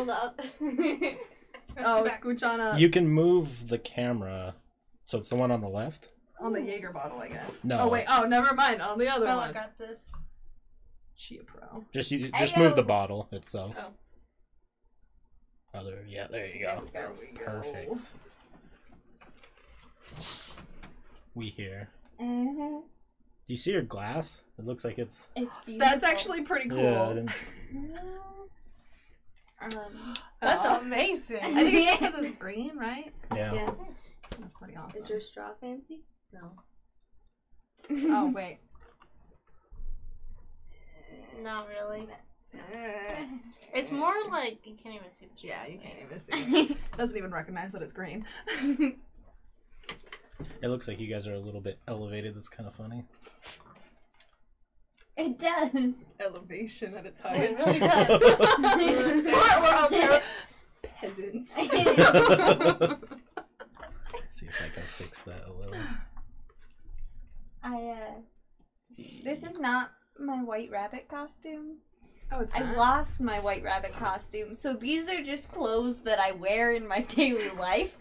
on the other. Oh, scooch on up You can move the camera, so it's the one on the left. on the Jaeger bottle, I guess. No. Oh wait. Oh, never mind. On the other Bella one. got this. Chia Pro. Just you, I just move the bottle itself. Oh. Other, yeah, there you go. There we go. Perfect. We here. Mm-hmm. Do you see your glass? It looks like it's. It's beautiful. That's actually pretty cool. Yeah, I didn't- Um, That's Oh. amazing. I think it's just because it's green, right? yeah. yeah. That's pretty awesome. Is your straw fancy? No. Oh wait. Not really. It's more like you can't even see the Yeah, you can't even see. It. Doesn't even recognize that it's green. It looks like you guys are a little bit elevated. That's kind of funny. It does. Elevation at its It highest. really does. we're, we're all pure peasants. See if I can fix that a little. I uh this is not my white rabbit costume. oh, it's I not? lost my white rabbit costume. So these are just clothes that I wear in my daily life.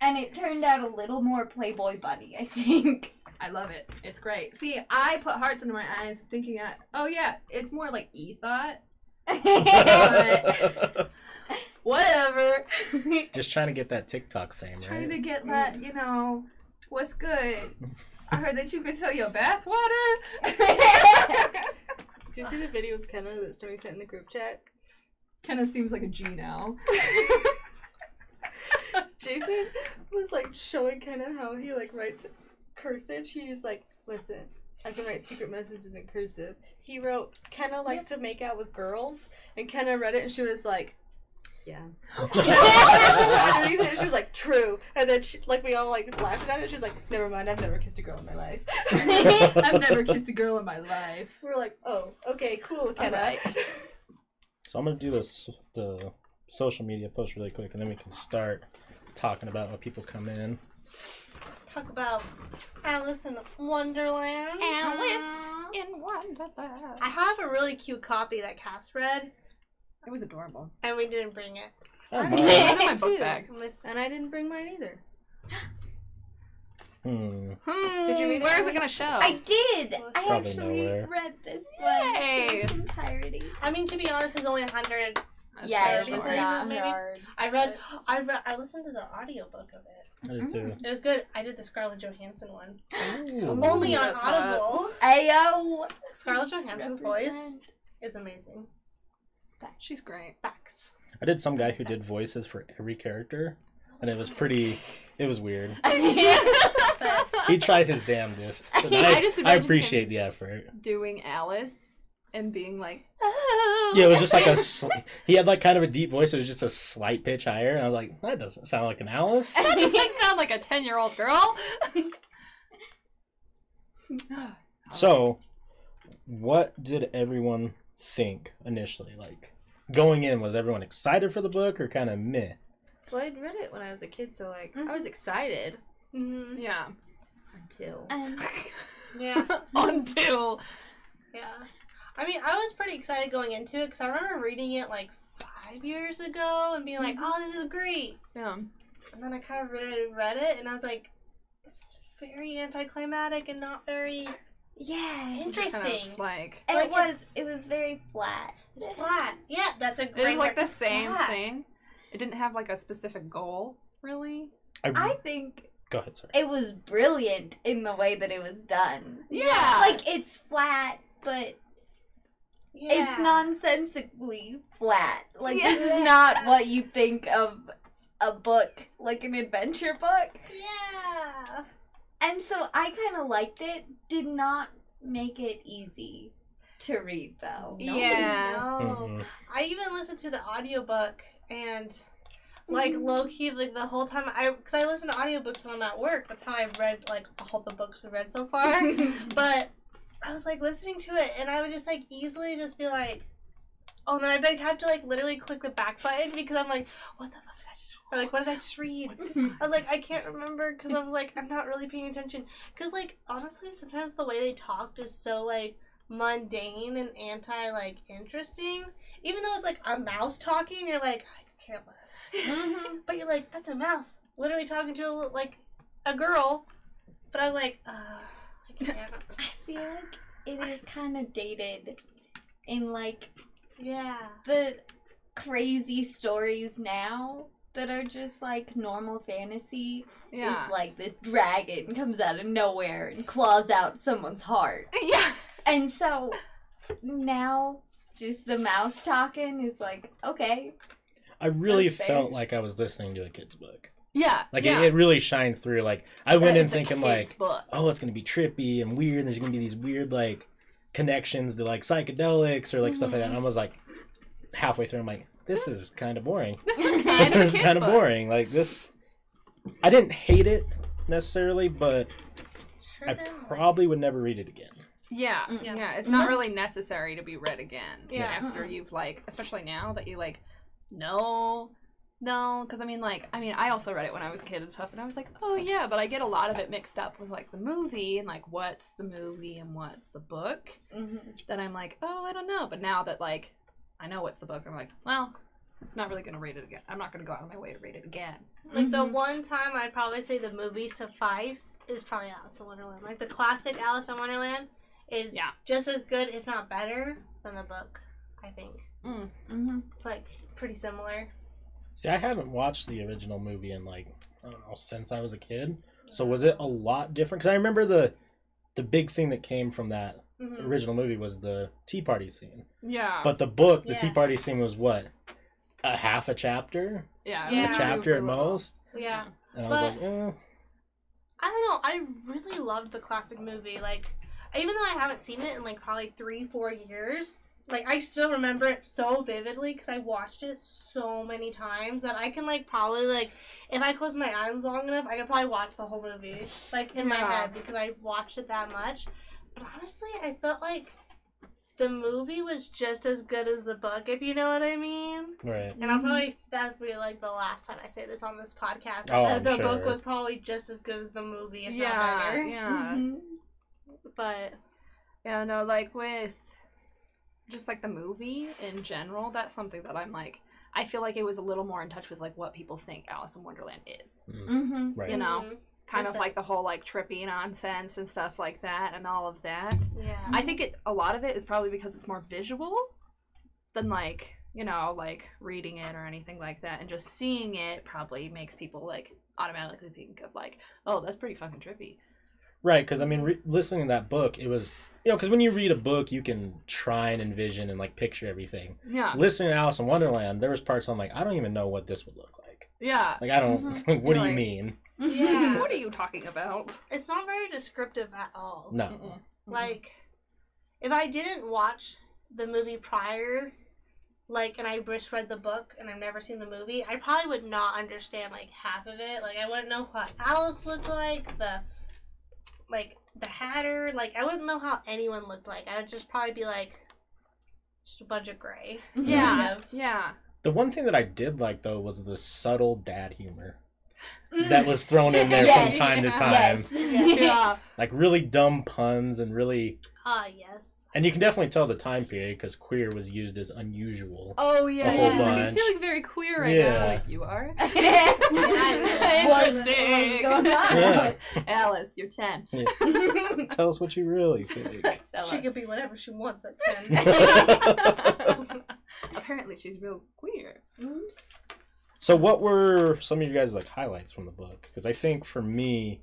and it turned out a little more Playboy bunny, I think. I love it. It's great. See, I put hearts into my eyes, thinking that. Oh yeah, it's more like E thought. Whatever. Just trying to get that TikTok fame, Just trying to get that, you know, what's good. I heard that you could sell your bathwater. Do you see the video of Kenna that Stoney sent in the group chat? Kenna seems like a G now. Jason was like showing Kenna how he like writes cursive. He's like, listen, I can write secret messages in cursive. He wrote, Kenna likes to make out with girls, and Kenna read it and she was like, yeah. Underneath it, she was like, true. And then she, like we all like laughed at it. She was like, never mind, I've never kissed a girl in my life. I've never kissed a girl in my life. We're like, oh, okay, cool, Kenna. Alright. So I'm gonna do this the social media post really quick, and then we can start talking about what people come in. Talk about Alice in Wonderland. Alice in Wonderland. I have a really cute copy that Cass read, It was adorable. and we didn't bring it. Oh, I my. did. It was in my Too. book bag. And I didn't bring mine either. Hmm. Hmm, Did you read it, Where's it gonna show? I did. I Probably actually nowhere. read this one Yay. in entirety. I mean, to be honest, it's only a hundred. That's yeah, pretty it was not not maybe? hard. I read, I read, I listened to the audiobook of it. I did too. It was good. I did the Scarlett Johansson one. Ooh. Only on that's. Audible. Ayo. Scarlett Johansson's voice is amazing. She's great. Facts. I did some guy who did voices for every character, and it was pretty. It was weird. He tried his damnedest. I I, just I imagine appreciate the effort. Doing Alice and being like, Yeah, it was just like a. Sl- he had like kind of a deep voice. It was just a slight pitch higher, and I was like, that doesn't sound like an Alice. That doesn't sound like a ten-year-old girl. So, what did everyone think initially? Like going in, was everyone excited for the book or kind of meh? Well, I'd read it when I was a kid, so like Mhm. I was excited mhm. yeah. until. Um, yeah, Until yeah. I mean, I was pretty excited going into it because I remember reading it like five years ago and being like, mm-hmm. "Oh, this is great," yeah. and then I kind of read, read it and I was like, "It's very anticlimactic and not very yeah. Just kind interesting." of like And Like, it was it was very flat. It's flat. Yeah, that's a it great. was like word. the same Flat. thing. It didn't have like a specific goal, really. I, I think go ahead, sorry. it was brilliant in the way that it was done. Yeah. Like it's flat, but it's nonsensically flat. Like this is not what you think of a book, like an adventure book. Yeah. And so I kind of liked it. Did not make it easy to read though. Yeah. No. Mhm. I even listened to the audiobook and like low key like the whole time I because I listen to audiobooks when I'm at work. That's how I've read like all the books we've read so far. but I was like listening to it and I would just like easily just be like oh and then I'd have to like literally click the back button because I'm like what the fuck did I just or like what did I just read? I was like I can't remember because I was like I'm not really paying attention because like honestly sometimes the way they talked is so like mundane and anti like interesting even though it's like a mouse talking, you're like, I care less. Mhm. But you're like, that's a mouse. Literally talking to a, like a girl. But I was like, uh, I. I feel like it is kind of dated in like yeah. the crazy stories now that are just like normal fantasy Yeah. is like this dragon comes out of nowhere and claws out someone's heart. yeah. And so now just the mouse talking is like, okay. I really That's fair. felt like I was listening to a kid's book. Yeah. Like yeah. it, it really shined through. Like I went in thinking like, book. oh, it's gonna be trippy and weird. And there's gonna be these weird like connections to like psychedelics or like stuff like that. And I was like, halfway through, I'm like, this is kind of boring. This is kind of this is kind of boring. Like this, I didn't hate it necessarily, but Sure I did. probably would never read it again. Yeah, Mm. yeah, It's not Unless- really necessary to be read again. Yeah. After you've like, especially now that you like, no, no, because I mean, like, I mean, I also read it when I was a kid and stuff, and I was like, oh yeah, but I get a lot of it mixed up with like the movie and like what's the movie and what's the book. Mhm. That I'm like, oh, I don't know. But now that like, I know what's the book, I'm like, well, I'm not really gonna read it again. I'm not gonna go out of my way to read it again. Like the Mhm. one time I'd probably say the movie suffice is probably Alice in Wonderland. Like the classic Alice in Wonderland is Yeah. just as good, if not better, than the book. I think Mm. Mhm. it's like pretty similar. See, I haven't watched the original movie in like I don't know since I was a kid. So was it a lot different? Because I remember the the big thing that came from that Mhm. original movie was the Tea Party scene. Yeah. But the book, the Tea Party scene was what a half a chapter, yeah. Yeah. a chapter super at little. most, Yeah. and I was But- like, eh. I don't know. I really loved the classic movie. Like, even though I haven't seen it in like probably three, four years, like I still remember it so vividly because I watched it so many times that I can like probably like if I close my eyes long enough, I could probably watch the whole movie like in my head because I watched it that much. But honestly, I felt like the movie was just as good as the book, if you know what I mean. right. And I'll probably that'll be like the last time I say this on this podcast. Oh, the I'm the book was probably just as good as the movie, if not Yeah. better. Yeah. Mhm. But Yeah, no, like with just like the movie in general, that's something that I'm like I feel like it was a little more in touch with like what people think Alice in Wonderland is. Mm, Mhm. Right. You know, Mhm. kind of like the whole like trippy nonsense and stuff like that and all of that. yeah, I think it a lot of it is probably because it's more visual than like, you know, like reading it or anything like that and just seeing it probably makes people like automatically think of like, oh, that's pretty fucking trippy. Right, because I mean, re- listening to that book, it was you know, because when you read a book, you can try and envision and like picture everything. Yeah. Listening to Alice in Wonderland, there was parts I'm like, I don't even know what this would look like. Yeah. Like, I don't. Mhm. what do You're you like- mean? Yeah. What are you talking about? it's not very descriptive at all. No. Mm-mm. Like, if I didn't watch the movie prior, like, and I just read the book and I've never seen the movie, I probably would not understand like half of it. Like, I wouldn't know what Alice looked like, the like the Hatter. Like, I wouldn't know how anyone looked like. I would just probably be like, just a bunch of gray. Yeah. Yeah. The one thing that I did like though was the subtle dad humor. That was thrown in there Yes. from time to time, Yes. Yeah. like really dumb puns and really. Ah, yes. And you can definitely tell the time period because queer was used as unusual. Oh yeah, A whole yeah. I'm bunch. feeling very queer right Yeah. now. Like you are. what's, what's going on? Yeah. Alice, you're ten. Tell us what you really think. Tell She us. could be whatever she wants at 10. Apparently, she's real queer. So, what were some of you guys like highlights from the book? Because I think for me,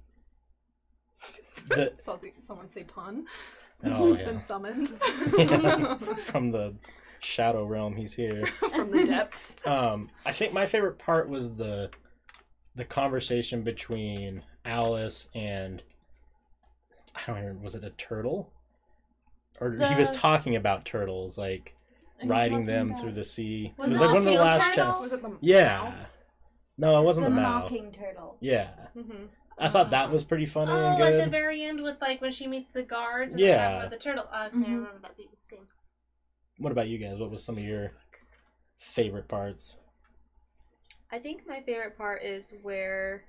The- Salty, someone say pun. oh It's yeah, been summoned Yeah. from the shadow realm, he's here. from the depths. Um, I think my favorite part was the the conversation between Alice and I don't remember. Was it a turtle? Or he was talking about turtles, like riding them about through the sea. Was it was like one of the field last turtle? chapters. Was it the Yeah. mouse? No, it wasn't the the, mouse. mocking turtle? Yeah, Mm-hmm. I thought that was pretty funny Oh, and at the very end with like when she meets the guards and Yeah. yeah. about the turtle. Uh, I can't Mhm. remember that being scene. What about you guys? What was some of your favorite parts? I think my favorite part is where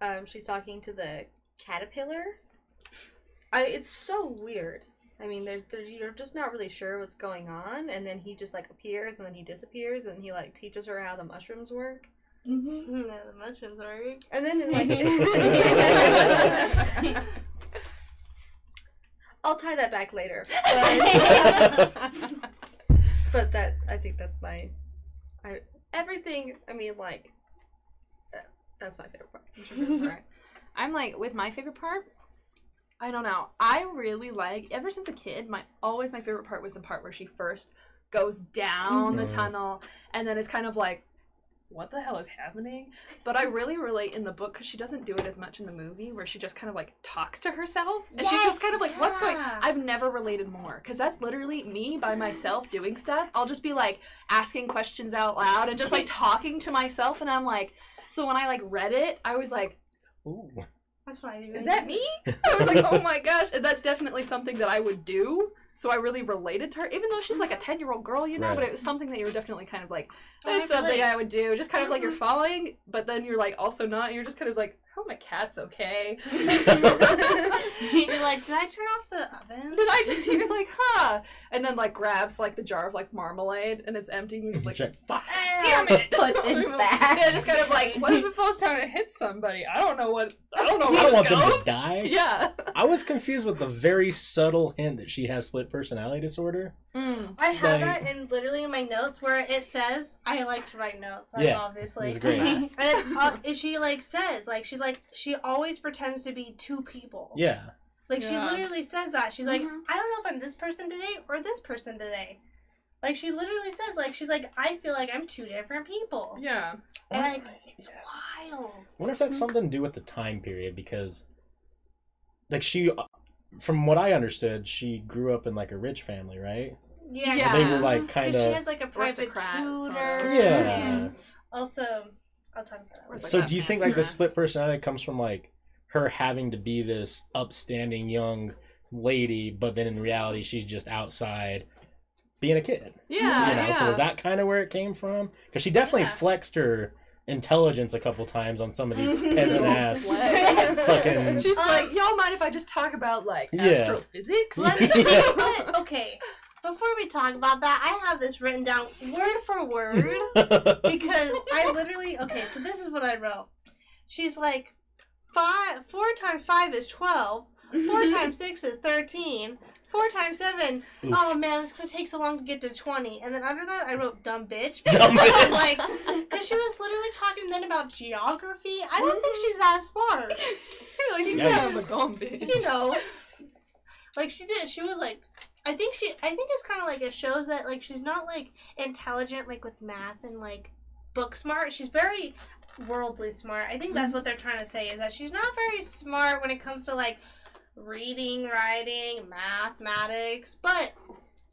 um, she's talking to the caterpillar. I it's so weird I mean, they're, they're, you're just not really sure what's going on, and then he just like appears, and then he disappears, and he like teaches her how the mushrooms work, Mm-hmm. No, the mushrooms are. and then like, I'll tie that back later. But, but that I think that's my, I everything. I mean, like, uh, that's my favorite part. What's your favorite part? I'm like with my favorite part. I don't know. I really like ever since a kid. My always my favorite part was the part where she first goes down the Mhm. tunnel and then it's kind of like, what the hell is happening? But I really relate in the book because she doesn't do it as much in the movie where she just kind of like talks to herself and she's just kind of like, what's going? yeah. I've never related more because that's literally me by myself doing stuff. I'll just be like asking questions out loud and just like talking to myself and I'm like, so when I like read it, I was like. Ooh. That's what I do. Is that me? I was like, oh my gosh, and that's definitely something that I would do. So I really related to her, even though she's like a ten year old girl, you know. But it was something that you were definitely kind of like, Oh, that's something relate. I would do. Just kind of like you're mm-hmm. following, but then you're like also not. You're just kind of like, oh my cat's okay. You're like, did I turn off the oven? Did I do. You're like, huh? And then like grabs like the jar of like marmalade, and it's empty. And you're just like, Check. Fuck. damn it! Put this back. Yeah, just kind of like, what if it falls down and hits somebody? I don't know what. I don't know I don't want this them to die. Yeah. I was confused with the very subtle hint that she has split personality disorder. Mm. I have Like- that in literally in my notes where it says I like to write notes. I'm Yeah, obviously. it's great. and it, uh, she like says like she's like she always pretends to be two people. Yeah. Like she literally says that. She's like, Mhm. I don't know if I'm this person today or this person today. Like she literally says like she's like I feel like I'm two different people. Yeah. And I like it's wild. wonder if that's something to do with the time period because, like, she, from what I understood, she grew up in like a rich family, right? Yeah. Yeah. They were like Because kind she of. has like a private tutor. Yeah. And also, I'll talk about that. Where's, like, So do you think like the split personality comes from like her having to be this upstanding young lady, but then in reality she's just outside being a kid? Yeah. you know, yeah. so is that kind of where it came from? Because she definitely Yeah. flexed her intelligence a couple times on some of these peasant ass. Fucking- She's Um, like, y'all mind if I just talk about like Yeah. astrophysics? Let me Yeah. okay. Before we talk about that, I have this written down word for word because I literally okay. So this is what I wrote. She's like, five, four times five is twelve. Four times six is thirteen. Four times seven. Oof. Oh man, it's gonna take so long to get to twenty. And then under that, I wrote dumb bitch. Dumb bitch. like, because she was literally talking then about geography. I don't think mm-hmm. she's that smart. like, yeah, a dumb bitch. you know like she did she was like i think she i think it's kind of like it shows that like she's not like intelligent like with math and like book smart. She's very worldly smart. I think that's mm-hmm. what they're trying to say is that she's not very smart when it comes to like reading writing mathematics but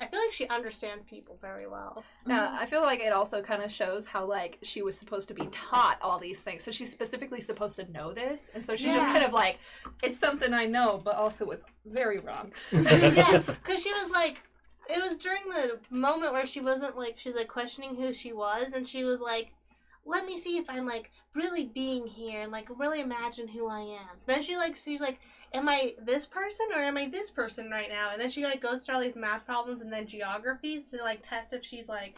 i feel like she understands people very well Now, mm-hmm. I feel like it also kind of shows how like she was supposed to be taught all these things. So she's specifically supposed to know this, and so she's just kind of like, it's something I know, but also it's very wrong. yeah because she was like it was during the moment where she wasn't like she's like questioning who she was and she was like let me see if i'm like really being here and like really imagine who i am then she like she's like am i this person or am i this person right now? And then she like goes through all these math problems and then geographies to like test if she's like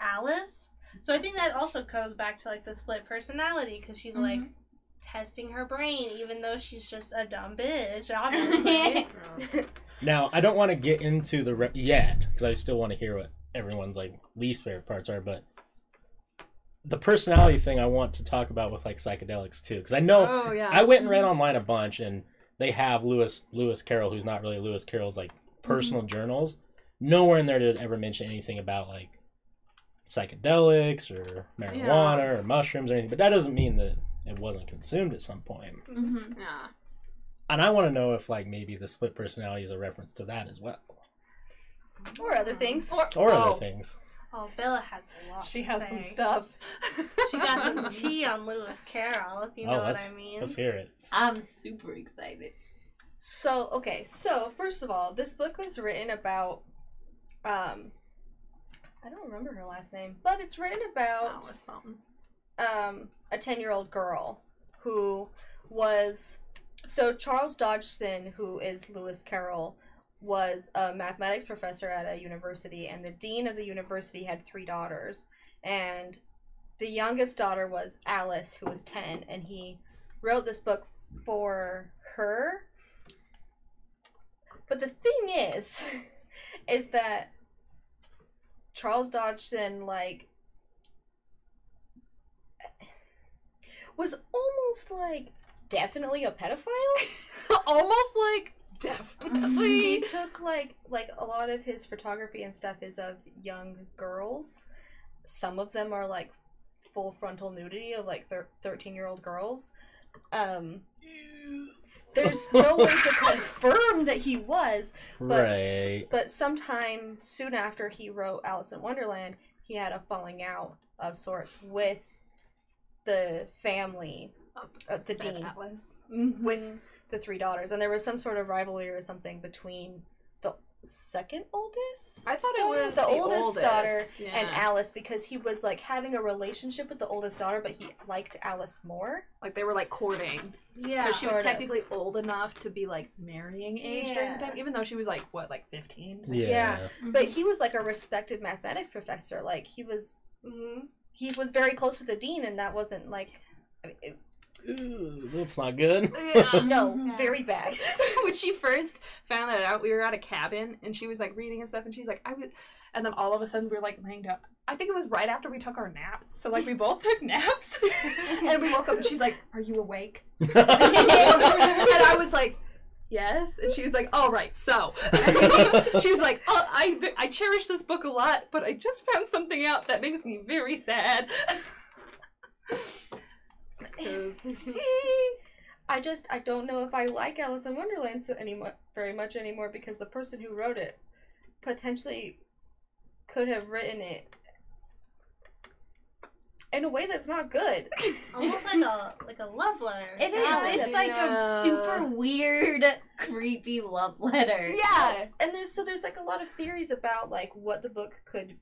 alice. So i think that also goes back to like the split personality because she's mm-hmm. like testing her brain even though she's just a dumb bitch obviously. Now, I don't want to get into the re- yet because I still want to hear what everyone's like least favorite parts are, but the personality thing I want to talk about with like psychedelics too because I know Oh yeah. I went and read mm-hmm. online a bunch and they have Lewis Lewis Carroll who's not really Lewis Carroll's like personal journals. Nowhere in there did it ever mention anything about like psychedelics or marijuana or mushrooms or anything, but that doesn't mean that it wasn't consumed at some point. Mhm. Yeah. And I want to know if like maybe the split personality is a reference to that as well, or other things. Or, or oh, other things. Oh, Bella has a lot. She to has some stuff. She got some tea on Lewis Carroll, if you Oh, know what I mean. Let's hear it. I'm super excited. So okay, so first of all, this book was written about um I don't remember her last name, but it's written That about was something. um a 10-year-old girl who was so Charles Dodgson, who is Lewis Carroll, was a mathematics professor at a university, and the dean of the university had three daughters, and the youngest daughter was Alice, who was ten, and he wrote this book for her. But the thing is, is that Charles Dodgson like was almost like definitely a pedophile. Almost like he definitely. took like like a lot of his photography and stuff is of young girls. Some of them are like full frontal nudity of like 13 year old girls. Um there's no way to confirm that he was, but right. but sometime soon after he wrote Alice in Wonderland, he had a falling out of sorts with the family of the Said dean Atlas. with the three daughters, and there was some sort of rivalry or something between the second oldest. I thought it was the, the oldest, oldest, daughter yeah. and Alice because he was like having a relationship with the oldest daughter, but he liked Alice more. Like they were like courting. Yeah. Because she was Sort of. technically old enough to be like marrying age during the Yeah. time, even though she was like what, like fifteen? Yeah. Yeah. But he was like a respected mathematics professor. Like he was, Mhm. he was very close to the dean, and that wasn't like. I mean, it- Ooh, that's not good. Yeah. no, Mhm. very bad. when she first found that out, we were at a cabin and she was like reading and stuff, and she's like, I was, and then all of a sudden we were like laying down. I think it was right after we took our nap. So like we both took naps, and we woke up and she's like, "Are you awake?" and I was like. Yes, and she was like, "All right, so." she was like, "Oh, I I cherish this book a lot, but I just found something out that makes me very sad." I just I don't know if I like Alice in Wonderland so anymore very much anymore because the person who wrote it potentially could have written it in a way that's not good. Almost like a like a love letter. It is. Alice. It's like Yeah. a super weird, creepy love letter. yeah, and there's so there's like a lot of theories about like what the book could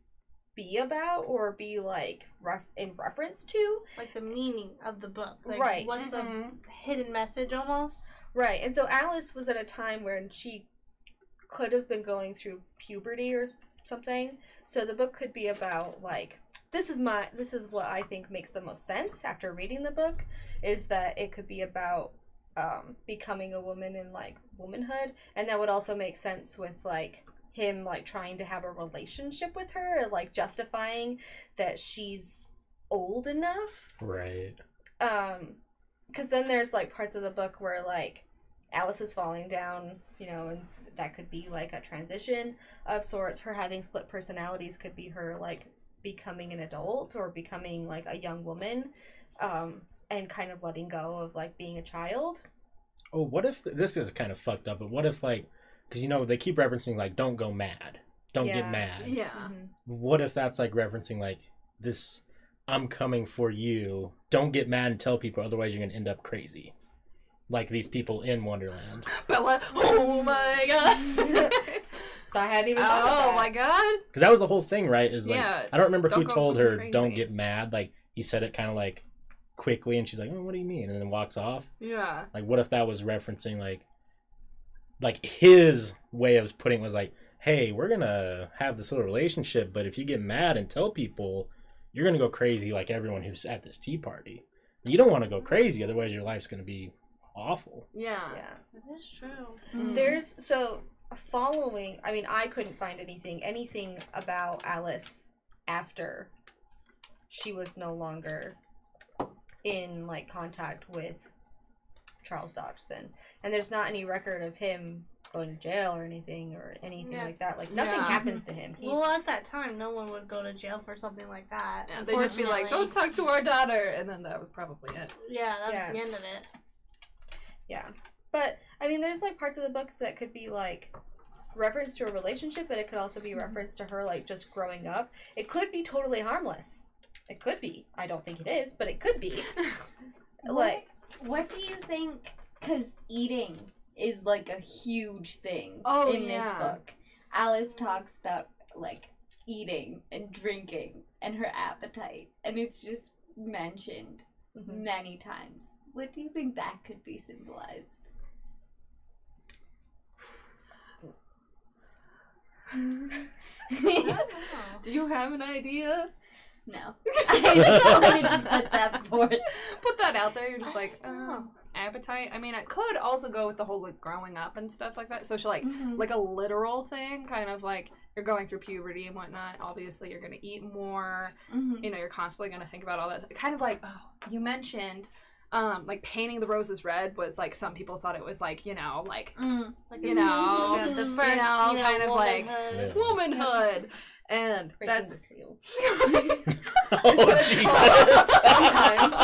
be about or be like ref- in reference to. like the meaning of the book. Like, Right. What's the Mhm. hidden message almost? Right. And so Alice was at a time when she could have been going through puberty or something. So the book could be about like this is my this is what I think makes the most sense after reading the book is that it could be about um becoming a woman in like womanhood and that would also make sense with like him like trying to have a relationship with her like justifying that she's old enough right. um because then there's like parts of the book where like alice is falling down you know and that could be like a transition of sorts her having split personalities could be her like becoming an adult or becoming like a young woman um and kind of letting go of like being a child Oh, what if this is kind of fucked up? But what if like, because you know they keep referencing like, don't go mad, don't Yeah. get mad. yeah. Mhm. What if that's like referencing like this? I'm coming for you. Don't get mad and tell people, otherwise you're gonna end up crazy, like these people in Wonderland. Bella, oh my god. i hadn't even thought of oh that. my god. Because that was the whole thing, right? Is like Yeah, I don't remember don't who told her, crazy. "Don't get mad." Like he said it kind of like quickly, and she's like, "Oh, what do you mean?" And then walks off. Yeah. Like, what if that was referencing like, like his way of putting it was like, "Hey, we're gonna have this little relationship, but if you get mad and tell people, you're gonna go crazy like everyone who's at this tea party. You don't want to go crazy, otherwise your life's gonna be awful." Yeah. yeah That is true. Mm. There's so following. I mean, I couldn't find anything, anything about Alice after she was no longer in like contact with Charles Dodgson, and there's not any record of him going to jail or anything or anything Yeah. like that. Like nothing Yeah. happens to him. He, Well, at that time, no one would go to jail for something like that. Yeah, they'd just be like, "Don't talk to our daughter," and then that was probably it. Yeah, that's Yeah. the end of it. yeah, but I mean, there's like parts of the books that could be like reference to a relationship, but it could also be mm-hmm. reference to her like just growing up. It could be totally harmless. It could be. I don't think it is, but it could be. like What do you think? Because eating is like a huge thing Oh, in this book. Alice talks about like eating and drinking and her appetite, and it's just mentioned mhm. many times. What do you think that could be symbolized? Do you have an idea? No. I just wanted to put that forth. Put that out there. You're just like, I don't know. um, appetite. I mean, it could also go with the whole like growing up and stuff like that. So she like Mhm. like a literal thing, kind of like you're going through puberty and whatnot. Obviously, you're gonna eat more. Mhm. You know, you're constantly gonna think about all that. Kind of like oh, you mentioned. Um, like painting the roses red was like some people thought it was like you know like Mm. Like, You know, yeah, the you first, know, kind of like- womanhood. Yeah. womanhood, and Breaking the that's seal. oh Jesus! Sometimes.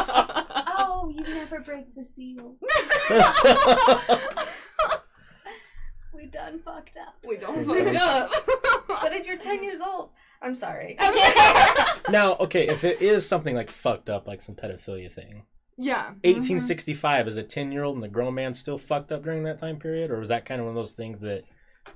Oh, you never break the seal. We done fucked up. we don't fuck up. But if you're 10 years old, I'm sorry. now, okay, if it is something like fucked up, like some pedophilia thing, yeah, 1865 mm-hmm. is a 10 year old and the grown man still fucked up during that time period, or was that kind of one of those things that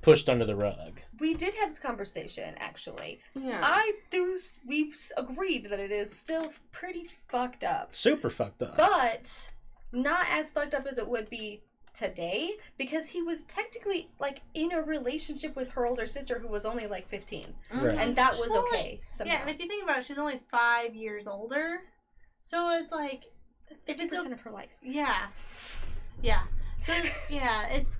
pushed under the rug? We did have this conversation, actually. yeah. I do, we've agreed that it is still pretty fucked up. Super fucked up. But not as fucked up as it would be today because he was technically like in a relationship with her older sister who was only like 15 Right. and that was okay somehow. Yeah, and if you think about it, she's only five years older. So it's like, that's if 50% it's a- of her life yeah. Yeah. So, yeah, it's.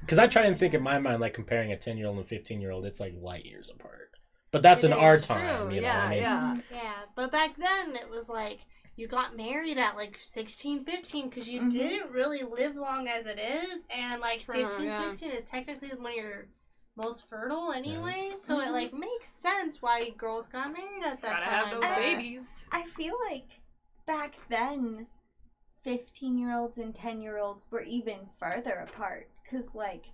Because I try and think in my mind, like comparing a 10 year old and a 15 year old, it's like light years apart. But that's It in our time, True, you know. yeah, I mean, yeah. Yeah, but back then it was like you got married at like 16, 15 because you Mhm. didn't really live long as it is. And like True, 15, yeah. 16 is technically when you're most fertile anyway. So Mhm. it like makes sense why girls got married at that Gotta time. have those babies. I feel like back then, 15 year olds and 10 year olds were even farther apart. Because, like,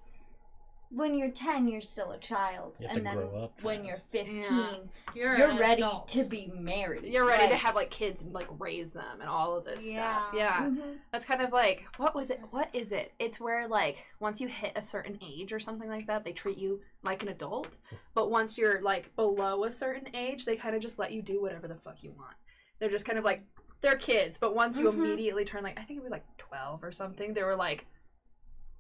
when you're 10, you're still a child. You have and to then grow up when you're 15, Yeah. You're, you're ready adult. to be married. You're ready to have like kids and like raise them and all of this stuff. Yeah. Yeah. mhm. That's kind of like what was it? What is it? It's where like once you hit a certain age or something like that, they treat you like an adult. But once you're like below a certain age, they kind of just let you do whatever the fuck you want. They're just kind of like they're kids, but once you Mhm. immediately turn like I think it was like 12 or something, they were like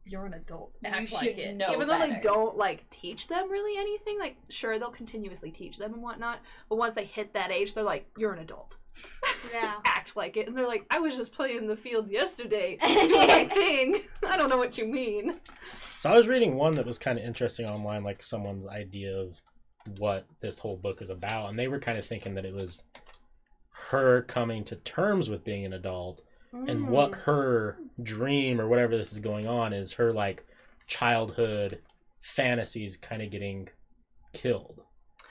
you're an adult. You Act should like it. know Even though they don't like teach them really anything, like sure they'll continuously teach them and whatnot, but once they hit that age, they're like, You're an adult. Yeah. Act like it. And they're like, I was just playing in the fields yesterday, doing my thing. I don't know what you mean. So I was reading one that was kind of interesting online, like someone's idea of what this whole book is about, and they were kind of thinking that it was her coming to terms with being an adult, and hmm. what her dream or whatever this is going on is her like childhood fantasies kind of getting killed.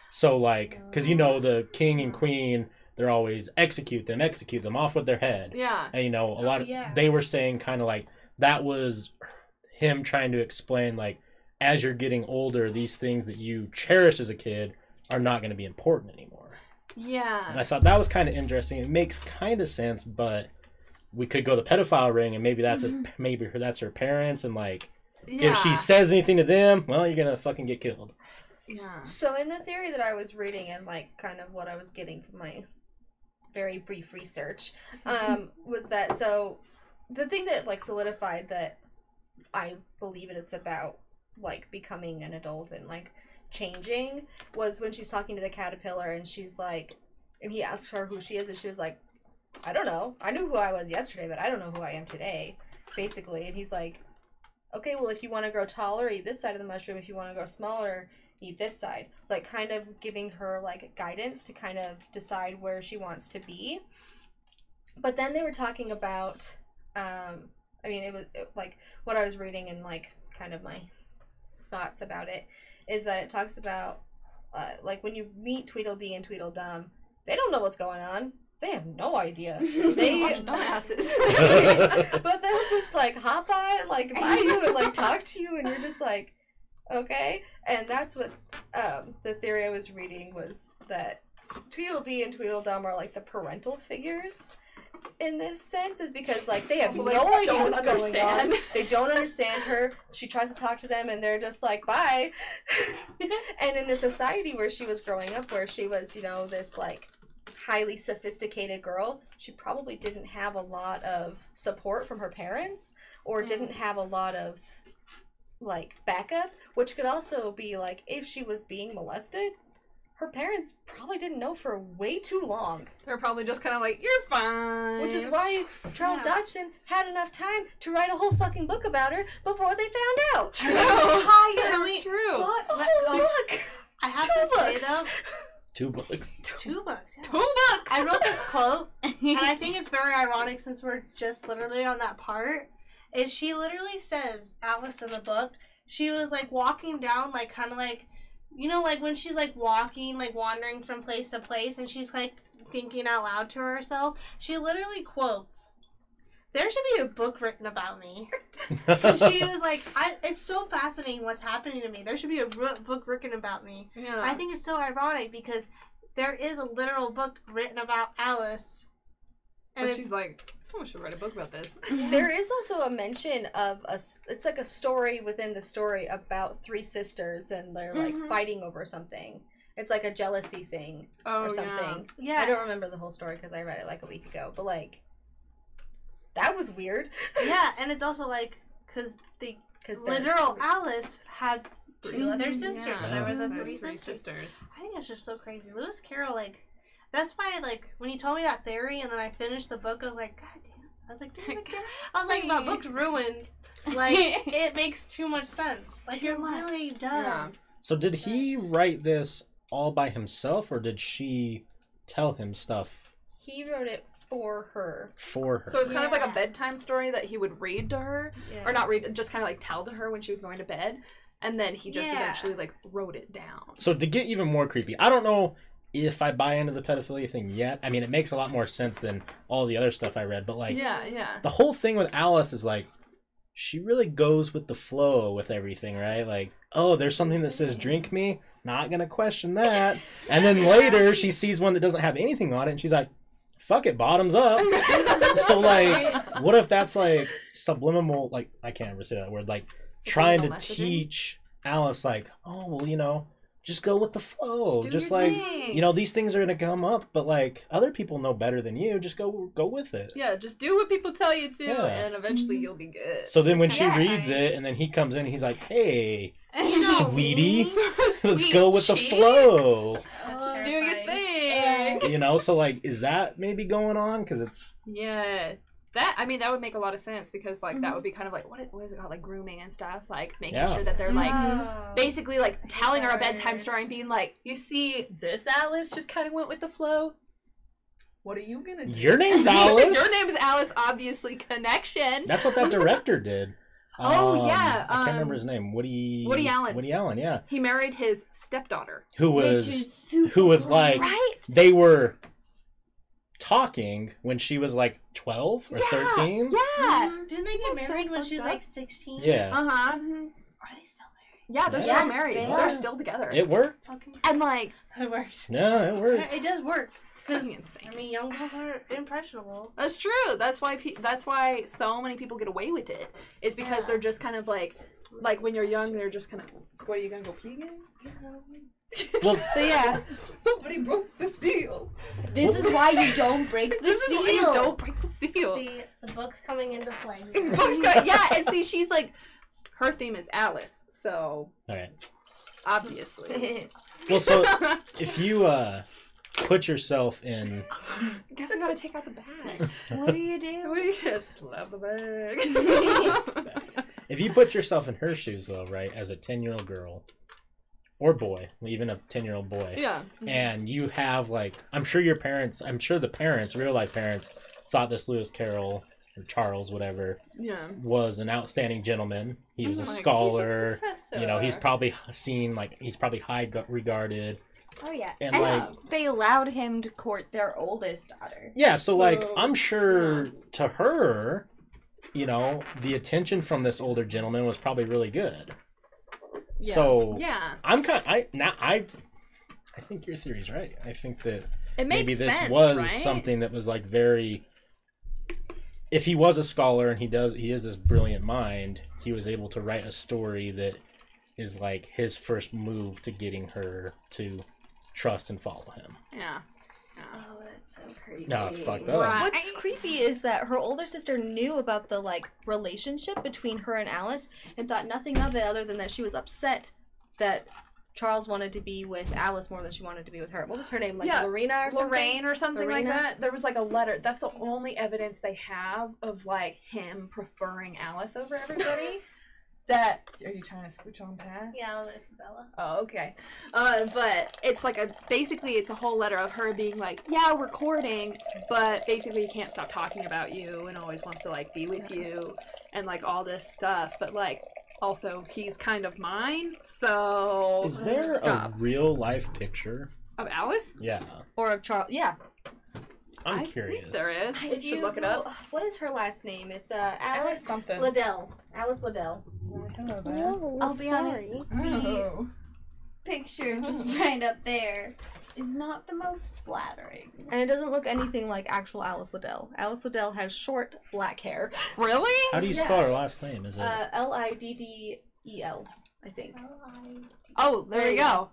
So like, because you know the king and queen, they're always execute them, execute them off with their head. Yeah. And you know, a lot of yeah. they were saying kind of like that was him trying to explain like as you're getting older, these things that you cherished as a kid are not going to be important anymore. Yeah. And I thought that was kind of interesting. It makes kind of sense, but we could go the pedophile ring, and maybe that's his, maybe her, that's her parents, and like yeah. if she says anything to them, well, you're gonna fucking get killed. Yeah. So in the theory that I was reading and like kind of what I was getting from my very brief research, um, was that so the thing that like solidified that I believe it it's about like becoming an adult and like changing was when she's talking to the caterpillar and she's like and he asks her who she is and she was like, I don't know. I knew who I was yesterday, but I don't know who I am today. Basically. And he's like, Okay, well if you want to grow taller, eat this side of the mushroom. If you want to grow smaller, eat this side like kind of giving her like guidance to kind of decide where she wants to be but then they were talking about um i mean it was it, like what i was reading and like kind of my thoughts about it is that it talks about uh, like when you meet tweedledee and tweedledum they don't know what's going on they have no idea they dumbasses. but they'll just like hop on, like by you and like talk to you, and you're just like, okay. And that's what um, the theory I was reading was that Tweedledee and Tweedledum are like the parental figures in this sense, is because like they have Also, they no idea don't what's understand. going on. They don't understand her. She tries to talk to them, and they're just like, bye. and in a society where she was growing up, where she was, you know, this like highly sophisticated girl, she probably didn't have a lot of support from her parents or hmm. didn't have a lot of like backup, which could also be like if she was being molested, her parents probably didn't know for way too long. They're probably just kind of like, you're fine. Which is why Charles Yeah. Dodgson had enough time to write a whole fucking book about her before they found out. True. Can That's true. What? A Let- whole book. I have Two to say books. though, Two books. two books. yeah. Two books. I wrote this quote, and I think it's very ironic since we're just literally on that part. Is she literally says Alice in the book? She was like walking down, like kind of like, you know, like when she's like walking, like wandering from place to place, and she's like thinking out loud to herself. She literally quotes, "There should be a book written about me." she was like, I, "It's so fascinating what's happening to me. There should be a book written about me." yeah. I think it's so ironic because there is a literal book written about Alice. But she's like, someone should write a book about this. There is also a mention of a, It's like a story within the story about three sisters and they're like Mhm. fighting over something. It's like a jealousy thing oh, or something. yeah, I don't remember the whole story because I read it like a week ago, but like that was weird. yeah, and it's also like because the Because literal Alice had two Three- other sisters, Yeah. so there was a three, three sisters. sisters. I think that's just so crazy. Lewis Carroll, like, that's why, like, when he told me that theory and then I finished the book, I was like, God damn. I was like, damn it, I was like, my book's ruined. Like, it makes too much sense. Like, Too it much. really does. Yeah. So did he write this all by himself, or did she tell him stuff he wrote it for her. for her? So it's kind of like a bedtime story that he would read to her, Yeah. or not read, just kind of like tell to her when she was going to bed, and then he just Yeah. eventually like wrote it down. So to get even more creepy, I don't know if I buy into the pedophilia thing yet. I mean, it makes a lot more sense than all the other stuff I read, but like yeah, yeah. the whole thing with Alice is like she really goes with the flow with everything, right? Like, oh, there's something that says drink me, not going to question that. And then later she sees one that doesn't have anything on it and she's like, fuck it, bottoms up. so like what if that's like subliminal like I can't ever say that word like trying to messaging? teach Alice like, oh well, you know, just go with the flow. do Just, like thing. you know, these things are gonna come up, but like other people know better than you. Just go go with it. Yeah, just do what people tell you to, Yeah. and eventually mm-hmm. you'll be good. So then when she Yeah. reads it and then he comes in, he's like, Hey, No. sweetie, let's go with the flow. That's Just do your thing. You know, so like is that maybe going on? Because it's Yeah. That I mean that would make a lot of sense because like Mhm. that would be kind of like what, what is it called like grooming and stuff like making Yeah. sure that they're like Oh. basically like telling her a bedtime story and being like you see this Alice just kind of went with the flow. What are you gonna do? your name's Alice. Your name is Alice, obviously. Connection. That's what that director did. Oh, yeah, I can't remember um, his name. Woody. Woody Allen. Woody Allen, yeah. He married his stepdaughter. Who Which was is super who was like Right? they were talking when she was like twelve or Yeah, thirteen. Yeah. Didn't they get That's so married when she was up. like 16? Yeah, Uh huh. Mhm. Are they still married? Yeah, they're Yeah. still married. they They're still together. it worked. married? Okay. and like, It worked. Yeah, it worked. It does work. Because, fucking insane. I mean, young girls are impressionable. That's true. That's why. Pe- that's why so many people get away with it. it. Is because Yeah. they're just kind of like, like when you're young, they're just kind of. What are you gonna go pee again? Well, So yeah, Somebody broke the seal. this is why you don't break the This seal. is why you don't break the seal. See, the book's coming into play. Books got- yeah, and see, she's like, her theme is Alice, so all right. obviously. Well, so if you uh put yourself in, I Guess I gotta take out the bag. What do you do? We just slap the bag. if you put yourself in her shoes, though, right, as a ten-year-old girl or boy, even a ten-year-old boy, yeah. Mm-hmm. and you have like, I'm sure your parents, I'm sure the parents, real life parents, thought this Lewis Carroll or Charles, whatever, Yeah. was an outstanding gentleman. He was oh a Like, he's scholar. you know, he's probably seen like he's probably high regarded. Oh yeah, And, and, like- they allowed him to court their oldest daughter. Yeah, so like I'm sure yeah. to her, you know, the attention from this older gentleman was probably really good. Yeah. So Yeah. I'm kind I now I I think your theory's right. I think that It makes maybe this sense, was right? something that was like very if he was a scholar and he does he is this brilliant mind, he was able to write a story that is like his first move to getting her to trust and follow him. Yeah. Oh, that's so creepy. No, it's fucked up. Right. What's creepy is that her older sister knew about the like relationship between her and Alice and thought nothing of it other than that she was upset that Charles wanted to be with Alice more than she wanted to be with her. What was her name? Like Yeah, Lorena or something? Lorraine or something like that. There was like a letter. That's the only evidence they have of like him preferring Alice over everybody. that are you trying to scooch on past? Yeah, I'll wait for Bella. Oh, okay. Uh, but it's like a basically it's a whole letter of her being like, yeah, we're but basically he can't stop talking about you and always wants to like be with you and like all this stuff. But like also he's kind of mine, so Is there Stop. a real life picture? of Alice. Yeah, Or of Charles? Yeah. I'm I curious. Think there is. If you should look it up. What is her last name? It's uh Alice Alice something. Liddell. Alice Liddell. I'll be honest. The Oh. picture just right up there is not the most flattering. And it doesn't look anything like actual Alice Liddell. Alice Liddell has short black hair. Really? How do you Yeah. spell her last name? Is it? Uh, L I D D E L, I think. Oh, there, There you you go.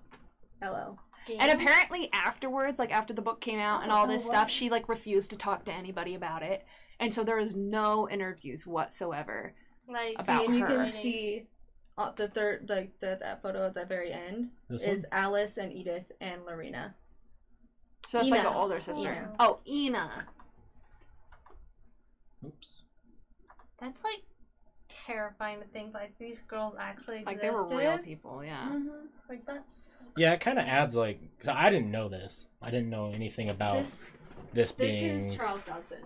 L L. And apparently afterwards, like after the book came out and all this Oh, stuff, she like refused to talk to anybody about it. And so there is no interviews whatsoever. Nice. About see, and you her. can see uh, the third, like the, that photo at the very end this is Alice and Edith and Lorina. So it's like Ina. the older sister. Ina. Oh, Ina. Oops. That's like terrifying to think like these girls actually Like they were real people, yeah. Mm-hmm. Like that's Yeah, it kind of adds like, cause I didn't know this. I didn't know anything about this, This this being. is Charles Dodson,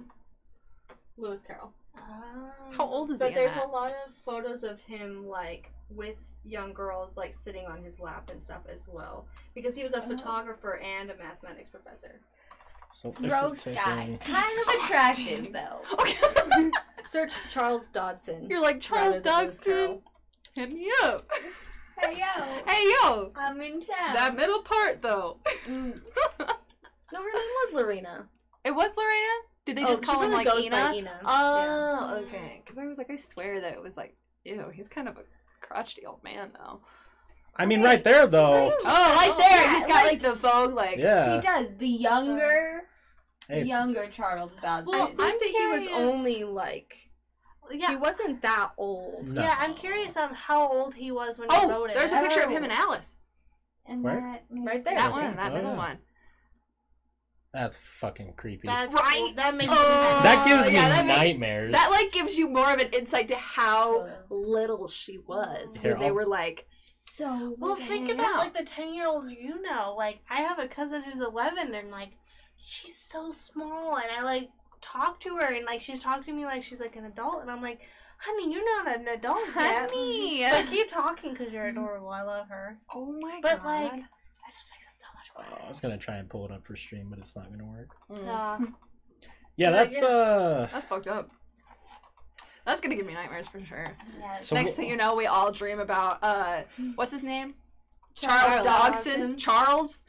Lewis Carroll. Ah. How old is But he? in there's that? a lot of photos of him like with young girls like sitting on his lap and stuff as well because he was a oh. photographer and a mathematics professor. So if we're Gross guy. Kind of attractive though. Okay. Search Charles Dodson. You're like Charles rather than Lewis Dodson. Carroll. Hit me up. Hey yo, Hey yo, I'm in town. that middle part though. Mm. No, her name was Lorina. It was Lorina. Did they Oh, just she call him like goes Ina? by Ina. Oh, okay. Because I was like, I swear that it was like, ew, he's kind of a crotchety old man though. I mean, right there though. Oh, right there, yeah, he's got like- like the Vogue, like. Yeah. He does. The younger, Hey, it's- younger Charles Dodson. I Well, think I'm that he was curious- only like yeah. he wasn't that old. No. Yeah, I'm curious on how old he was when he Oh, wrote it. there's a picture of him and Alice. and Where? that Right there. That Okay. one, that Oh, middle yeah. one. That's fucking creepy. That's, Right. That makes Oh. that gives me yeah, that makes- nightmares. That like gives you more of an insight to how little she was Here, when they I'll- were like. So Well, Like, think about out. like the ten year olds you know. Like I have a cousin who's eleven, and like she's so small, and I like talk to her, and like she's talking to me like she's like an adult, and I'm like, honey, you're not an adult yet. Honey. But keep talking because you're adorable. I love her. Oh my But, god. like, That just makes it so much Oh. I was gonna try and pull it up for stream, but it's not gonna work. Mm. Yeah. Yeah, Like, that's yeah. uh. That's fucked up. That's gonna give me nightmares for sure. yeah, So Next wh- thing you know, we all dream about uh, what's his name? Charles Charles, Dodson. Dodson. Charles.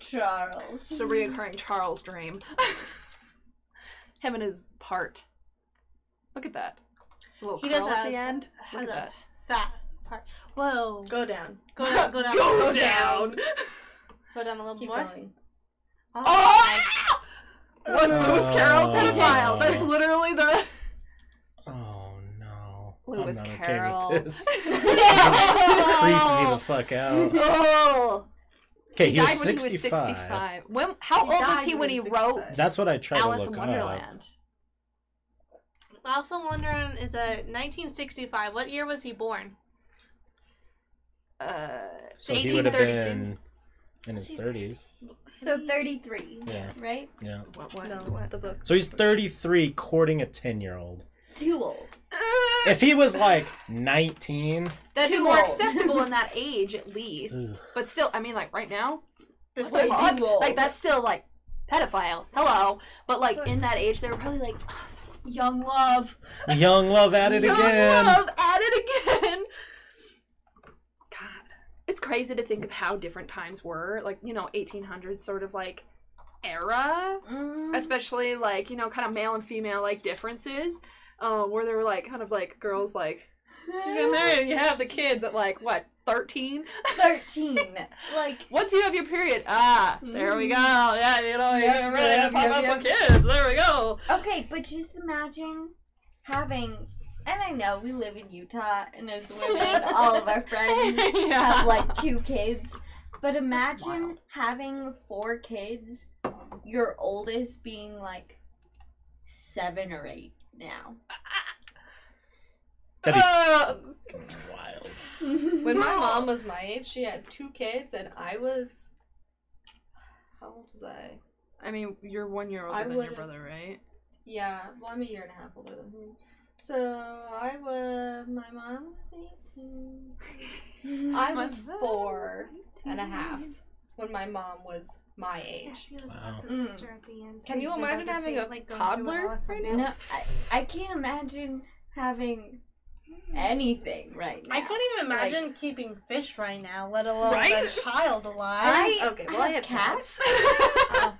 Charles. It's a reoccurring Charles dream. Him and his part. Look at that. A little He curl does at the end. has Look at a that. Fat part. Whoa. Go down. Go down. Go down. Go down. Go down a little Keep more. going. Oh! What's Lewis Carroll Oh. pedophile? That's literally the Oh no. Lewis I'm not Carroll. okay with this. Creeped me the fuck out. Oh. Okay, he, died was when he was 65. 65. When, how He old was he when when he he was wrote That's what I tried Alice to in look up. Wonderland? I also wondering is a 1965. What year was he born? Uh, So he would have 1832. been in his 30s. So 33, Yeah, right? yeah. What, what, No, what? the book. So he's 33 courting a 10 year old. It's too old. If he was like 19, That'd be Too more old. acceptable in that age, at least. But still, I mean, like right now, Just what the Way too old. like that's still like pedophile. Hello, but like in that age, they were probably like young love, young love at it again. young again. love, at it again. God, it's crazy to think of how different times were. Like you know, 1800s sort of like era. Mm. especially like you know kind of male and female like differences um where there were like kind of like girls like You get married you have the kids at like what, thirteen? 13. Like, Once you have your period, ah, there we go. Yeah, you know, Yep, you're ready yep, to pop yep, out some kids. There we go. okay, but just imagine having, and I know we live in Utah, and as women, all of our friends yeah. have like two kids. But imagine having four kids, your oldest being like seven or eight now. That'd be wild. When my mom was my age, she had two kids, and I was. How old was I? I mean, you're one year older I than your would've- brother, right? Yeah, well, I'm a year and a half older than him. So I was. My mom was 18. I was four and a half when my mom was my age. Wow. Mm. Can you imagine having a toddler right now? No, I, I can't imagine having anything right now. I couldn't even Like- imagine keeping fish right now, let alone Right? a child alive. I Okay, well, I have had cats,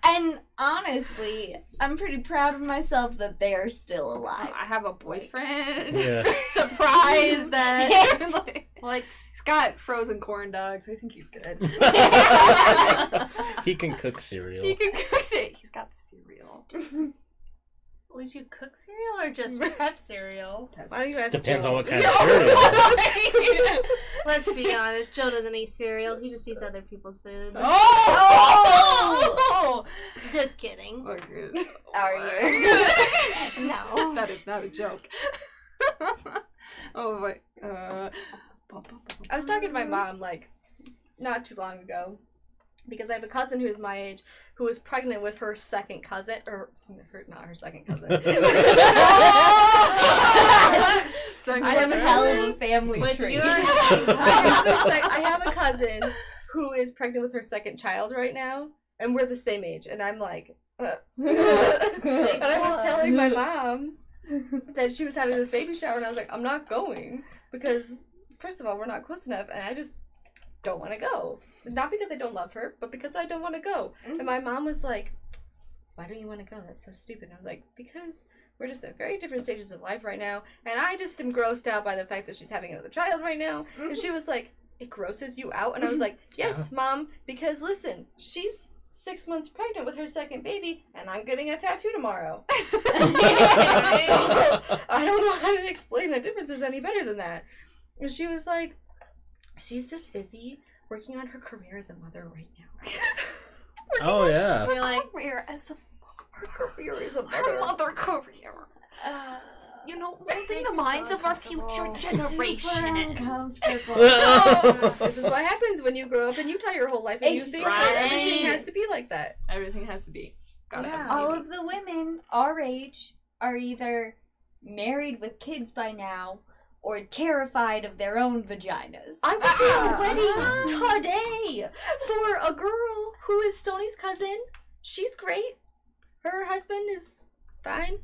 and honestly, I'm pretty proud of myself that they are still alive. I have a boyfriend. Yeah. Surprised that like, like, he's got frozen corn dogs. I think he's good. he can cook cereal. he can cook it. He's got cereal. Would you cook cereal or just prep cereal? Why don't you ask Depends Joe? on what kind of cereal. Let's be honest, Joe doesn't eat cereal. He just eats other people's food. Oh! Just kidding. Are you? Are you? no. That is not a joke. oh my. Uh, I was talking to my mom like not too long ago because I have a cousin who's my age who was pregnant with her second cousin or her not her second cousin. Second I have a cousin. hell of a family With tree. your- I, have a sec- I have a cousin who is pregnant with her second child right now, and we're the same age. And I'm like, uh. and I was telling my mom that she was having this baby shower, and I was like, I'm not going because first of all, we're not close enough, and I just don't want to go. Not because I don't love her, but because I don't want to go. And my mm-hmm. mom was like, Why don't you want to go? That's so stupid. And I was like, Because we're just at very different stages of life right now, and I just am grossed out by the fact that she's having another child right now. And mm-hmm. she was like, It grosses you out? And I was mm-hmm. like, Yes, mom, because listen, she's six months pregnant with her second baby, and I'm getting a tattoo tomorrow. so I don't know how to explain the differences any better than that. And she was like, She's just busy working on her career as a mother right now. Oh yeah. You're like, career as a Her career as a her mother. mother career. Uh, You know, makes molding you the so minds of our uncomfortable. future super generation. uncomfortable. this is what happens when you grow up in Utah your whole life and you think that everything has to be like that. Everything has to be. Gotta Yeah. have All of the women our age are either married with kids by now or terrified of their own vaginas. I went to a Ah. wedding today for a girl who is Stoney's cousin. She's great. Her husband is fine.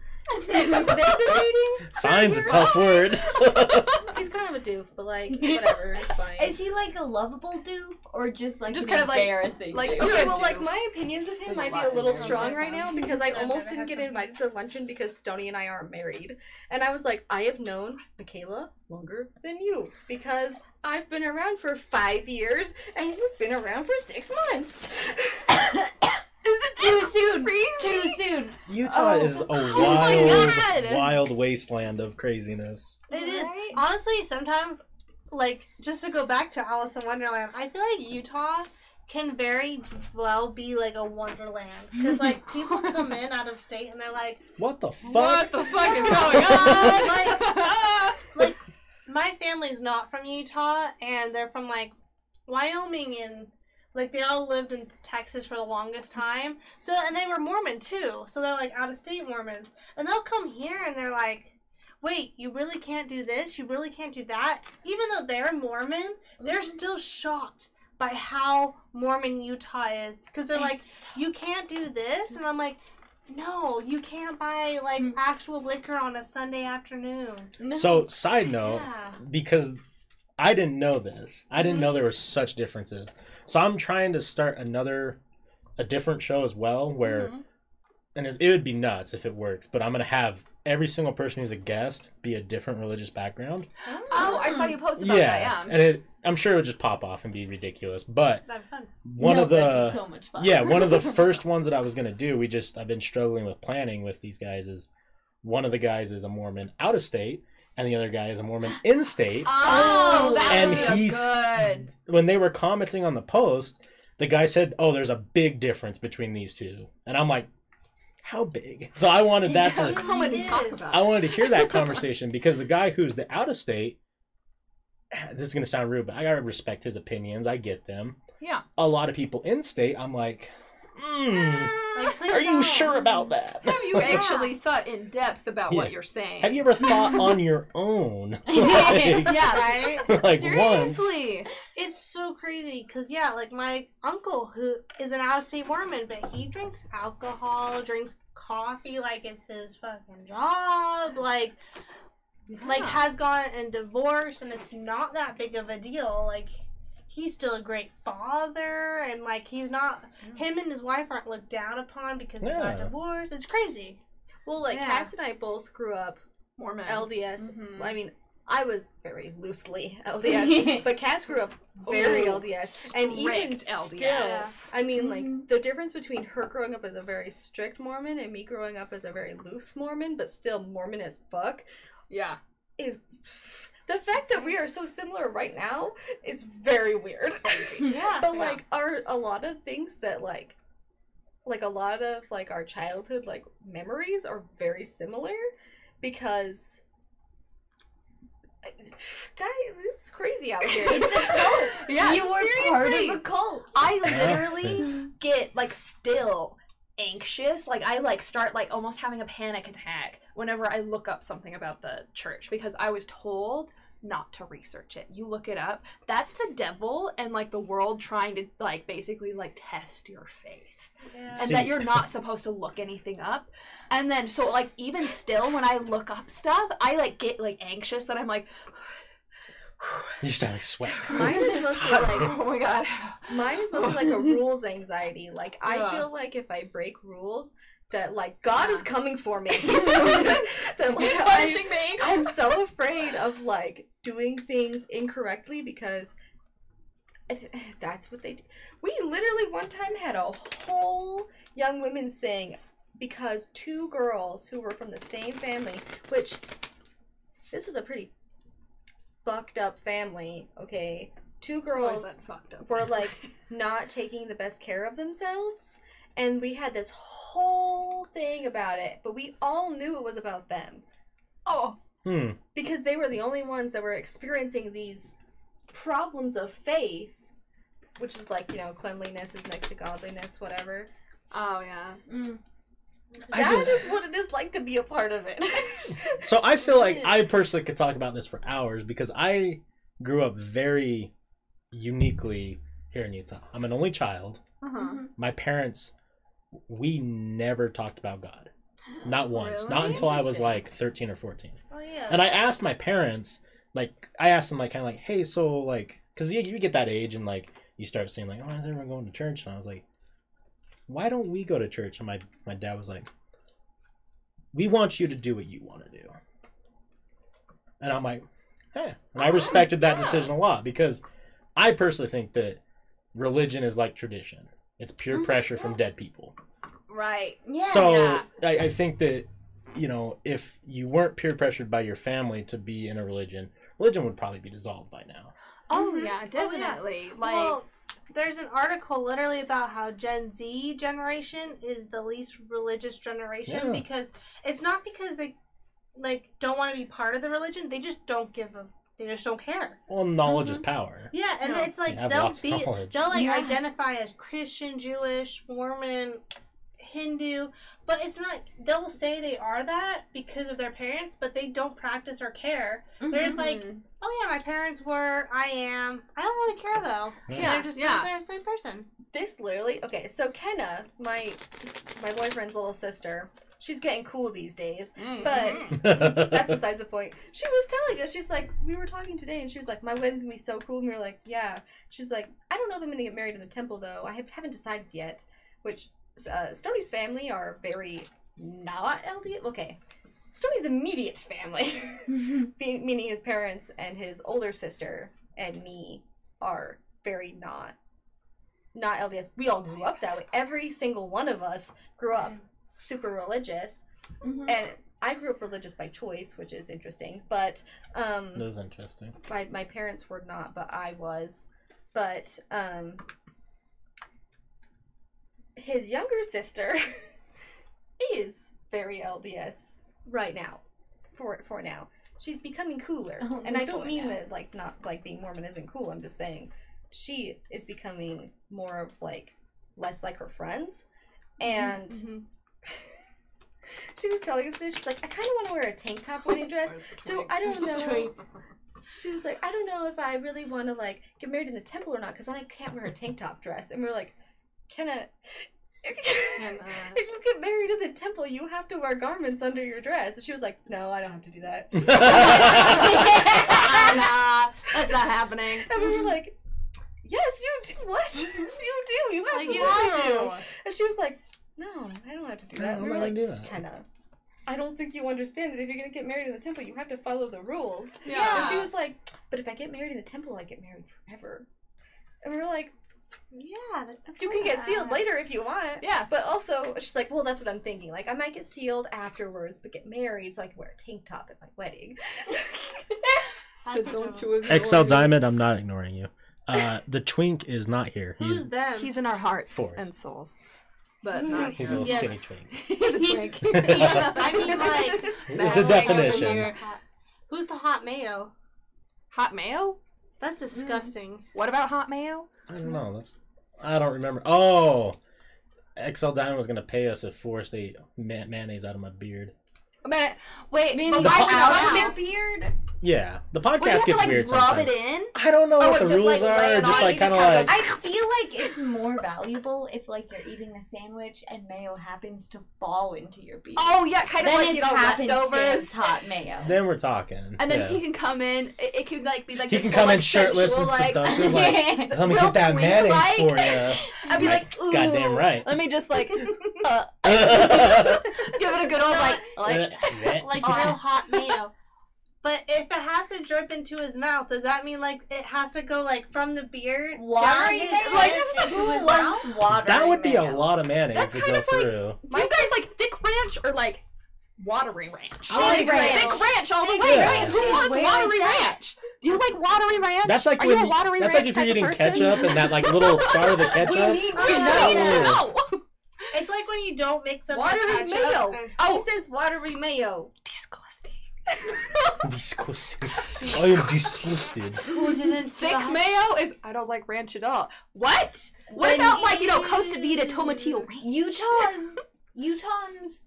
They've been dating. Fine's a tough word. He's kind of a doof, but like whatever, it's fine. Is he like a lovable doof or just like Just kind of like- embarrassing? like- doof? Okay, well, like my opinions of him There's a might be a little there. strong right now because I almost didn't get some. invited to luncheon because Stoney and I aren't married, and I was like, I have known Michaela longer than you because I've been around for five years and you've been around for six months. too soon. Too soon. Utah Oh. is a Oh my wild, God. wild wasteland of craziness. it is. Right? Honestly, sometimes, like, just to go back to Alice in Wonderland, I feel like Utah can very well be like a wonderland. Because, like, people come in out of state and they're like, What the fuck? What the fuck is going on? like, my family's not from Utah and they're from, like, Wyoming and. Like they all lived in Texas for the longest time. So and they were Mormon too. So they're like out of state Mormons. And they'll come here and they're like, Wait, you really can't do this? You really can't do that? Even though they're Mormon, they're mm-hmm. still shocked by how Mormon Utah is. Because they're like, You can't do this? Mm-hmm. And I'm like, No, you can't buy like Mm. actual liquor on a Sunday afternoon. So, side note, Yeah. because I didn't know this. I didn't know there were such differences. So I'm trying to start another, a different show as well, where Mhm. and it, it would be nuts if it works, but I'm gonna have every single person who's a guest be a different religious background. Oh, I saw you post about yeah, that. Yeah. and it, I'm sure it would just pop off and be ridiculous. But fun. one No, of the be so much fun. yeah, one of the first ones that I was gonna do, we just I've been struggling with planning with these guys. Is one of the guys is a Mormon out of state, and the other guy is a Mormon in state. Oh, oh that And would be he's- good. When they were commenting on the post, the guy said, "Oh, there's a big difference between these two. and I'm like, "How big?" So I wanted that Yeah, to come and talk about. I wanted to hear that conversation because the guy who's the out of state, this is gonna sound rude, but I gotta respect his opinions. I get them. Yeah. A lot of people in state, I'm like, mm, Like, are you sure about that? Have you actually thought in depth about Yeah. what you're saying? Have you ever thought on your own? Like, yeah. Right? like once. Seriously. It's so crazy because yeah, like my uncle who is an out-of-state Mormon, but he drinks alcohol, drinks coffee like it's his fucking job, like like has gone and divorced, and it's not that big of a deal. Like he's still a great father, and like he's not him and his wife aren't looked down upon because they got divorced. It's crazy. Well, like Yeah. Cass and I both grew up Mormon. LDS. Mhm. I mean, I was very loosely LDS, but Cass grew up very Ooh, LDS, and even strict still, LDS. I mean, like Mhm. the difference between her growing up as a very strict Mormon and me growing up as a very loose Mormon, but still Mormon as fuck, Yeah. is the fact that we are so similar right now is very weird. Yeah. but Yeah. like are a lot of things that like like a lot of like our childhood like memories are very similar because guys it's crazy out here it's a cult Yeah. you were part of seriously. a cult. I literally get like still anxious. Like I like start like almost having a panic attack whenever I look up something about the church because I was told not to research it. You look it up. That's the devil and like the world trying to like basically like test your faith. Yeah. And See- that you're not supposed to look anything up. And then so like even still when I look up stuff, I like get like anxious that I'm like You start like sweating. mine is mostly like oh my god. mine is mostly like a rules anxiety like i Yeah. feel like if i break rules that like god Yeah. is coming for me that, like, He's punishing me. I'm so afraid of like doing things incorrectly because that's what they do. We literally one time had a whole young women's thing because two girls who were from the same family, which this was a pretty fucked up family, okay? Two girls up. were like not taking the best care of themselves. And we had this whole thing about it, but we all knew it was about them oh Hmm. because they were the only ones that were experiencing these problems of faith, which is like, you know, cleanliness is next to godliness, whatever. oh yeah. Mm. I That just- is what it is like to be a part of it. So I feel like I personally could talk about this for hours because I grew up very uniquely here in Utah. I'm an only child. Uh-huh. My parents, we never talked about God. Not once. Not until I was like 13 or 14. Oh yeah. And I asked my parents, like, I asked them, like, kind of like, hey, so, like, because you, you get that age and, like, you start saying, like, oh, is everyone going to church? And I was like, why don't we go to church? And my, my dad was like, we want you to do what you want to do. And I'm like, hey. And I respected that decision a lot because I personally think that religion is like tradition. It's pure Mhm, pressure from dead people. Right. Yeah. So Yeah. I, I think that you know if you weren't peer pressured by your family to be in a religion, religion would probably be dissolved by now. Oh Mhm. yeah, Oh, yeah. definitely. Like well, there's an article literally about how Gen Z generation is the least religious generation Yeah. because it's not because they like don't want to be part of the religion. They just don't give a. They just don't care. Well, knowledge is Mhm. power. Yeah, and Yeah. it's like You have they'll lots of be they'll like Yeah. identify as Christian, Jewish, Mormon, Hindu, but it's not. They'll say they are that because of their parents, but they don't practice or care. They're just like, Mhm. oh yeah, my parents were. I am. I don't really care though. Yeah, they're just yeah. they're the same person. this literally okay, so Kenna, my my boyfriend's little sister, she's getting cool these days. But that's besides the point. She was telling us, she's like, we were talking today, and she was like, my wedding's gonna be so cool. And we were like, yeah. She's like, I don't know if I'm gonna get married in the temple though. I have, haven't decided yet. Which uh, Stoney's family are very not LDS. Okay, Stoney's immediate family, meaning his parents and his older sister and me, are very not not LDS. We all grew up that way. Every single one of us grew up super religious, Mhm. and I grew up religious by choice, which is interesting. But um, That was interesting. my my parents were not, but I was. But um his younger sister is very LDS right now. For for now. She's becoming cooler. Oh, and I don't mean now. that like not like being Mormon isn't cool. I'm just saying she is becoming more of like less like her friends. And Mhm. she was telling us today, she's like, I kinda wanna wear a tank top wedding dress. So I don't know. She was like, I don't know if I really want to like get married in the temple or not, because then I can't wear a tank top dress. And we are like, Kenna, Kenna. Uh, if you get married in the temple, you have to wear garments under your dress. And she was like, No, I don't have to do that. nah, that's not happening. And we were like, Yes, you do. What? You do. You Like, absolutely you have do. And she was like, No, I don't have to do that. I'm we not were like, do that. Kenna, I don't think you understand that if you're gonna get married in the temple, you have to follow the rules. Yeah. And she was like, But if I get married in the temple, I get married forever. And we were like, Yeah, that's You can get sealed later if you want. Yeah. But also, she's like, Well, that's what I'm thinking. Like, I might get sealed afterwards, but get married so I can wear a tank top at my wedding. That's So don't you ignore XL me. Diamond, I'm not ignoring you. Uh, the twink is not here. Who's He's them? He's in our hearts Force. and souls, but mm. not he's a here. little Yes. skinny twink. He's a twink. I mean, like, It's the definition. who's the hot mayo? Hot mayo? That's hmm. disgusting. What about hot mayo? I don't know. That's I don't remember. Oh, XL Diamond was gonna pay us if Forrest ate ma- mayonnaise out of my beard. Man, wait, Maybe but The why po- is it on their beard? Yeah, the podcast have to gets like weird rub sometimes. it in? I don't know Oh, what the just, rules like, are. Just like kind of like. like, I feel like it's more valuable if like you're eating a sandwich and mayo happens to fall into your beard. Oh yeah, kind of then like it's you know happenstance leftovers. hot mayo. Then we're talking. And then yeah. he can come in. It, it could like be like He can come in shirtless and sensual, like, seductive, like, Let me get that twink, mayonnaise like. for you. I'd be like, Ooh, Goddamn right. Let me just like uh, give it a good old like like. Like real hot mayo. But if it has to drip into his mouth, does that mean like it has to go like from the beard down Watery his mayo? Like, lips into Who his wants mouth? watery That would be a mayo? lot of mayonnaise That's to kind go of like- through. Do you guys like thick ranch or like watery ranch? I like Thick ranch. Thick ranch all the Thick way, ranch. right? Who Yeah. wants Where watery is that? ranch? Do you like watery ranch? That's like Are when you a watery that's ranch like if you're type of eating person? ketchup and that like little star of the ketchup. we need We to need to know. It's like when you don't mix up the Watery ketchup mayo. Oh, He says watery mayo. disgusting. Disgusting. I am disgusted. Who didn't Thick mayo is. I don't like ranch at all. What? What Then about like you know Costa Vida tomatillo ranch? Utah's Utahns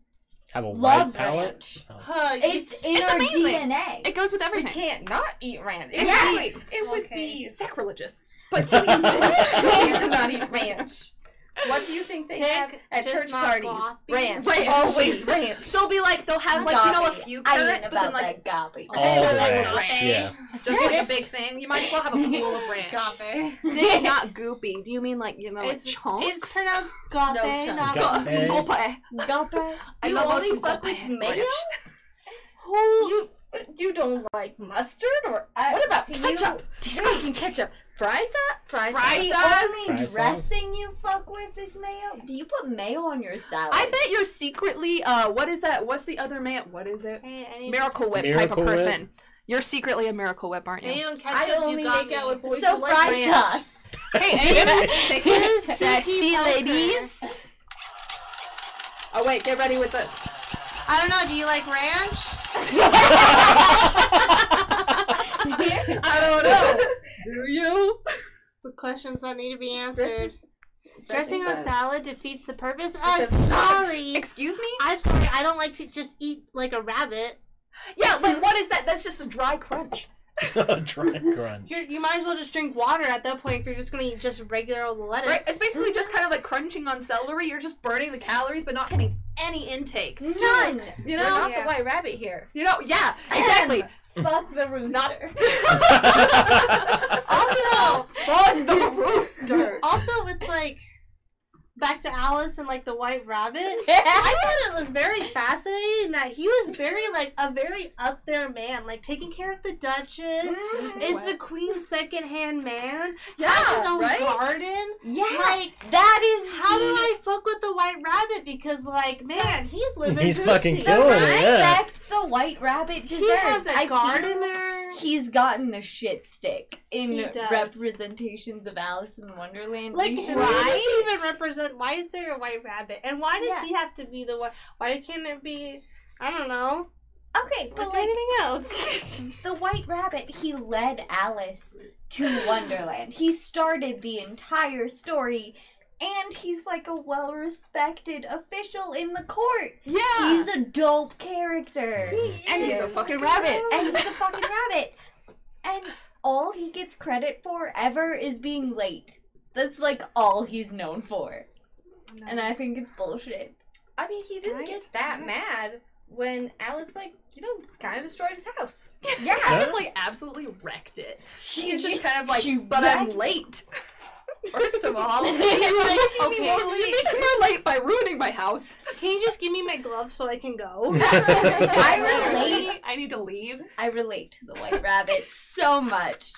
Have a love wide palate. ranch. Oh. Huh, you- It's in It's our amazing. DNA. It goes with We everything. can't not eat ranch. It Exactly. would be, it would Okay. be Sacrilegious. but to eat to not eat ranch. What do you think they Pick have at just church not parties? coffee. Ranch. Ranch. Always ranch. They'll be like they'll have like you know a Gabi. few I carrots, ain't but about then like that gabi. All They're the like ranch. ranch. Yeah. just like a big thing. You might as well have a pool of ranch. Gape. Nick, not goopy. Do you mean like you know like It's, chunks? it's pronounced gape, No not chunks. gape. Gape. Gope. Gabi. I You love us only some fuck gope with mayo? ranch. You you don't like mustard or what about do you- ketchup? Disgusting ketchup. Fry sauce? Fry Fry sauce? The sauce? only Fry sauce? dressing you fuck with is mayo. Do you put mayo on your salad? I bet you're secretly uh what is that? What's the other man? What is it? Hey, Miracle Whip Miracle type of Whip? person. You're secretly a Miracle Whip, aren't you? mayo and ketchup. I you only got make out with boys so who like fry ranch. sauce. Hey, any Who's sexy ladies? Oh wait, get ready with the. I don't know. Do you like ranch? I don't know. Do you? The questions that need to be answered. Dressing Dressing on salad. salad defeats the purpose. I'm does not. sorry. Excuse me? I'm sorry. I don't like to just eat like a rabbit. Yeah, like what is that? That's just a dry crunch. A dry crunch. You're, you might as well just drink water at that point if you're just gonna eat just regular old lettuce. Right? It's basically just kind of like crunching on celery. You're just burning the calories, but not getting any intake. None. You We're know? not Yeah. the white rabbit here. You know? Yeah, exactly. Fuck the rooster. also, Fuck the rooster. also with like back to Alice and like the White Rabbit. I thought it was very fascinating that he was very like a very up there man, like taking care of the Duchess. Is the Queen's second hand man? has his own right? garden. yeah, Like that is how do I fuck with the White Rabbit? Because like man, he's living. He's Gucci. fucking the killing it, yeah. respect the white rabbit deserves. He has a I gardener. He's gotten the shit stick in representations of Alice in Wonderland. Like recently. why does he even represent? Why is there a white rabbit? And why does Yeah. he have to be the one? Why can't it be? I don't know. Okay, but Like anything else. the White Rabbit, he led Alice to Wonderland. He started the entire story, and he's like a well-respected official in the court. Yeah. He's a dope character. He and he's a fucking rabbit. and he's a fucking rabbit. And all he gets credit for ever is being late. That's like all he's known for. And I think it's bullshit. I mean, he didn't Right. get that mad when Alice, like, you know, kind of destroyed his house. Yeah, Yeah. kind of like absolutely wrecked it. She He's just kind of like, she but I'm late. First of all, He's like, okay, okay. you make me more late by ruining my house. Can you just give me my gloves so I can go? I relate. I need to leave. I relate to the White Rabbit so much.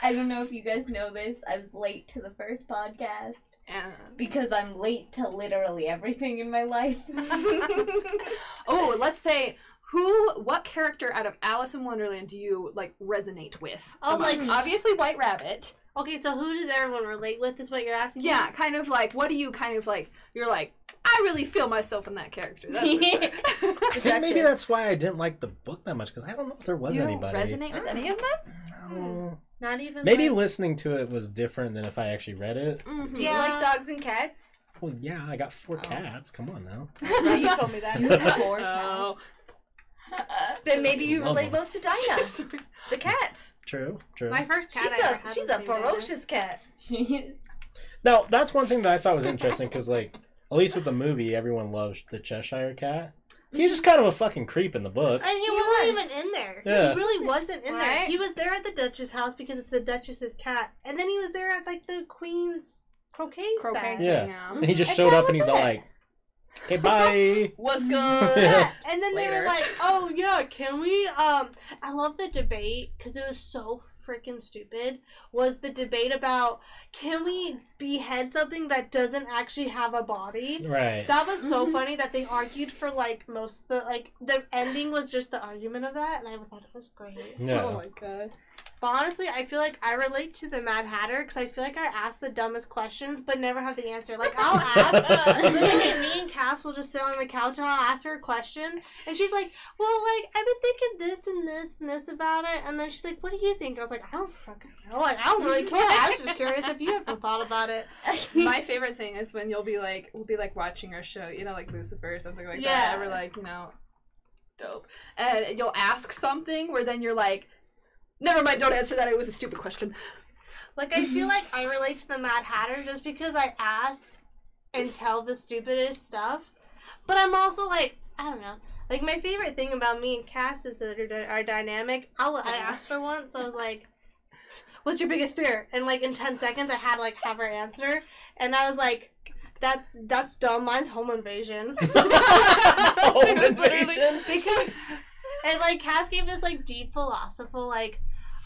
I don't know if you guys know this. I was late to the first podcast And because I'm late to literally everything in my life. oh, let's say who, what character out of Alice in Wonderland do you like resonate with? Oh, like- obviously White Rabbit. Okay, so who does everyone relate with? Is what you're asking? Yeah, kind of like what do you kind of like? You're like I really feel myself in that character. That's sure. I think maybe that's why I didn't like the book that much because I don't know if there was you don't anybody. resonate with any of them. No. Not even Maybe like, listening to it was different than if I actually read it. Mm-hmm. Yeah. like dogs and cats. Well, yeah, I got four Oh. cats. Come on now. Right, you told me that. You Four Oh. times. then maybe you relate most to Dinah, the cat. True, true. My first cat. She's I ever a had she's was a named Dinah. ferocious cat. Now, that's one thing that I thought was interesting because, like, at least with the movie, everyone loves the Cheshire Cat. He's just kind of a fucking creep in the book. And he, He wasn't was. even in there. Yeah. He really wasn't in there. Right? He was there at the Duchess house because it's the Duchess's cat. And then he was there at like the Queen's croquet, Croquet set. thing, Yeah. yeah. And he just And showed that up and was he's all it. like, "Okay, bye." What's good? Yeah, and then they were like, "Oh yeah, can we?" Um, I love the debate because it was so freaking stupid. Was the debate about can we behead something that doesn't actually have a body? right. That was so Mhm. funny that they argued for like most of the like the ending was just the argument of that, and I thought it was great. Yeah. Oh my god. But honestly, I feel like I relate to the Mad Hatter because I feel like I ask the dumbest questions but never have the answer. Like I'll ask, literally, me and Cass will just sit on the couch and I'll ask her a question, and she's like, "Well, like I've been thinking this and this and this about it," and then she's like, "What do you think?" I was like, "I don't fucking know. Like I don't really care. I was just curious if you ever thought about it." My favorite thing is when you'll be like, we'll be like watching our show, you know, like Lucifer or something like that. Yeah. And we're like, you know, dope. And you'll ask something where then you're like, never mind, don't answer that. It was a stupid question. Like I feel like I relate to the Mad Hatter just because I ask and tell the stupidest stuff. But I'm also like, I don't know. Like my favorite thing about me and Cass is that our, our dynamic. I'll, I mm-hmm. asked her once. I was like, "What's your biggest fear?" And like in ten seconds, I had to like have her answer, and I was like, "That's that's dumb. Mine's home invasion." Home It was literally- invasion. because and like Cass gave this like deep philosophical like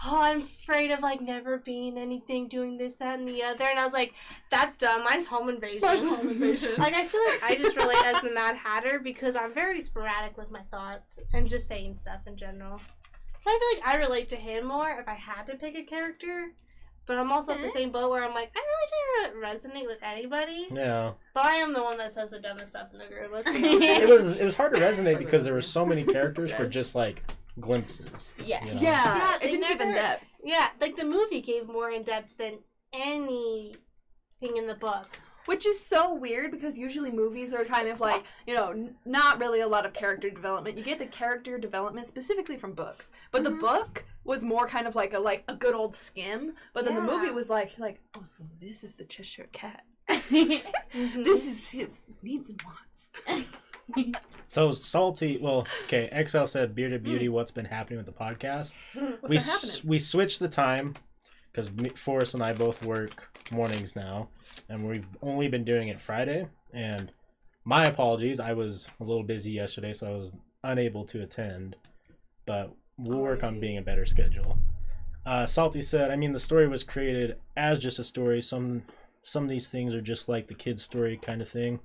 oh i'm afraid of like never being anything doing this that and the other and i was like that's dumb mine's home invasion Mine's home invasion. like i feel like i just relate as the mad hatter because i'm very sporadic with my thoughts and just saying stuff in general so i feel like i relate to him more if i had to pick a character but i'm also at the same boat where i'm like i really don't resonate with anybody Yeah. but i am the one that says the dumbest stuff in the group let's It was it was hard to resonate because there were so many characters for just like glimpses. yeah. you know? yeah, Yeah, it didn't give in never- depth. Yeah, like the movie gave more in depth than anything in the book. Which is so weird because usually movies are kind of like, you know, n- not really a lot of character development. You get the character development specifically from books. But Mhm. the book was more kind of like a like a good old skim. But then the movie was like like, oh so this is the Cheshire cat. Mm-hmm. This is his needs and wants. So salty. Well, okay. XL said, "Bearded Beauty, what's been happening with the podcast?" What's we s- we switched the time because Forrest and I both work mornings now, and we've only been doing it Friday. And my apologies, I was a little busy yesterday, so I was unable to attend. But we'll work on being a better schedule. Uh, Salty said, "I mean, the story was created as just a story. Some some of these things are just like the kid's story kind of thing."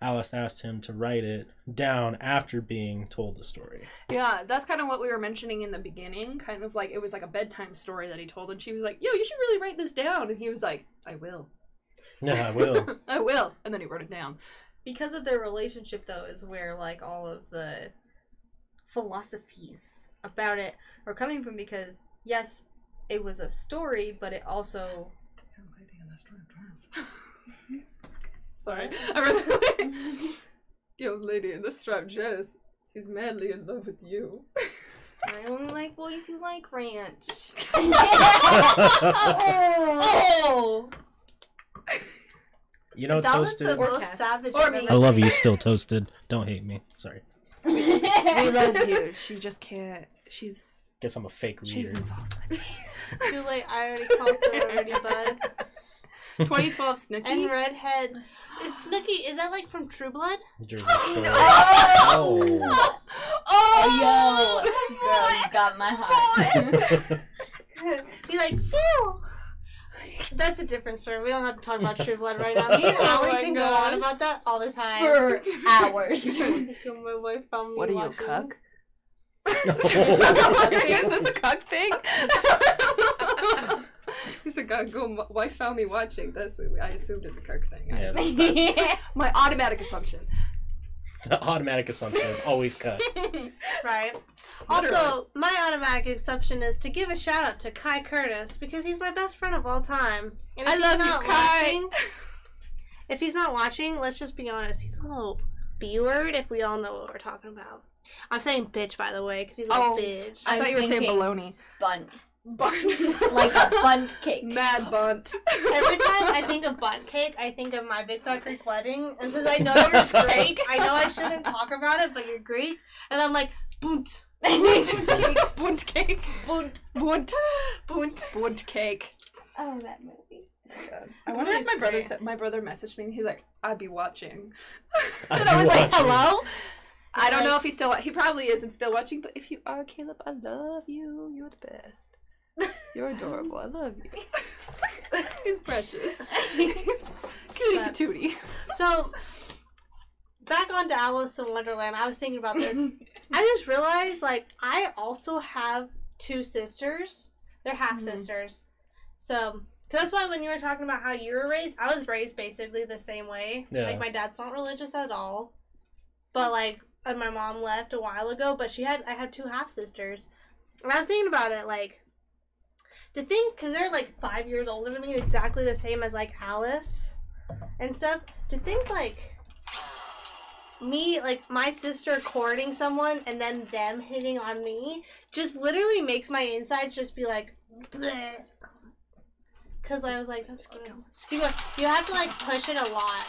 Alice asked him to write it down after being told the story. Yeah, that's kind of what we were mentioning in the beginning. Kind of like it was like a bedtime story that he told, and she was like, "Yo, you should really write this down." And he was like, "I will, Yeah, I will. I will," and then he wrote it down. Because of their relationship, though, is where like all of the philosophies about it are coming from. Because yes, it was a story, but it also Sorry, I was Young lady in the striped dress. He's madly in love with you. I only like boys who like ranch. oh. You know, that was toasted. the Or most savage. Or I've me. I love you, still toasted. Don't hate me. Sorry. we love you. She just can't. She's Guess I'm a fake she's involved with me. Too late. I already called it already, bud. 2012 Snooki. And redhead. Is Snooki? Is that like from True Blood? Jersey Shore. Oh. oh, Yo, girl, you got my heart. Be like, phew. That's a different story. We don't have to talk about True Blood right now. Me and Oh Allie my can go on about that all the time. For hours. my wife found What are you, a watching. cuck? Is this a cuck thing? He's a cuck. Go, my wife found me watching. That's what I assumed it's a cuck thing. Yeah. My automatic assumption. the automatic assumption is always cut. Right. Literally. Also, my automatic exception is to give a shout out to Kai Curtis because he's my best friend of all time. And if I he's love you, not Kai. watching- if he's not watching, let's just be honest. He's a little B word if we all know what we're talking about. I'm saying bitch, by the way, because he's like Oh. bitch. I I'm thought you were saying baloney. Bunt. Bunt. Like a bunt cake. Mad bunt. Every time I think of bunt cake, I think of my Big Fat Greek wedding. And since I know you're Greek, I know I shouldn't talk about it, but you're Greek. And I'm like, bunt. Bunt cake. Bunt. Bunt. Bunt. Bunt Bunt cake. Oh, that movie. I wonder if my brother said my brother messaged me and he's like, I'd be watching. I'd and I be was like, watching. hello? I don't Like- know if he's still he probably isn't still watching, but if you are, Caleb, I love you. You're the best. You're adorable. I love you. he's precious. Cutie But- patootie. So, back on to Alice in Wonderland. I was thinking about this. I just realized, like, I also have two sisters. They're half mm-hmm. sisters. So, cause that's why when you were talking about how you were raised, I was raised basically the same way. Yeah. Like, my dad's not religious at all. But, mm-hmm. like, and my mom left a while ago, but she had, I had two half sisters. And I was thinking about it, like, to think, because they're like five years older than me, exactly the same as, like, Alice and stuff, to think, like, me, like, my sister courting someone and then them hitting on me just literally makes my insides just be like, because I was like, that's gross. Keep going. You have to, like, push it a lot.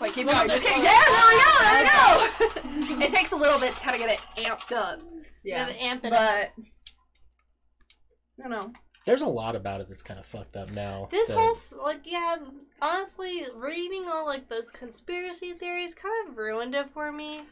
Wait, keep going. Just keep, slower. Oh, yeah, there we go. There we go. it takes a little bit to kind of get it amped up, Yeah, amp it up. but I don't know. There's a lot about it that's kind of fucked up now. This that- whole like yeah, honestly, reading all like the conspiracy theories kind of ruined it for me.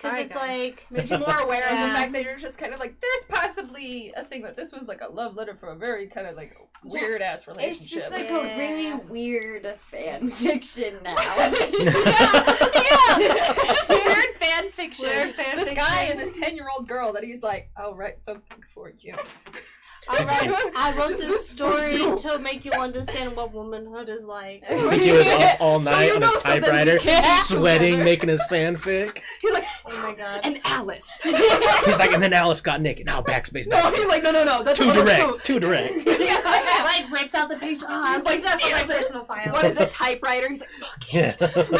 Cause Sorry, it's guys. like made you more aware of the fact that you're just kind of like there's possibly a thing that this was like a love letter for a very kind of like weird ass relationship. It's just like Yeah. a really weird fan fiction now. yeah, just a weird fan fiction. Weird fan this guy and this ten year old girl that he's like, I'll write something for you. I wrote, I wrote This this story to make you understand what womanhood is like. I think he was up all night you on his typewriter, sweating, making his fanfic. He's like, Oh my god. and Alice. He's like, and then Alice got naked. Now backspace, no, backspace. he's like, no, no, no. That's too direct, too direct. yeah. like rips out the page. Oh, I was He's like, like, that's my personal file. What is a typewriter? He's like, fuck it. Yeah.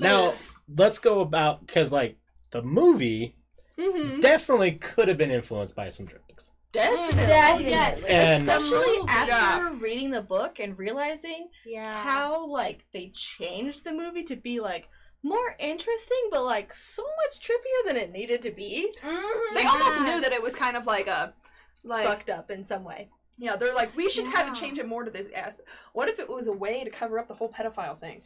now let's go about because like the movie Mm-hmm. definitely could have been influenced by some drugs. Definitely. Oh, yes, And- especially after movie. reading the book and realizing Yeah. how like they changed the movie to be like more interesting, but like so much trippier than it needed to be. Mm-hmm. They almost knew that it was kind of like a, like fucked up in some way. Yeah, they're like, we should kind Yeah. of change it more to this aspect. What if it was a way to cover up the whole pedophile thing?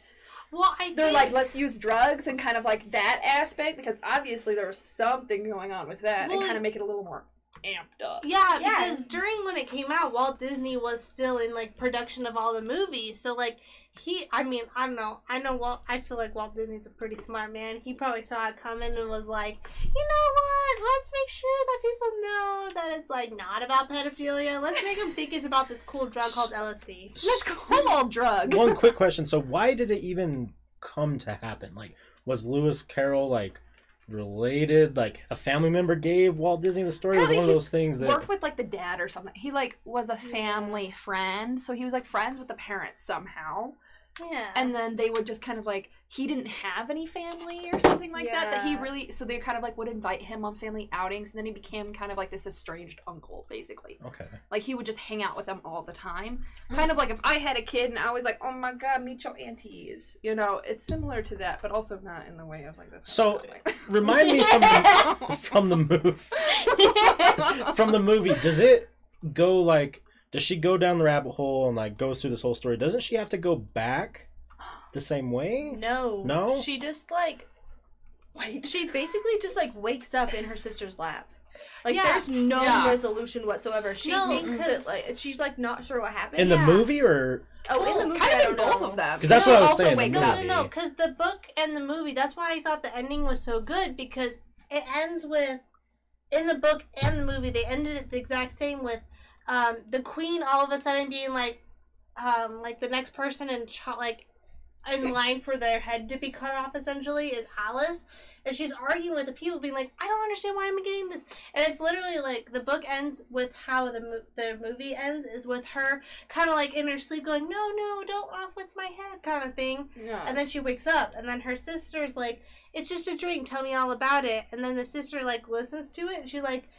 Well, I They're think, like, let's use drugs and kind of like that aspect because obviously there was something going on with that Well, and kind of make it a little more amped up. Yeah, Yeah. because during when it came out, Walt Disney was still in like production of all the movies. So like he, I mean, I don't know. I know Walt. I feel like Walt Disney's a pretty smart man. He probably saw it coming and was like, you know what? Let's make sure that people know that it's like not about pedophilia. Let's make them think it's about this cool drug called LSD. Let's cool drug. One quick question: So why did it even come to happen? Like, was Lewis Carroll like related? Like, a family member gave Walt Disney the story? Was one of those things that? Worked with like the dad or something. He like was a family friend, so he was like friends with the parents somehow. Yeah. and then they would just kind of like he didn't have any family or something like that that he Yeah. really so they kind of like would invite him on family outings and then he became kind of like this estranged uncle basically Okay. like he would just hang out with them all the time mm-hmm. kind of like if i had a kid and i was like oh my god meet your aunties you know it's similar to that but also not in the way of like the So- like, Remind me from the, from the move from the movie. Does it go like? Does she go down the rabbit hole and like goes through this whole story? Doesn't she have to go back the same way? No. No? She just like Wait. she basically just like wakes up in her sister's lap. Like Yeah. there's no Yeah. resolution whatsoever. She No, thinks because- that like she's like not sure what happened. In the Yeah. movie or oh, in the movie, kind I of don't in both know. of them 'Cause that's He what I was saying, the wakes No, up no, no, because the book and the movie, that's why I thought the ending was so good because it ends with, in the book and the movie, they ended it the exact same with um, the queen all of a sudden being like, um, like the next person in, ch- like, in line for their head to be cut off essentially is Alice. And she's arguing with the people, being like, I don't understand why I'm getting this. And it's literally like the book ends with how the, mo- the movie ends is with her kind of like in her sleep going, No, no, don't off with my head, kind of thing. yeah. And then she wakes up, and then her sister's like, "It's just a dream. Tell me all about it." And then the sister like listens to it, and she like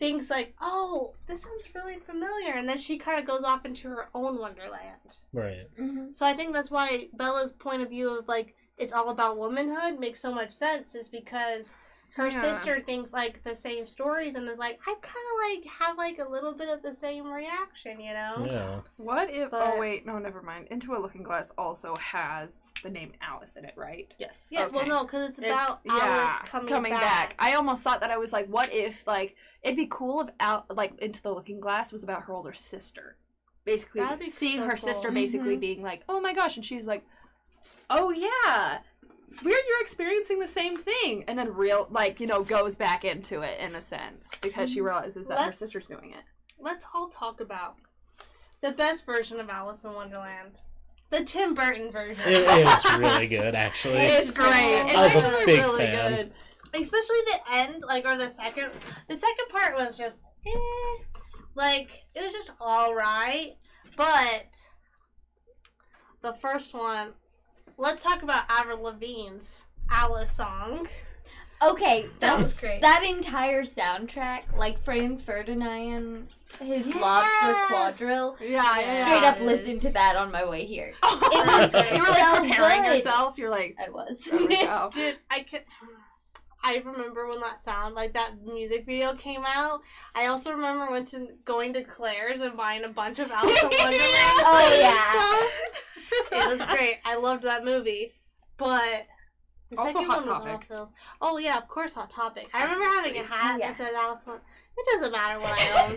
thinks like, "Oh, this sounds really familiar." And then she kind of goes off into her own wonderland. right? Mm-hmm. So I think that's why Bella's point of view of like it's all about womanhood makes so much sense, is because her Yeah. sister thinks like the same stories and is like, I kind of like have like a little bit of the same reaction, you know? Yeah. What if? Oh, but- oh wait, no, never mind. Into a Looking Glass also has the name Alice in it, right? Yes. Yeah, well, no, because it's It's- about Alice coming, back. I almost thought that I was like, what if like it'd be cool if Al like Into the Looking Glass was about her older sister, basically be seeing so her cool. sister basically Mhm. being like, oh my gosh, and she's like, oh yeah. Weird, you're experiencing the same thing, and then real, like you know, goes back into it in a sense because she realizes that her Let's- sister's doing it. Let's all talk about the best version of Alice in Wonderland. The Tim Burton version. It is really good, actually. It's great. It's I was a big really fan. good. Especially the end, like, or the second. The second part was just, eh. Like, it was just alright. But, the first one, let's talk about Avril Lavigne's Alice song. Okay, That was great. That entire soundtrack, like Franz Ferdinand, his love for quadrille. Yeah, yeah. Straight up it listened to that on my way here. Oh, was you were like so preparing good. yourself. You're like, I was. there we go. Dude, I could. I remember when that sound, like that music video came out. I also remember went to going to Claire's and buying a bunch of Alice in Wonderland. Oh, yeah. it was great. I loved that movie, but the Also second Hot one was Topic. awful. Oh yeah, of course, Hot Topic. I remember having a hat Yeah. that said Alice. It doesn't matter what I owned,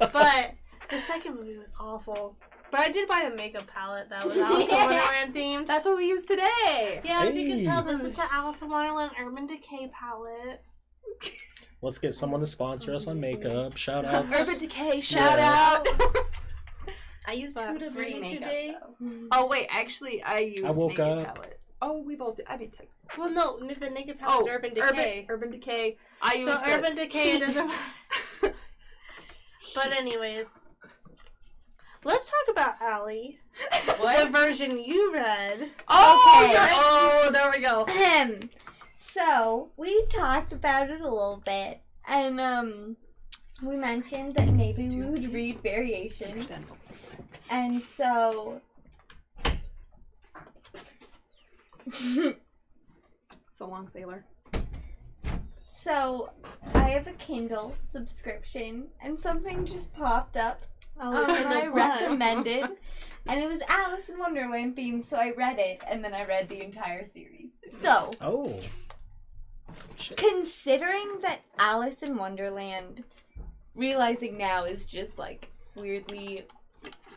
but the second movie was awful. But I did buy the makeup palette that was Alice in Wonderland themed. That's what we use today. Yeah, you can tell this is the Alice in Wonderland Urban Decay palette. Let's get someone to sponsor us on makeup. Shout out. Urban Decay, shout Yeah. out. I used But Huda Free Beauty makeup, today. though. Hmm. oh wait, actually, I used I woke Naked up. Palette. Oh, we both did. I mean, tech. Well, no, the naked palette Oh, Urban Urban Decay. Urban Decay. I used so the Urban Decay heat. doesn't matter. But anyways, let's talk about Allie. The version you read. Oh, Okay. oh, there we go. So we talked about it a little bit, and um, we mentioned that maybe we would read variations, and so. So long, sailor. so I have a Kindle subscription, and something just popped up Oh, um, I recommended, and it was Alice in Wonderland themed. So I read it, and then I read the entire series. So Oh. Shit. considering that Alice in Wonderland, realizing now is just like weirdly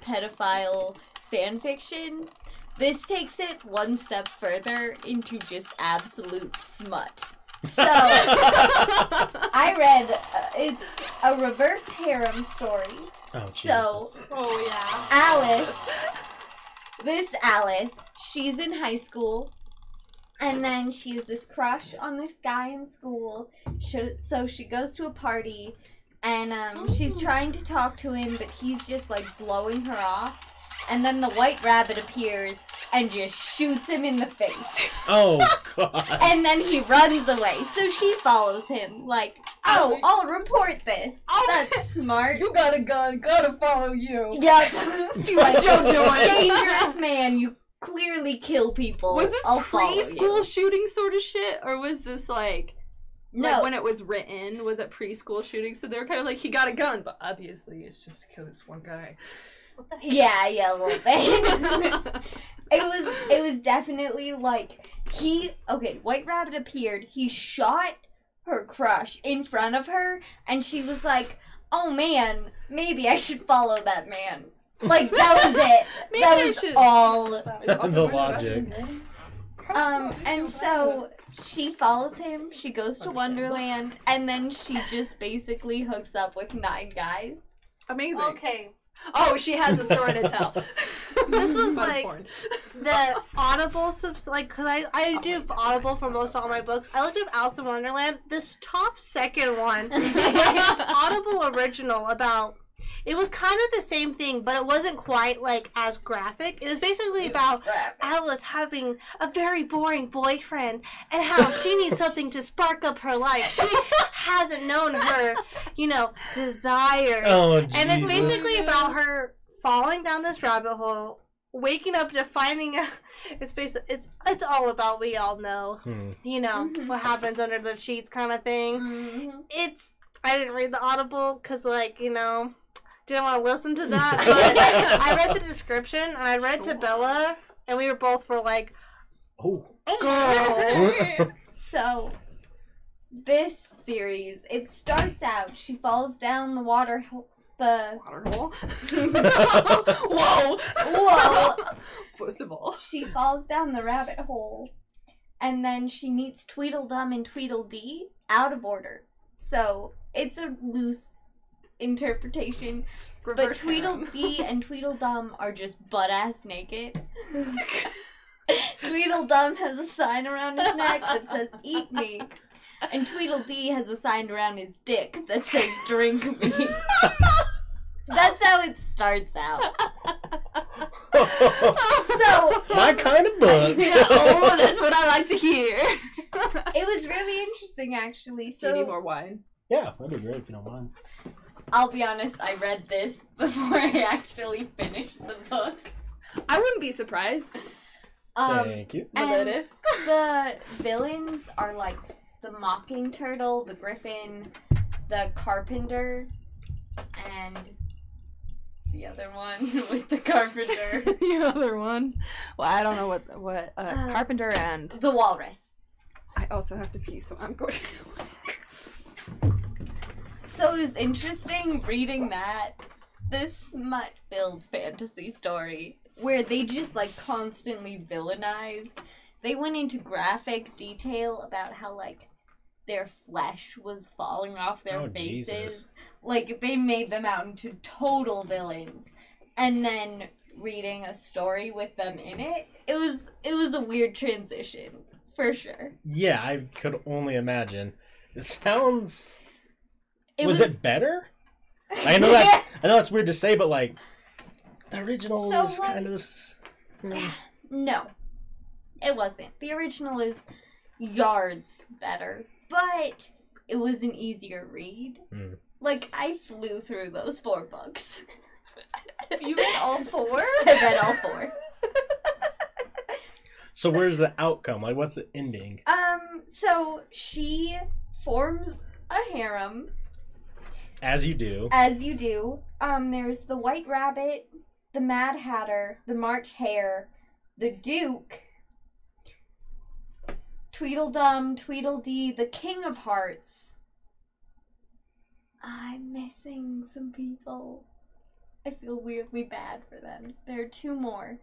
pedophile fan fiction, this takes it one step further into just absolute smut. So I read uh, it's a reverse harem story. Oh, So- Jesus. Oh yeah. Alice, this Alice, she's in high school, and then she has this crush on this guy in school. She, so she goes to a party, and um, she's trying to talk to him, but he's just like blowing her off. And then the white rabbit appears and just shoots him in the face. Oh god. And then he runs away. So she follows him, like, oh, I'll report this. Oh. That's smart. You got a gun, gotta follow you. Yep. See what you doing? Dangerous man, you clearly kill people. Was this I'll preschool shooting sort of shit, or was this like No. like when it was written? Was it preschool shooting? So they were kind of like, he got a gun, but obviously it's just kill this one guy. yeah, yeah, a little bit. it was it was definitely like he okay, White Rabbit appeared, he shot her crush in front of her, and she was like, Oh man, maybe I should follow that man. Like that was it. Maybe that I was should. all the logic. Um, and so she follows him. She goes to Wonderland, and then she just basically hooks up with nine guys. Amazing. Okay. Oh, she has a story to tell. This was like- porn. the Audible subs like because I I oh do Audible for most of all my books. I looked up Alice in Wonderland. This top second one was this Audible original about. It was kind of the same thing, but it wasn't quite like as graphic. It was basically about Alice having a very boring boyfriend and how she needs something to spark up her life. She hasn't known her, you know, desires. Oh, And it's basically about her falling down this rabbit hole, waking up to finding a, it's basically it's it's all about we all know, Hmm. you know, Mhm. what happens under the sheets kind of thing. Mhm. It's I didn't read the audible cuz like, you know, didn't want to listen to that, but I read the description and I read to Bella and we were both were like, Oh. "Girl." So, this series, it starts out. She falls down the water, the Water hole. Whoa. Whoa. First of all. she falls down the rabbit hole, and then she meets Tweedledum and Tweedledee out of order. So it's a loose interpretation, but Reverse harem. Tweedledee and Tweedledum are just butt ass naked. Tweedledum has a sign around his neck that says "Eat me," and Tweedledee has a sign around his dick that says "Drink me." That's how it starts out. So my um, kind of book. oh, that's what I like to hear. it was really interesting, actually. Do you need So more wine? yeah, that'd be great if you don't mind. I'll be honest, I read this before I actually finished the book. I wouldn't be surprised. Um, Thank you. and the villains are like the mocking turtle, the griffin, the carpenter, and the other one with the carpenter, the other one. Well, I don't know what what uh, Uh, carpenter and the walrus. I also have to pee, so I'm going. So it was interesting reading that this smut-filled fantasy story where they just like constantly villainized. They went into graphic detail about how like their flesh was falling off their Oh, faces. Jesus. Like they made them out into total villains. And then reading a story with them in it, it was it was a weird transition for sure. Yeah, I could only imagine. It sounds. It was, it better? I know that. I know that's weird to say, but like, the original So, is like- kind of. s- mm. No, it wasn't. The original is yards better, but it was an easier read. Hmm. Like I flew through those four books. you read all four? I read all four. So where's the outcome? Like, what's the ending? Um, so she forms a harem, As you do. as you do. Um, there's the White Rabbit, the Mad Hatter, the March Hare, the Duke, Tweedledum, Tweedledee, the King of Hearts. I'm missing some people. I feel weirdly bad for them. There are two more.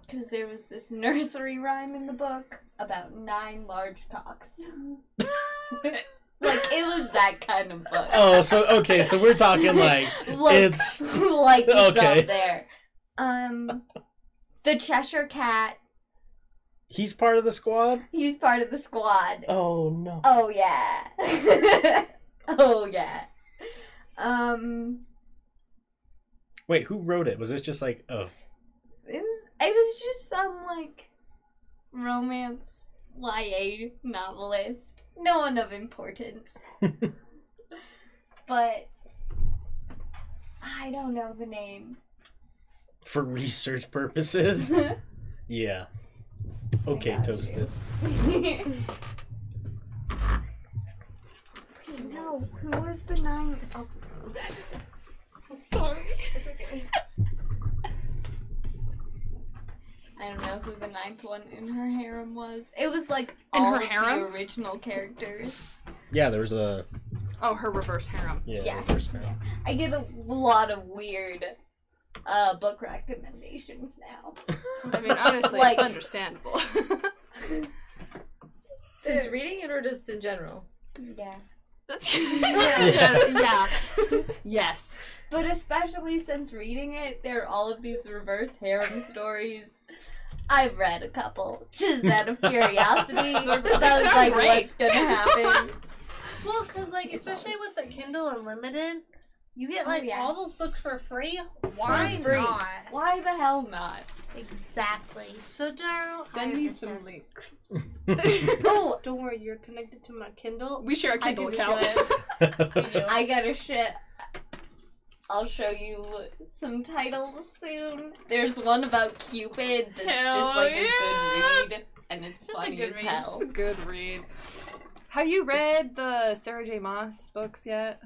Because there was this nursery rhyme in the book about nine large cocks. like, it was that kind of book. Oh, so okay, so we're talking like like, it's- like it's okay. up there. Um, the Cheshire Cat. he's part of the squad. He's part of the squad. Oh no. Oh yeah. oh yeah. Um, Wait, who wrote it? Was this just like a it was it was just some like romance YA novelist. No one of importance. but I don't know the name. for research purposes? yeah. Okay, toasted. Wait, no, who was the nine? Oh, I'm sorry. It's okay. I don't know who the ninth one in her harem was. It was like In all her of harem? the original characters. Yeah, there was a Oh, her reverse harem. yeah. Yeah, reverse harem. yeah. I get a lot of weird uh book recommendations now. I mean, honestly, Like- it's understandable. Since reading it or just in general? Yeah. That's Yeah. yeah. Yes. But especially since reading it, there are all of these reverse harem stories. I've read a couple just out of curiosity because I was like, Great. what's gonna happen? Well, because, like, It's especially always- with the Kindle Unlimited, you get, Oh, like, yeah. all those books for free. Why free. not? Why the hell not? Exactly. So, Daryl, Send me some links. Oh, Don't worry, you're connected to my Kindle. We share a Kindle can account. I got a shit. I'll show you some titles soon. There's one about Cupid that's Hell just like yeah. a good read, and it's Just a funny good as read, hell. It's a good read. Have you read the Sarah J. Maas books yet?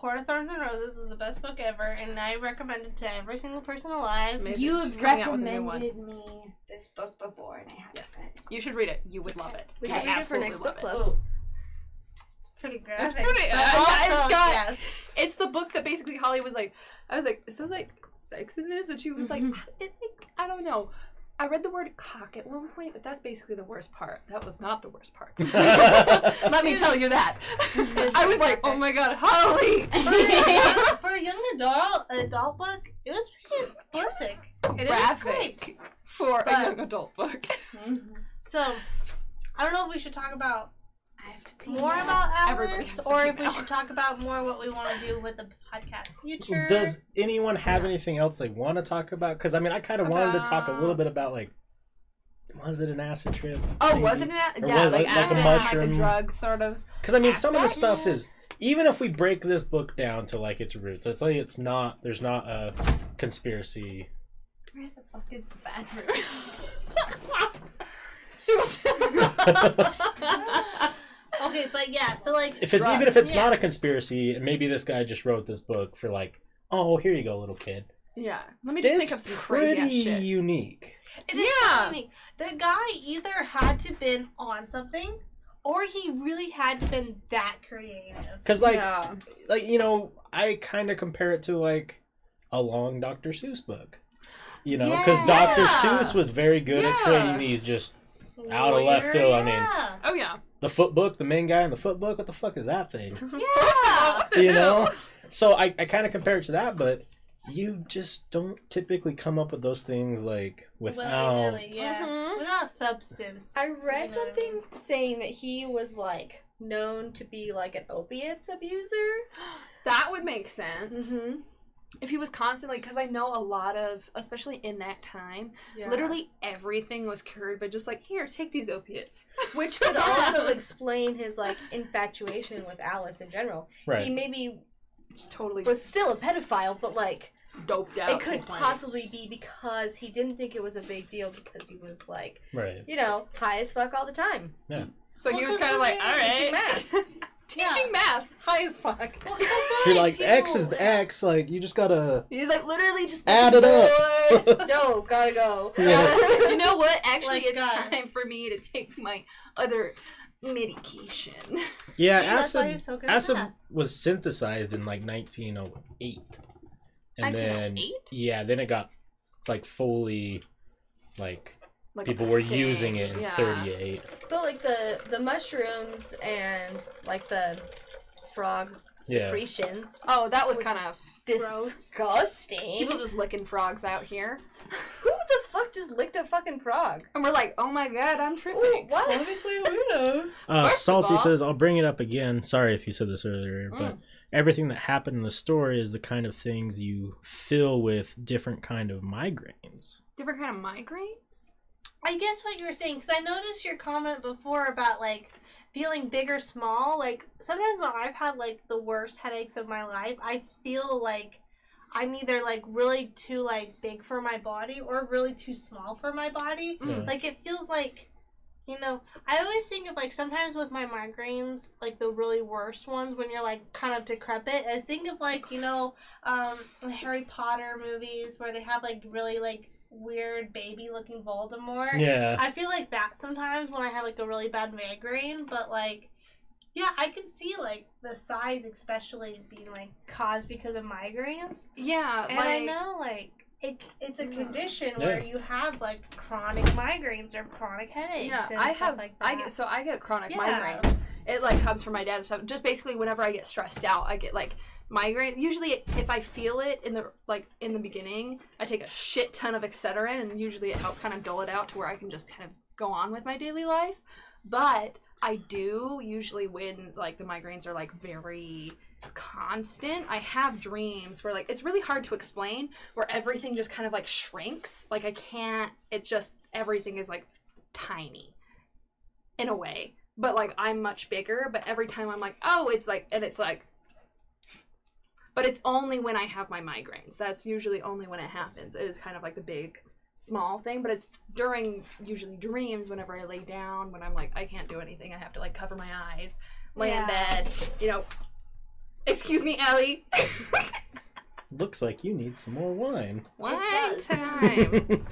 A Court of Thorns and Roses is the best book ever, and I recommend it to every single person alive. Maybe You she's have coming out with a new one. recommended me this book before, and I haven't Yes. read it. You should read it. You would love it. We can would read it for absolutely next love book it. club. It's pretty good. It's pretty- But uh, also, it's got- yes. It's the book that basically Holly was like, I was like, is there like sex in this? And she was like, Mhm. it, like, I don't know. I read the word cock at one point, but that's basically the worst part. That was not the worst part. Let me tell you that. I was like, oh my god, Holly! for, a young, for a young adult adult book, it was pretty explicit. It is great. Graphic for a young adult book. So, I don't know if we should talk about more about Everybody Alice, or if we should talk about more what we want to do with the podcast future. Does anyone have anything else they want to talk about? Because I mean, I kind of wanted to talk a little bit about like, was it an acid trip? Oh, wasn't it? Or Yeah, was it like, like a mushroom? like a drug, sort of. Because I mean, some of the stuff is even if we break this book down to like its roots, it's like it's not. There's not a conspiracy. Where the fuck is the bathroom? she was. Okay, but yeah, so like If it's even if Drugs, it's not a conspiracy, and maybe this guy just wrote this book for like, oh, here you go, little kid. yeah. Let me just think of It's some crazy ass pretty shit. unique. It is Yeah. so unique. The guy either had to been on something, or he really had to been that creative. Because like, yeah. like you know, I kind of compare it to like a long Dr. Seuss book. You know, because Yeah. Dr. Seuss was very good at creating these just Out of left field, I mean. Oh yeah. The foot book, the main guy in the foot book. What the fuck is that thing? First of all, what the You know, so I, I kind of compare it to that, but you just don't typically come up with those things like without. Willy-nilly, yeah. Mhm. Without substance. I read You know what I something mean? saying that he was like known to be like an opiates abuser. That would make sense Mm-hmm. If he was constantly because I know a lot of, especially in that time, Yeah. literally everything was cured by just like here, take these opiates. which could also explain his like infatuation with Alice in general. He maybe Just totally was still a pedophile, but like doped out. it could possibly be because he didn't think it was a big deal because he was like Right. you know high as fuck all the time. Yeah. So he was kind of like, all right teaching right, math. teaching math, high as fuck. Well, 'cause I You're like people- X is the X. Like you just gotta He's like literally just add it up. No, gotta go. Yeah. you know what? Actually, Like it's guys. time for me to take my other medication. yeah, See, acid so acid was synthesized in like 1908, and then oh yeah, then it got like fully like Like people were thing, using it in yeah. 38. But like the the mushrooms and like the frog Yeah. secretions, Oh, that was kind of disgusting. people just licking frogs out here, Who the fuck just licked a fucking frog? and we're like, oh my god, I'm Ooh, tripping. what? weirdo. Uh, First of Salty all- says, I'll bring it up again. Sorry if you said this earlier, but Mm. everything that happened in the story is the kind of things you fill with different kind of migraines. Different kind of migraines. I guess what you were saying, because I noticed your comment before about like feeling big or small. Like sometimes when I've had like the worst headaches of my life, I feel like I'm either like really too like big for my body or really too small for my body. Mm. Like it feels like you know, I always think of like sometimes with my migraines, like the really worst ones when you're like kind of decrepit. I think of like, you know, um the Harry Potter movies where they have like really like weird baby looking Voldemort. Yeah. I feel like that sometimes when I have like a really bad migraine, but like yeah, I could see like the size especially being like caused because of migraines. Yeah, And like I know like it, it's a mm. Yeah. condition where you have like chronic migraines or chronic headaches. yeah, and I stuff have like I that. get so I get chronic Yeah. migraines. It like comes from my dad and stuff. Just basically whenever I get stressed out, I get like migraines. Usually, if I feel it in the like in the beginning, I take a shit ton of Excedrin, and usually it helps kind of dull it out to where I can just kind of go on with my daily life. But I do usually when like the migraines are like very constant. I have dreams where like it's really hard to explain where everything just kind of like shrinks. Like I can't. It just everything is like tiny in a way. But like I'm much bigger, but every time I'm like, oh, it's like, and it's like, but it's only when I have my migraines. That's usually only when it happens. It is kind of like the big, small thing, but it's during usually dreams whenever I lay down, when I'm like, I can't do anything. I have to like cover my eyes, lay in bed, you know. Excuse me, Ellie. Looks like you need some more wine. Wine time.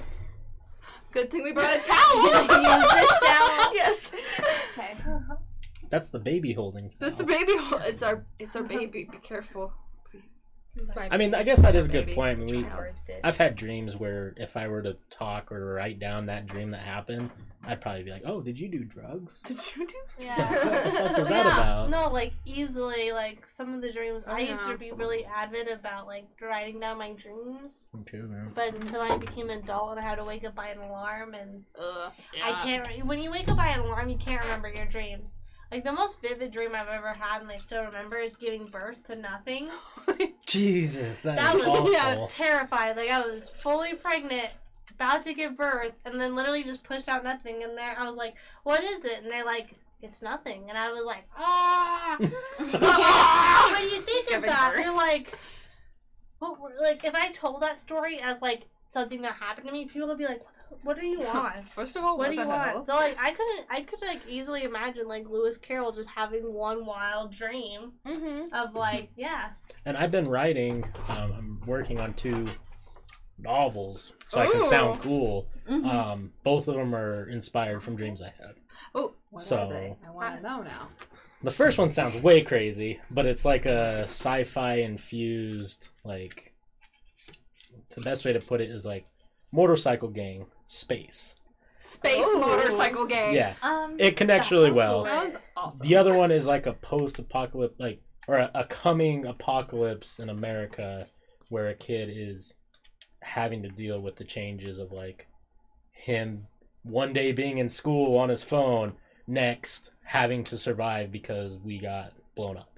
Good thing we brought a towel. Use this towel. yes. Okay. That's the baby holding. towel. This the baby. hole. It's our. It's our baby. Be careful, please. It's I mean, I guess that is a good point. I mean, we, I've had dreams where if I were to talk or write down that dream that happened, I'd probably be like, "Oh, did you do drugs? Did you do? Yeah. What the fuck was that yeah, about?" no, like easily, like some of the dreams. I used to uh-huh. be really avid about like writing down my dreams, Me too, man. but until I became an adult and I had to wake up by an alarm, and Ugh. I can't. When you wake up by an alarm, you can't remember your dreams. Like the most vivid dream I've ever had, and I still remember, is giving birth to nothing. Jesus, That that is was awful. yeah, terrified. Like I was fully pregnant, about to give birth, and then literally just pushed out nothing. And there, I was like, "What is it?" And they're like, "It's nothing." And I was like, "Ah!" when you think of that, birth. you're like, "What?" were- Like if I told that story as like something that happened to me, people would be like, "What, what do you want?" First of all, What what, do the you hell? want? So like I couldn't I could like easily imagine like Lewis Carroll just having one wild dream Mm-hmm. of like yeah And I've been writing. Um, I'm working on two novels, so I can sound Ooh. cool. Mhm. Um, both of them are inspired from dreams I had. Oh, what So- are they? I want to know now. The first one sounds way crazy, but it's like a sci-fi infused like. The best way to put it is like motorcycle gang space. Space Ooh. motorcycle game. Yeah, Um. it connects really sounds well. lit. Sounds awesome. The other one is like a post-apocalypse, like or a, a coming apocalypse in America, where a kid is having to deal with the changes of like him one day being in school on his phone, next having to survive because we got blown up.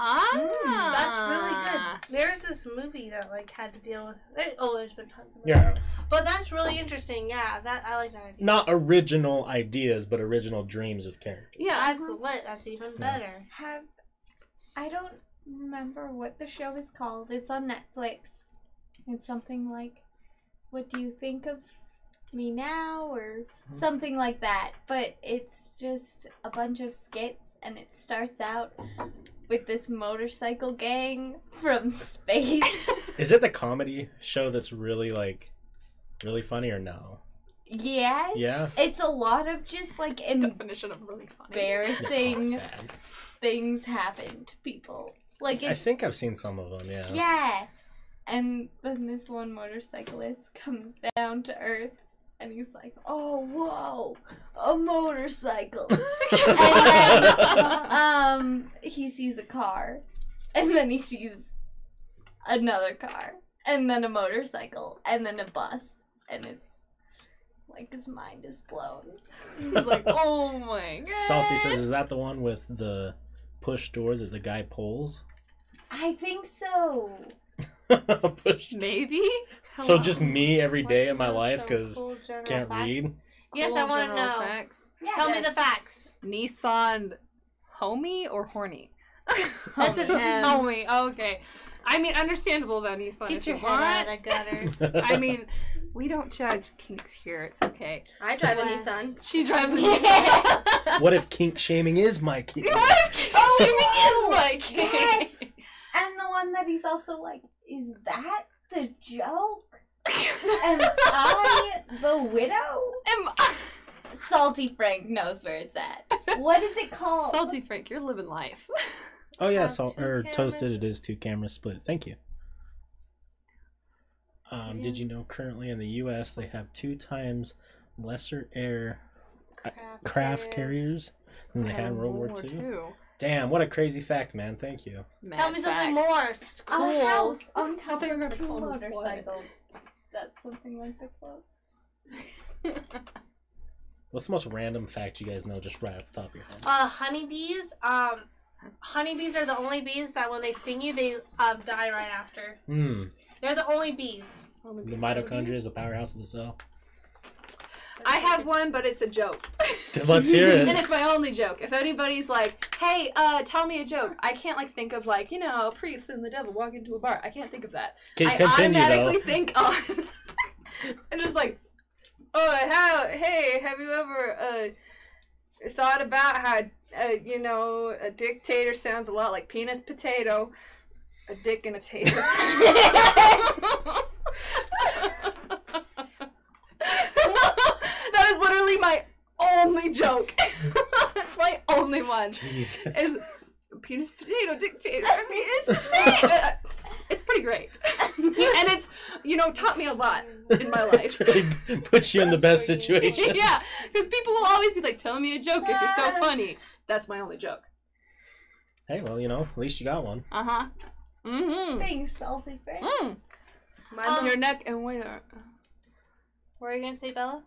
Ah, That's really good. There's this movie that like had to deal with. There, oh, there's been tons of movies. Yeah, But that's really interesting. Yeah, that I like that idea. not original ideas, but original dreams with characters. Yeah, that's mhm. lit. That's even Yeah. better. Have I don't remember what the show is called. It's on Netflix. It's something like, "What do you think of me now or Hmm. something like that. But it's just a bunch of skits, and it starts out with this motorcycle gang from space. Is it the comedy show that's really like really funny or no? yes. Yeah. It's a lot of just like Definition of really funny. embarrassing No, it's bad. things happen to people. Like I it's think I've seen some of them. Yeah. Yeah. And then this one motorcyclist comes down to Earth and he's like, Oh, whoa, a motorcycle. and then um, he sees a car. And then he sees another car. And then a motorcycle. And then a bus. And it's like his mind is blown. He's like, oh my god. Salty says, "Is that the one with the push door that the guy pulls?" I think so. push. Maybe. So Hello. just me every day Why in my life because cool can't facts? read. Yes, I Cool want to general know. facts. Yeah, Tell me the that's- facts. Nissan homie or horny? That's an M. homie. Okay. I mean, understandable about Nissan Get if your you head out want. of the gutter. I mean, we don't judge kinks here. It's okay. I drive a Nissan. She drives a Yeah. Nissan. what if kink shaming is my kink? what if kink Oh, shaming is my kink? Yes. And the one that he's also like, is that the joke? Am I the widow? Am I? Salty Frank knows where it's at. What is it called? Salty Frank, you're living life. Oh yeah, salt or cameras. toasted. It is two cameras split. Thank you. Um, Yeah. Did you know currently in the U.S. they have two times lesser air craft carriers than they had in World War II? II. Damn, what a crazy fact, man. Thank you. Tell me something more. It's A cool. house on top you of two a slut. motorcycles. That's something like the quote. What's the most random fact you guys know just right off the top of your head? Uh, honeybees. Um, honeybees are the only bees that when they sting you, they um die right after. Hmm. They're the only bees. The mitochondria is the powerhouse of the cell. I have one, but it's a joke. Let's hear it. and it's my only joke. If anybody's like, "Hey, uh, tell me a joke," I can't like think of like you know a priest and the devil walk into a bar. I can't think of that. Can I continue automatically though. think on. and just like, oh, how? Hey, have you ever uh thought about how uh, you know a dictator sounds a lot like penis potato, a dick and a tater. that is literally my only joke. It's my only one. Jesus. Is penis potato dictator. I mean, it's the same. Uh, It's pretty great, and it's you know taught me a lot in my life. really puts you in the best situation. yeah, because people will always be like, "Tell me a joke if you're so funny." That's my only joke. Hey, well, you know, at least you got one. Uh huh. Mm-hmm. Thanks, Salty Frank. Mm. My Um, most- Your neck and where are, What are you gonna say, Bella?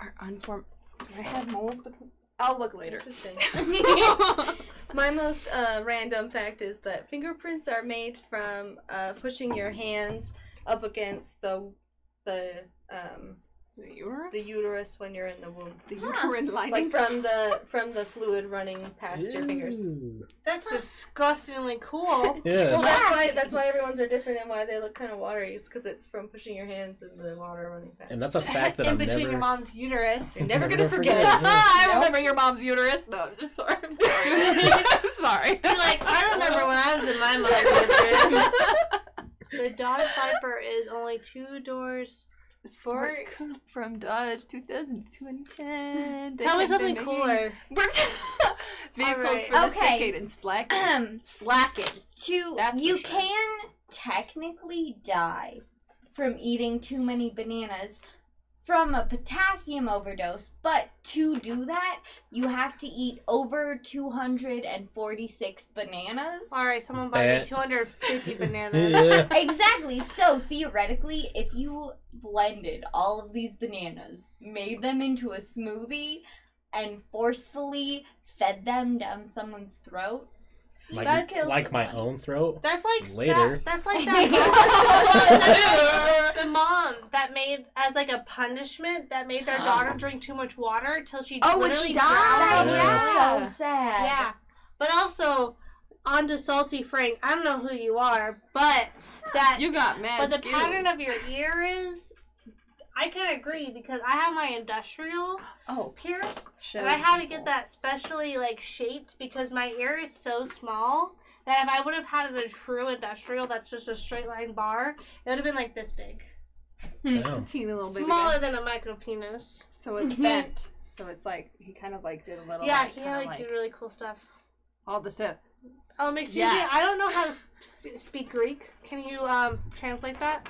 are unformed. Do I have moles? between- I'll look later. Interesting. My most uh, random fact is that fingerprints are made from uh, pushing your hands up against the the um, the uterus. the uterus when you're in the womb, The uterine lining. like from the from the fluid running past your fingers. Ooh. That's disgustingly cool. Yeah. Well, that's why that's why everyone's are different and why they look kind of watery. Is because it's from pushing your hands in the water running past. And that's a fact that in I'm between never. your mom's uterus. You're never Never gonna forget. forget. I remember your mom's uterus. No, I'm just sorry. I'm sorry. I'm sorry. You're like, I remember when I was in my mother's uterus. The Dodge Viper is only two doors. Sports coupe from Dodge 2010. Tell me something cooler. Vehicles Alright. for this Okay. decade and slacking. Um, slacking. to That's you sure. can technically die from eating too many bananas from a potassium overdose, but to do that, you have to eat over 246 bananas. Alright, someone buy me 250 bananas. yeah. Exactly. So theoretically, if you blended all of these bananas, made them into a smoothie, and forcefully fed them down someone's throat, Like, That kills like my someone. own throat. That's like Later. That, that's like that. the mom that made as like a punishment that made their daughter drink too much water till she Oh, when she drowned. died, Yeah. Yeah. so sad. Yeah, but also on to salty Frank. I don't know who you are, but that You got mad But the skills. pattern of your ear is, I can agree because I have my industrial Oh, pierce, show and I had to get that specially like shaped because my ear is so small that if I would have had a true industrial that's just a straight line bar, it would have been like this big, Damn. teeny little baby. smaller guy. than a micro penis. So it's bent. So it's like he kind of like did a little. yeah, like, he kinda like, like do really cool stuff. all the stuff. Um, excuse Yes. me, I don't know how to sp- speak Greek. Can you um translate that?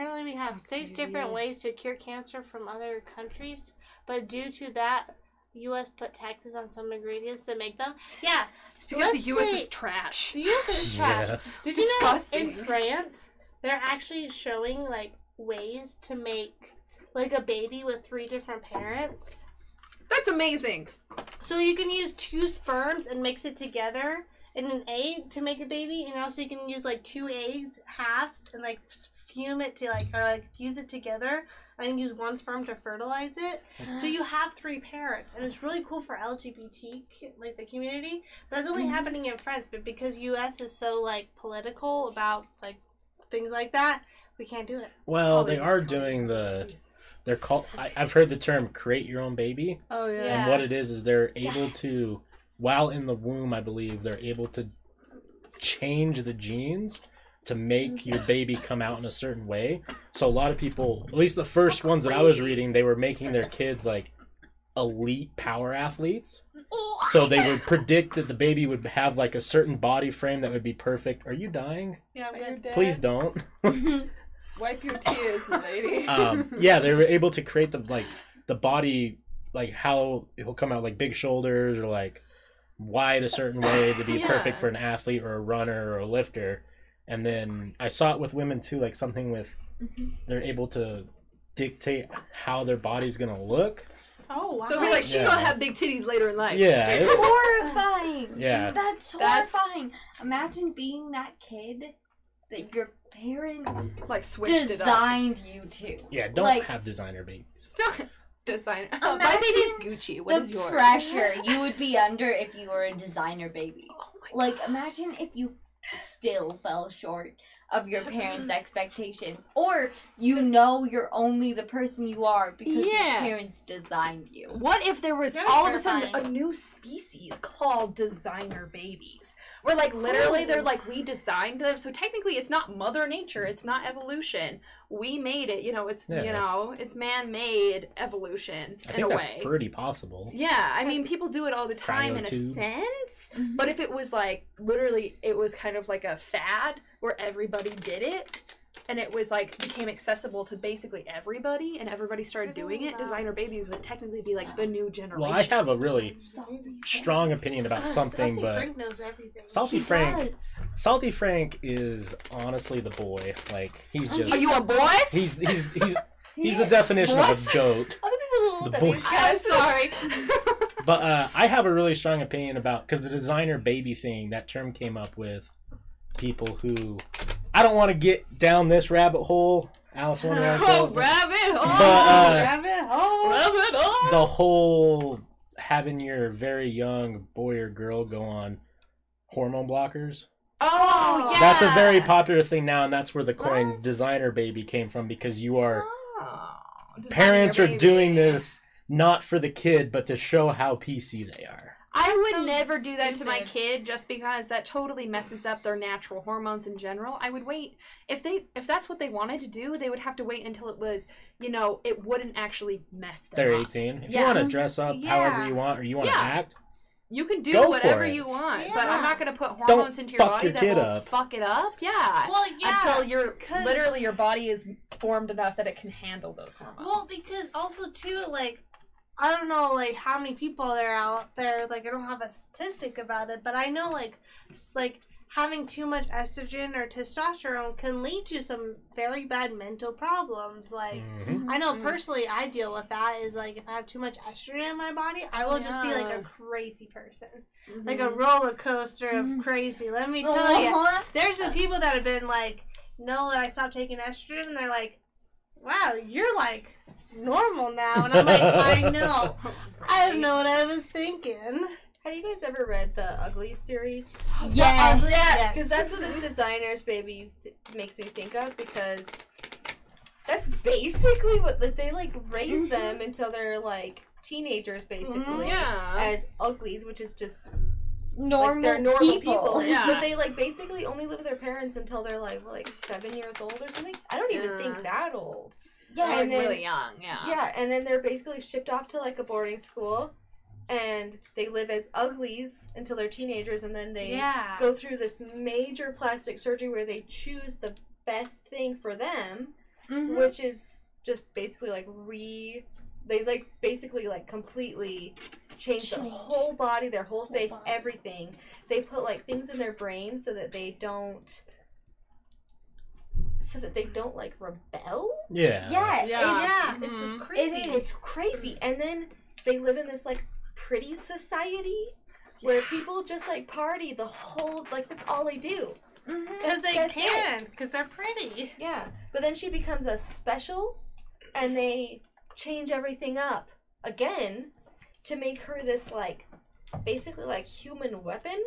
Currently, we have six different ways to cure cancer from other countries, but due to that, U.S. put taxes on some ingredients to make them. Yeah, It's because the U.S. say- is trash. the U.S. is trash. Yeah. Did you know Disgusting. in France they're actually showing like ways to make like a baby with three different parents? That's amazing. So you can use two sperms and mix it together in an egg to make a baby, and also you can use like two eggs halves and like s- fume it to like or like fuse it together and use one sperm to fertilize it. So you have three parents, and it's really cool for LGBT like the community. That's only Mm-hmm. happening in France, but because U.S. is so like political about like things like that, we can't do it. Well, they are doing the. They're called. I, I've heard the term "create your own baby," Oh yeah. Yeah. and what it is is they're able Yes. to, while in the womb, I believe they're able to change the genes to make your baby come out in a certain way. So a lot of people, at least the first ones that I was reading, they were making their kids like elite power athletes. So they would predict that the baby would have like a certain body frame that would be perfect. Are you dying? Yeah, Are you dead? Please don't. wipe your tears, lady. um, yeah, they were able to create the like the body like how it will come out like big shoulders or like wide a certain way to be Yeah. perfect for an athlete or a runner or a lifter. And then I saw it with women too, like something with mm-hmm. they're able to dictate how their body's gonna look. Oh wow. They'll be like, she Yeah. gonna have big titties later in life. Yeah, it- horrifying. Yeah. That's That's- horrifying. Imagine being that kid that your parents Like switched it up. designed you to. yeah. Don't Like- have designer babies. Don't design. Oh, my Imagine baby's Gucci. What the is yours? pressure you would be under if you were a designer baby. Oh my Like, imagine if you still fell short of your parents' expectations, or you know you're only the person you are because Yeah. your parents designed you. What if there was That is all of a sudden a new species called designer babies? Where like literally they're like we designed them, so technically it's not Mother Nature, it's not evolution. We made it, you know. It's you know it's man-made evolution I in think a that's way. pretty possible. Yeah, I mean people do it all the time in a Cryotube. sense, Mhm. but if it was like literally, it was kind of like a fad where everybody did it. And it was like became accessible to basically everybody, and everybody started doing it. Designer babies would technically be like the new generation. Well, I have a really strong opinion about Uh, something, Salty but Frank knows everything. Salty He Frank, does. Salty Frank is honestly the boy. Like he's just Are you a boy? he's he's he's he's the He- definition of a goat. Other people don't The know that boys. these I'm sorry. But uh, I have a really strong opinion about because the designer baby thing that term came up with people who I don't want to get down this rabbit hole. Alice Wonderland. oh, rabbit hole. But, uh, Rabbit hole. rabbit hole. the whole having your very young boy or girl go on hormone blockers. Oh, yeah. That's a very popular thing now, and that's where the coin What? designer baby came from because you are Oh, parents are baby. doing this not for the kid, but to show how PC they are. I would so never do that to my kid just because that totally messes up their natural hormones in general. I would wait if they if that's what they wanted to do, they would have to wait until it was, you know, it wouldn't actually mess them They're up. 18. If Yeah. you want to dress up Yeah. however you want or you want to Yeah. act, You can do whatever you want, but I'm not going to put hormones into your body your that kid will up. fuck it up. Yeah. Well, yeah. Until you're 'cause- literally your body is formed enough that it can handle those hormones. Well, because also too, like, I don't know, like how many people there out there. Like, I don't have a statistic about it, but I know, like, like having too much estrogen or testosterone can lead to some very bad mental problems. Like, Mhm. I know Mhm. personally, I deal with that. Is like if I have too much estrogen in my body, I will just be like a crazy person, Mhm. like a roller coaster of Mhm. crazy. Let me tell you. There's been people that have been like, know that I stopped taking estrogen, and they're like, wow, you're like normal now. And I'm like, I know. I don't know what I was thinking. Have you guys ever read the Ugly series? Yes. Ugly- Yeah, yes. because that's what this designer's baby th- makes me think of. Because that's basically what like, they like raise them until they're like teenagers, basically. Mm-hmm. Yeah. As uglies, which is just Normal, like, they're normal people. people. Yeah. But they like basically only live with their parents until they're like what, like seven years old or something. I don't even Yeah. think that old. Yeah, like and then- really young. Yeah. Yeah, and then they're basically shipped off to like a boarding school, and they live as uglies until they're teenagers, and then they Yeah. go through this major plastic surgery where they choose the best thing for them, Mhm. which is just basically like re. They like basically like completely change their whole body, their whole, Whole face, body. everything. They put like things in their brain so that they don't. So that they don't like rebel. Yeah. yeah, Yeah. Yeah, Mhm. it's It creepy. is. It's crazy. And then they live in this like pretty society where people just like party the whole like that's all they do. Mhm. Because they That's can, because they're pretty. Yeah. But then she becomes a special and they change everything up again to make her this like basically like human weapon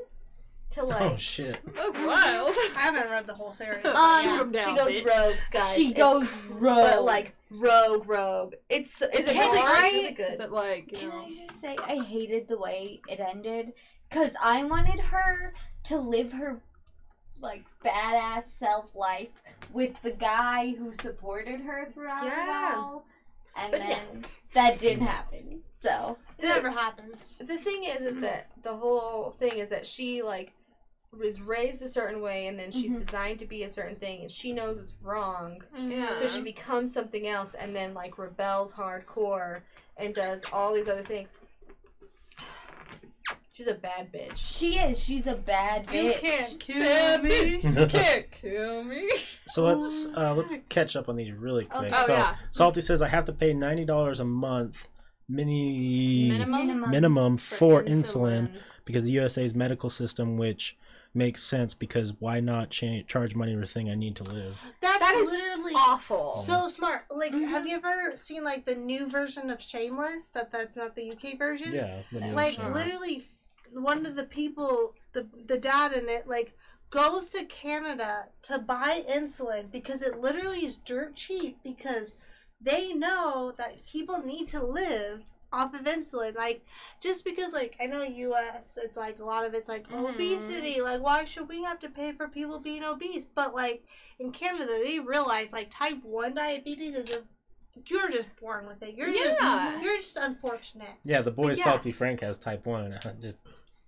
to like Oh shit. That's wild. I haven't read the whole series. Um, Shoot 'em down, she goes bitch. rogue, guys. she It's goes cr- rogue. But like rogue rogue. It's is it really, I- it's really good. Is it like you Can know? I just say I hated the way it ended? Cause I wanted her to live her like badass self life with the guy who supported her throughout Yeah. it all, and But no. then that didn't happen. So It never happens. the thing is Mm-hmm. is that the whole thing is that she like was raised a certain way and then she's Mhm. designed to be a certain thing and she knows it's wrong Yeah. so she becomes something else and then like rebels hardcore and does all these other things she's a bad bitch she is. She's a bad bitch. You can't kill Bad me. You can't kill me. so let's uh, let's catch up on these really quick. Oh so yeah. Salty says I have to pay ninety dollars a month mini Minimum. minimum for, insulin. because the USA's medical system, which makes sense because why not cha- charge money for a thing I need to live? That's That is literally Awful. so smart. Like, Mhm. have you ever seen like the new version of Shameless? That that's not the UK version. Yeah, the Like, news Like literally, one of the people, the the dad in it, like goes to Canada to buy insulin because it literally is dirt cheap because they know that people need to live off of insulin. Like just because like I know US it's like a lot of it's like Mhm. obesity. Like why should we have to pay for people being obese? But like in Canada they realize like type one diabetes is a you're just born with it. You're Yeah. just you're just unfortunate. yeah, the boy Yeah. Salty Frank has type one. Just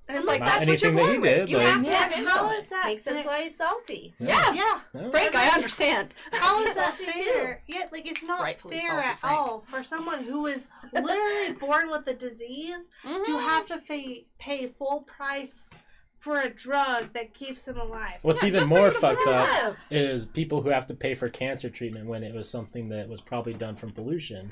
And it's like Not that's what you're anything that he born with. did, You like- have to Yeah, have how insulin. is that? makes sense why he's salty Yeah. Yeah. no. Frank, I understand. How is that Salty fair? Yeah, like it's not Rightfully fair salty, at Frank. all for someone who is literally born with the disease Mm-hmm. to have to pay pay full price for a drug that keeps them alive. What's Yeah, even more fucked up is people who have to pay for cancer treatment when it was something that was probably done from pollution.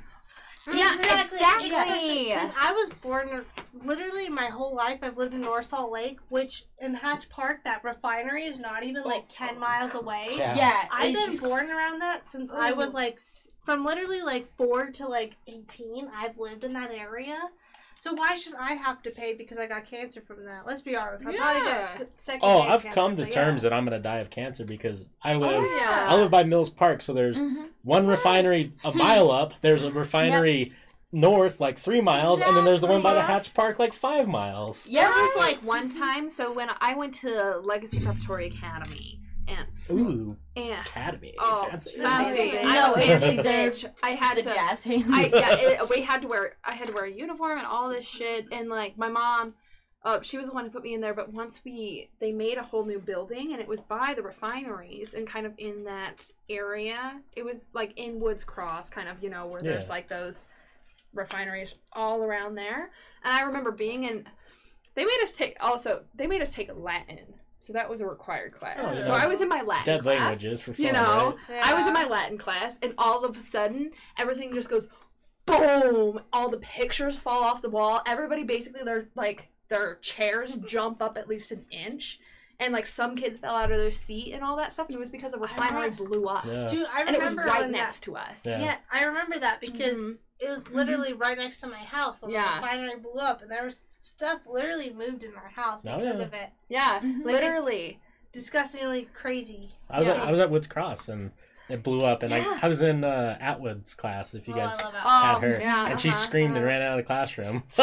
Mm-hmm. Yeah, exactly. Because I was born literally my whole life. I've lived in North Salt Lake, which in Hatch Park, that refinery is not even like oh. ten miles away. Yeah. Yeah, I've been born around that since I was like from literally like four to like eighteen. I've lived in that area. So why should I have to pay because I got cancer from that? Let's be honest. I probably got Yeah. second. Oh, I've come to terms that I'm gonna die of cancer because I live Oh, yeah. I live by Mills Park, so there's Mhm. one refinery a mile up. There's a refinery north, like three miles, and then there's the one by the Hatch Park, like five miles. Yeah, There was like one time, so when I went to Legacy Preparatory Academy, and Ooh, and Academy, oh, fancy. fancy. Fancy. I No, it's fancy bitch. I had the to. jazz hands. I yeah, it, we had to wear. I had to wear a uniform and all this shit, and like my mom. Uh, she was the one who put me in there, but once we they made a whole new building and it was by the refineries and kind of in that area. It was like in Woods Cross, kind of you know where there's like those refineries all around there. And I remember being in. They made us take also. They made us take Latin, so that was a required class. Oh, so. I was in my Latin Dead class. languages for fun, You know, right? I was in my Latin class, and all of a sudden, everything just goes boom. All the pictures fall off the wall. Everybody basically, their like their chairs jump up at least an inch, and like some kids fell out of their seat and all that stuff. And it was because of a refinery blew up, Yeah. Dude, I and it was remember right next that. to us. Yeah. Yeah. I remember that because Mhm. it was literally right next to my house when Yeah. the refinery blew up, and there was stuff literally moved in our house Oh, because yeah. of it. Yeah, Mhm. Like, literally. Disgustingly crazy. I was at, I was at Woods Cross, and It blew up, and Yeah. I, I was in uh, Atwood's class. If you Oh, guys I love. Oh, had her, yeah, and she uh-huh. screamed and Uh-huh. ran out of the classroom.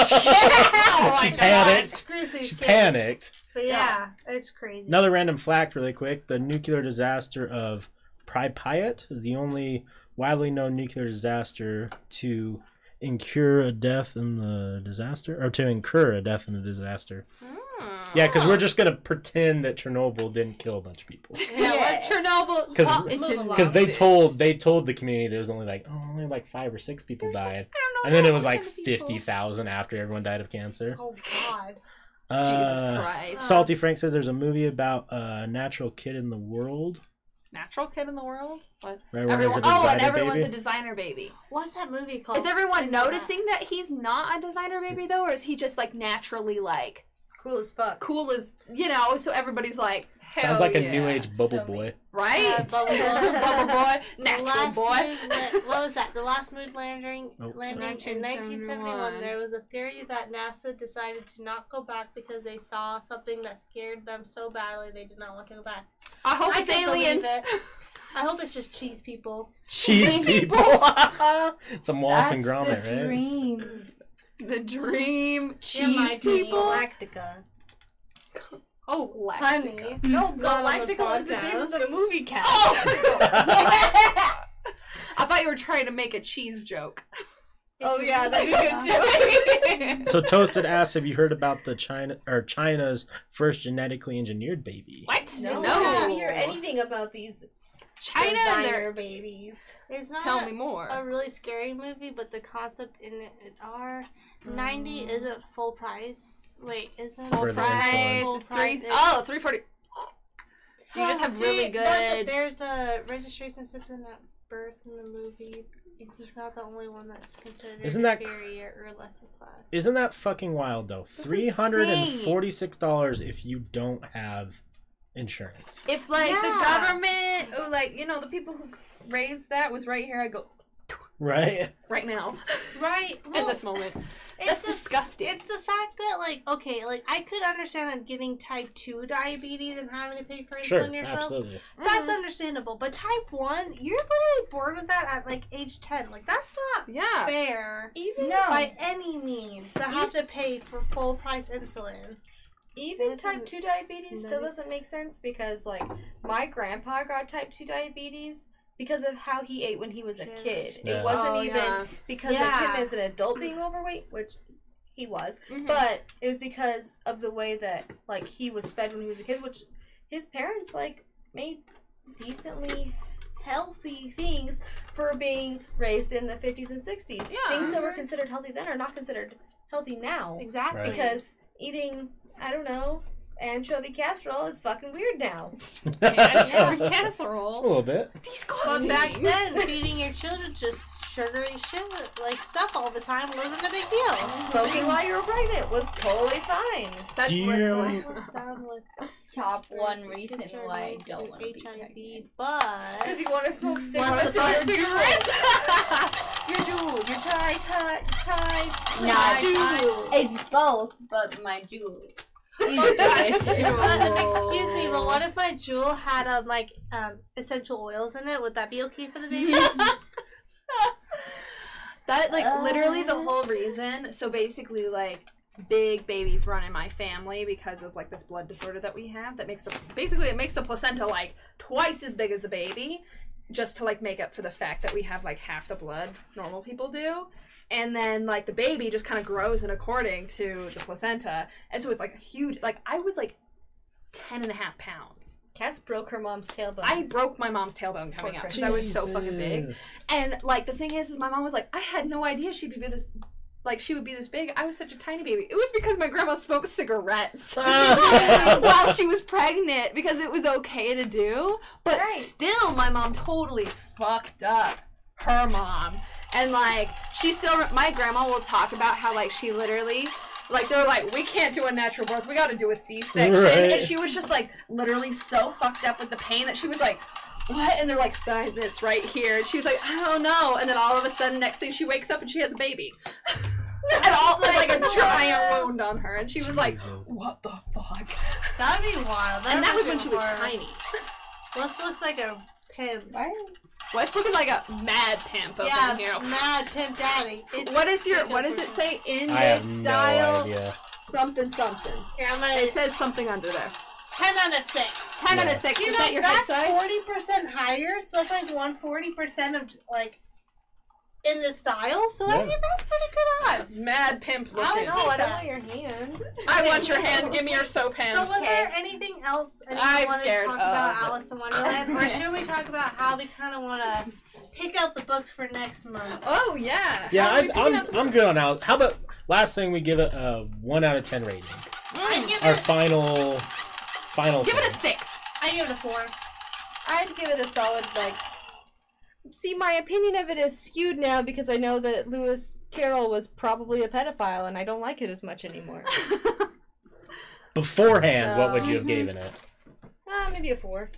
Oh she panicked. She kids. panicked. But yeah, it's crazy. Another random fact, really quick: the nuclear disaster of Pripyat is the only widely known nuclear disaster to incur a death in the disaster, or to incur a death in the disaster. Hmm. Yeah, because we're just gonna pretend that Chernobyl didn't kill a bunch of people. Yeah, let's Chernobyl. 'Cause- pop Move into along. Because they told they told the community there was only like oh only like five or six people died, I don't know and then it was like kind of people. fifty thousand after everyone died of cancer. Oh God. Jesus Uh, Christ. Salty Frank says there's a movie about a natural kid in the world. Natural kid in the world? What? Everyone Everyone, oh, and everyone's baby. a designer baby. What's that movie called? Is everyone noticing that he's not a designer baby though, or is he just like naturally like Cool as fuck. cool as you know? So everybody's like, Sounds hell like a new age bubble So boy. right? Yeah, Bubble Boy. Bubble boy, natural last boy. moon what was that? The last moon landing Oh, landing sorry. in 1971. 1971. There was a theory that NASA decided to not go back because they saw something that scared them so badly they did not want to go back. I hope I it's can aliens. it. I hope it's just cheese people. Cheese people. Some Wallace That's and Gromit, the right? dream. The dream cheese people. Galactica. Oh, Honey. No, the Galactica was the name of the movie cast. Oh! I thought you were trying to make a cheese joke. Oh, yeah, that'd be good too. So Toasted asks, have you heard about the China or China's first genetically engineered baby? what? No, No. I don't hear anything about these China and their. babies. It's not Tell a, me more. a really scary movie, but the concept in it are. 90 isn't full price. Wait, isn't For Full price. insulin. Full price three. is- Oh, 340. You just have See, really good. There's a registration system at birth in the movie. It's not the only one that's considered Isn't that cr- inferior or lesser class. Isn't that fucking wild though? That's Three hundred and forty-six dollars if you don't have insurance. If like the government, or like you know, the people who raised that was right here, I go Right? right now right? in Well, this moment. It's That's the- disgusting. It's the fact that, like, okay, like I could understand getting type two diabetes and having to pay for insulin Sure, yourself. absolutely. That's Mhm. understandable, but type one, you're literally born with that at like age ten. Like that's not yeah. fair Even No. by any means to have to pay for full price insulin. even type two diabetes still doesn't make sense because like my grandpa got type two diabetes because of how he ate when he was a kid. Yeah. It wasn't Oh, even yeah. because Yeah. of him as an adult being overweight, which he was, Mhm. but it was because of the way that like he was fed when he was a kid, which his parents like made decently healthy things for being raised in the 50s and 60s. Yeah. Things that were Mhm. considered healthy then are not considered healthy now Exactly. Right. because eating I don't know anchovy casserole is fucking weird now. Yeah, a casserole. A little bit. But Disgusting. back then, feeding your children just sugary shit like stuff all the time wasn't a big deal. Smoking while you were pregnant was totally fine. That's Do you- literally. Down with Top one reason why I don't want to be HIV, pregnant. but Because you want to smoke What's cigarettes the with your cigarettes? Juuls. Your Juuls. Your tie, tie, tie. Nah, tie, it's, it's both, but my Juuls. That's excuse me, but what if my Juul had um like um essential oils in it? Would that be okay for the baby? That like literally the Uh. whole reason. So basically, like big babies run in my family because of like this blood disorder that we have. That makes the basically it makes the placenta like twice as big as the baby, just to like make up for the fact that we have like half the blood normal people do. And then like the baby just kind of grows in according to the placenta, and so it's like a huge. Like I was like ten and a half and a half pounds. Cass broke her mom's tailbone. I broke my mom's tailbone coming out because I was so fucking big. And like the thing is, is my mom was like, I had no idea she'd be this, like she would be this big. I was such a tiny baby. It was because my grandma smoked cigarettes while she was pregnant because it was okay to do. But Right. still, my mom totally fucked up her mom. And like she still, my grandma will talk about how like she literally. Like they're like, we can't do a natural birth. We got to do a C-section, Right. and she was just like literally so fucked up with the pain that she was like, what? And they're like, sign this right here. And she was like, I don't know. And then all of a sudden, next thing she wakes up and she has a baby. and all and like a giant wound on her. And she was like, what the fuck? That'd be wild. and that was when she was tiny. This looks like a pimp. What's looking like a mad pimp over Yeah, here? mad pimp daddy. It's What is your what does it say in I this have no style? idea. Something something. Here, I'm gonna It says something under there. ten out of six. Ten out of six. You Is know, that your head that's size? forty percent higher, so that's like one forty percent of like in the style. So I mean, that's pretty good odds. Mad pimp I would looking. take No, I that. want your hand. I want your hand. Give me your soap hand. So was Okay. there anything else anyone I'm wanted scared to talk of about it. Alice in Wonderland, or should we talk about how we kind of want to pick out the books for next month? oh yeah. Yeah, How are we I, picking I'm I'm good on Alice. How about last thing we give it a one out of ten rating? Mm. I give Our it. final final. Give it a six. I give it a four. I'd give it a solid like. See, my opinion of it is skewed now because I know that Lewis Carroll was probably a pedophile, and I don't like it as much anymore. beforehand. what would you have Mhm. given it? Ah, maybe a four.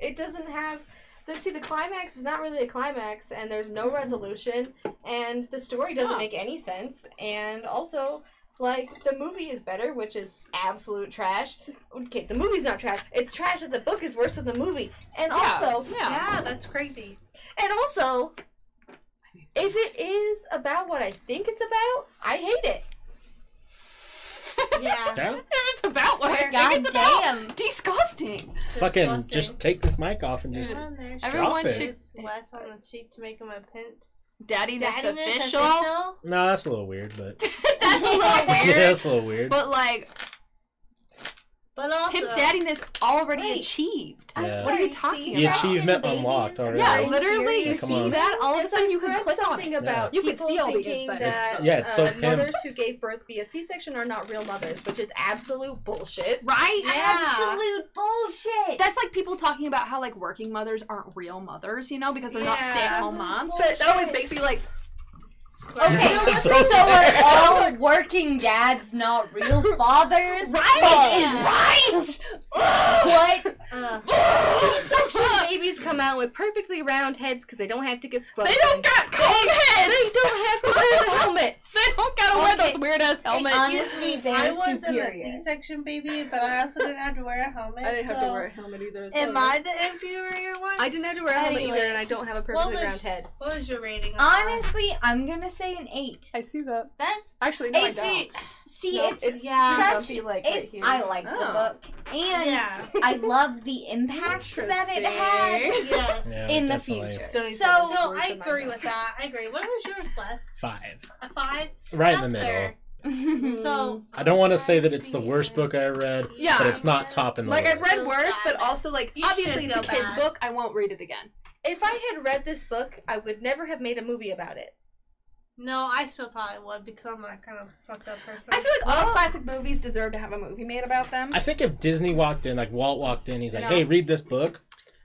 It doesn't have. The, see, the climax is not really a climax, and there's no resolution, and the story doesn't make any sense, and also. Like the movie is better, which is absolute trash. Okay, the movie's not trash. It's trash that the book is worse than the movie. And Yeah, also, yeah. Yeah, that's crazy. And also, if it is about what I think it's about, I hate it. Yeah. Yeah. If it's about what I think God it's about. Disgusting. Fucking Disgusting. just take this mic off and just. Yeah. on there. Everyone Drop it. should. Just Wes on the cheek to make him a pint. Daddiness Daddiness official. official. No, that's a little weird, but That's a little yeah, weird. that's a little weird. But like, But also, pimp daddiness already Wait. achieved. I'm Yeah. What are you talking see, The about? achievement Babies unlocked already. Yeah, literally, you Yeah, come see on. that all of a sudden you can read click on something it. about You can see all the thinking inside. that Yeah, it's so uh, mothers who gave birth via C-section are not real mothers, which is absolute bullshit. Right? Yeah. Absolute bullshit. That's like people talking about how like working mothers aren't real mothers, you know, because they're not stay-at-home moms. But that always makes me like, Okay, Those- so are all working dads not real fathers? right, is right. what? Uh, C-section babies come out with perfectly round heads because they don't have to get spoken. they don't got comb heads. They don't have to wear the helmets. They don't gotta wear Okay. those weird ass helmets. Honestly, they're I was in superior. a C-section baby, but I also didn't have to wear a helmet. I didn't have so to wear a helmet either. so- Am I the inferior one? I didn't have to wear a helmet either, and I Anyways, don't have a what perfectly was- round head. What was your rating? on that? Honestly, I'm gonna say an eight. I see that. that's Actually, no, I It's- don't. See, No, it's, it's yeah. such. comfy, like, it- right here. I like the Oh. book, and yeah. I love the impact that it had Interesting. yes. Yeah, in the definitely. future. So- So, So I agree with that. I agree. What was yours, Wes? Five. A five. Right in That's the middle. fair. So I don't want to say that it's the worst book I read, Yeah. but it's not top in the Like I've list. read worse, but also like You obviously should it's a feel kid's bad. book. I won't read it again. If I had read this book, I would never have made a movie about it. No, I still probably would because I'm that kind of fucked up person. I feel like all classic movies deserve to have a movie made about them. I think if Disney walked in, like Walt walked in, he's like, No. "Hey, read this book."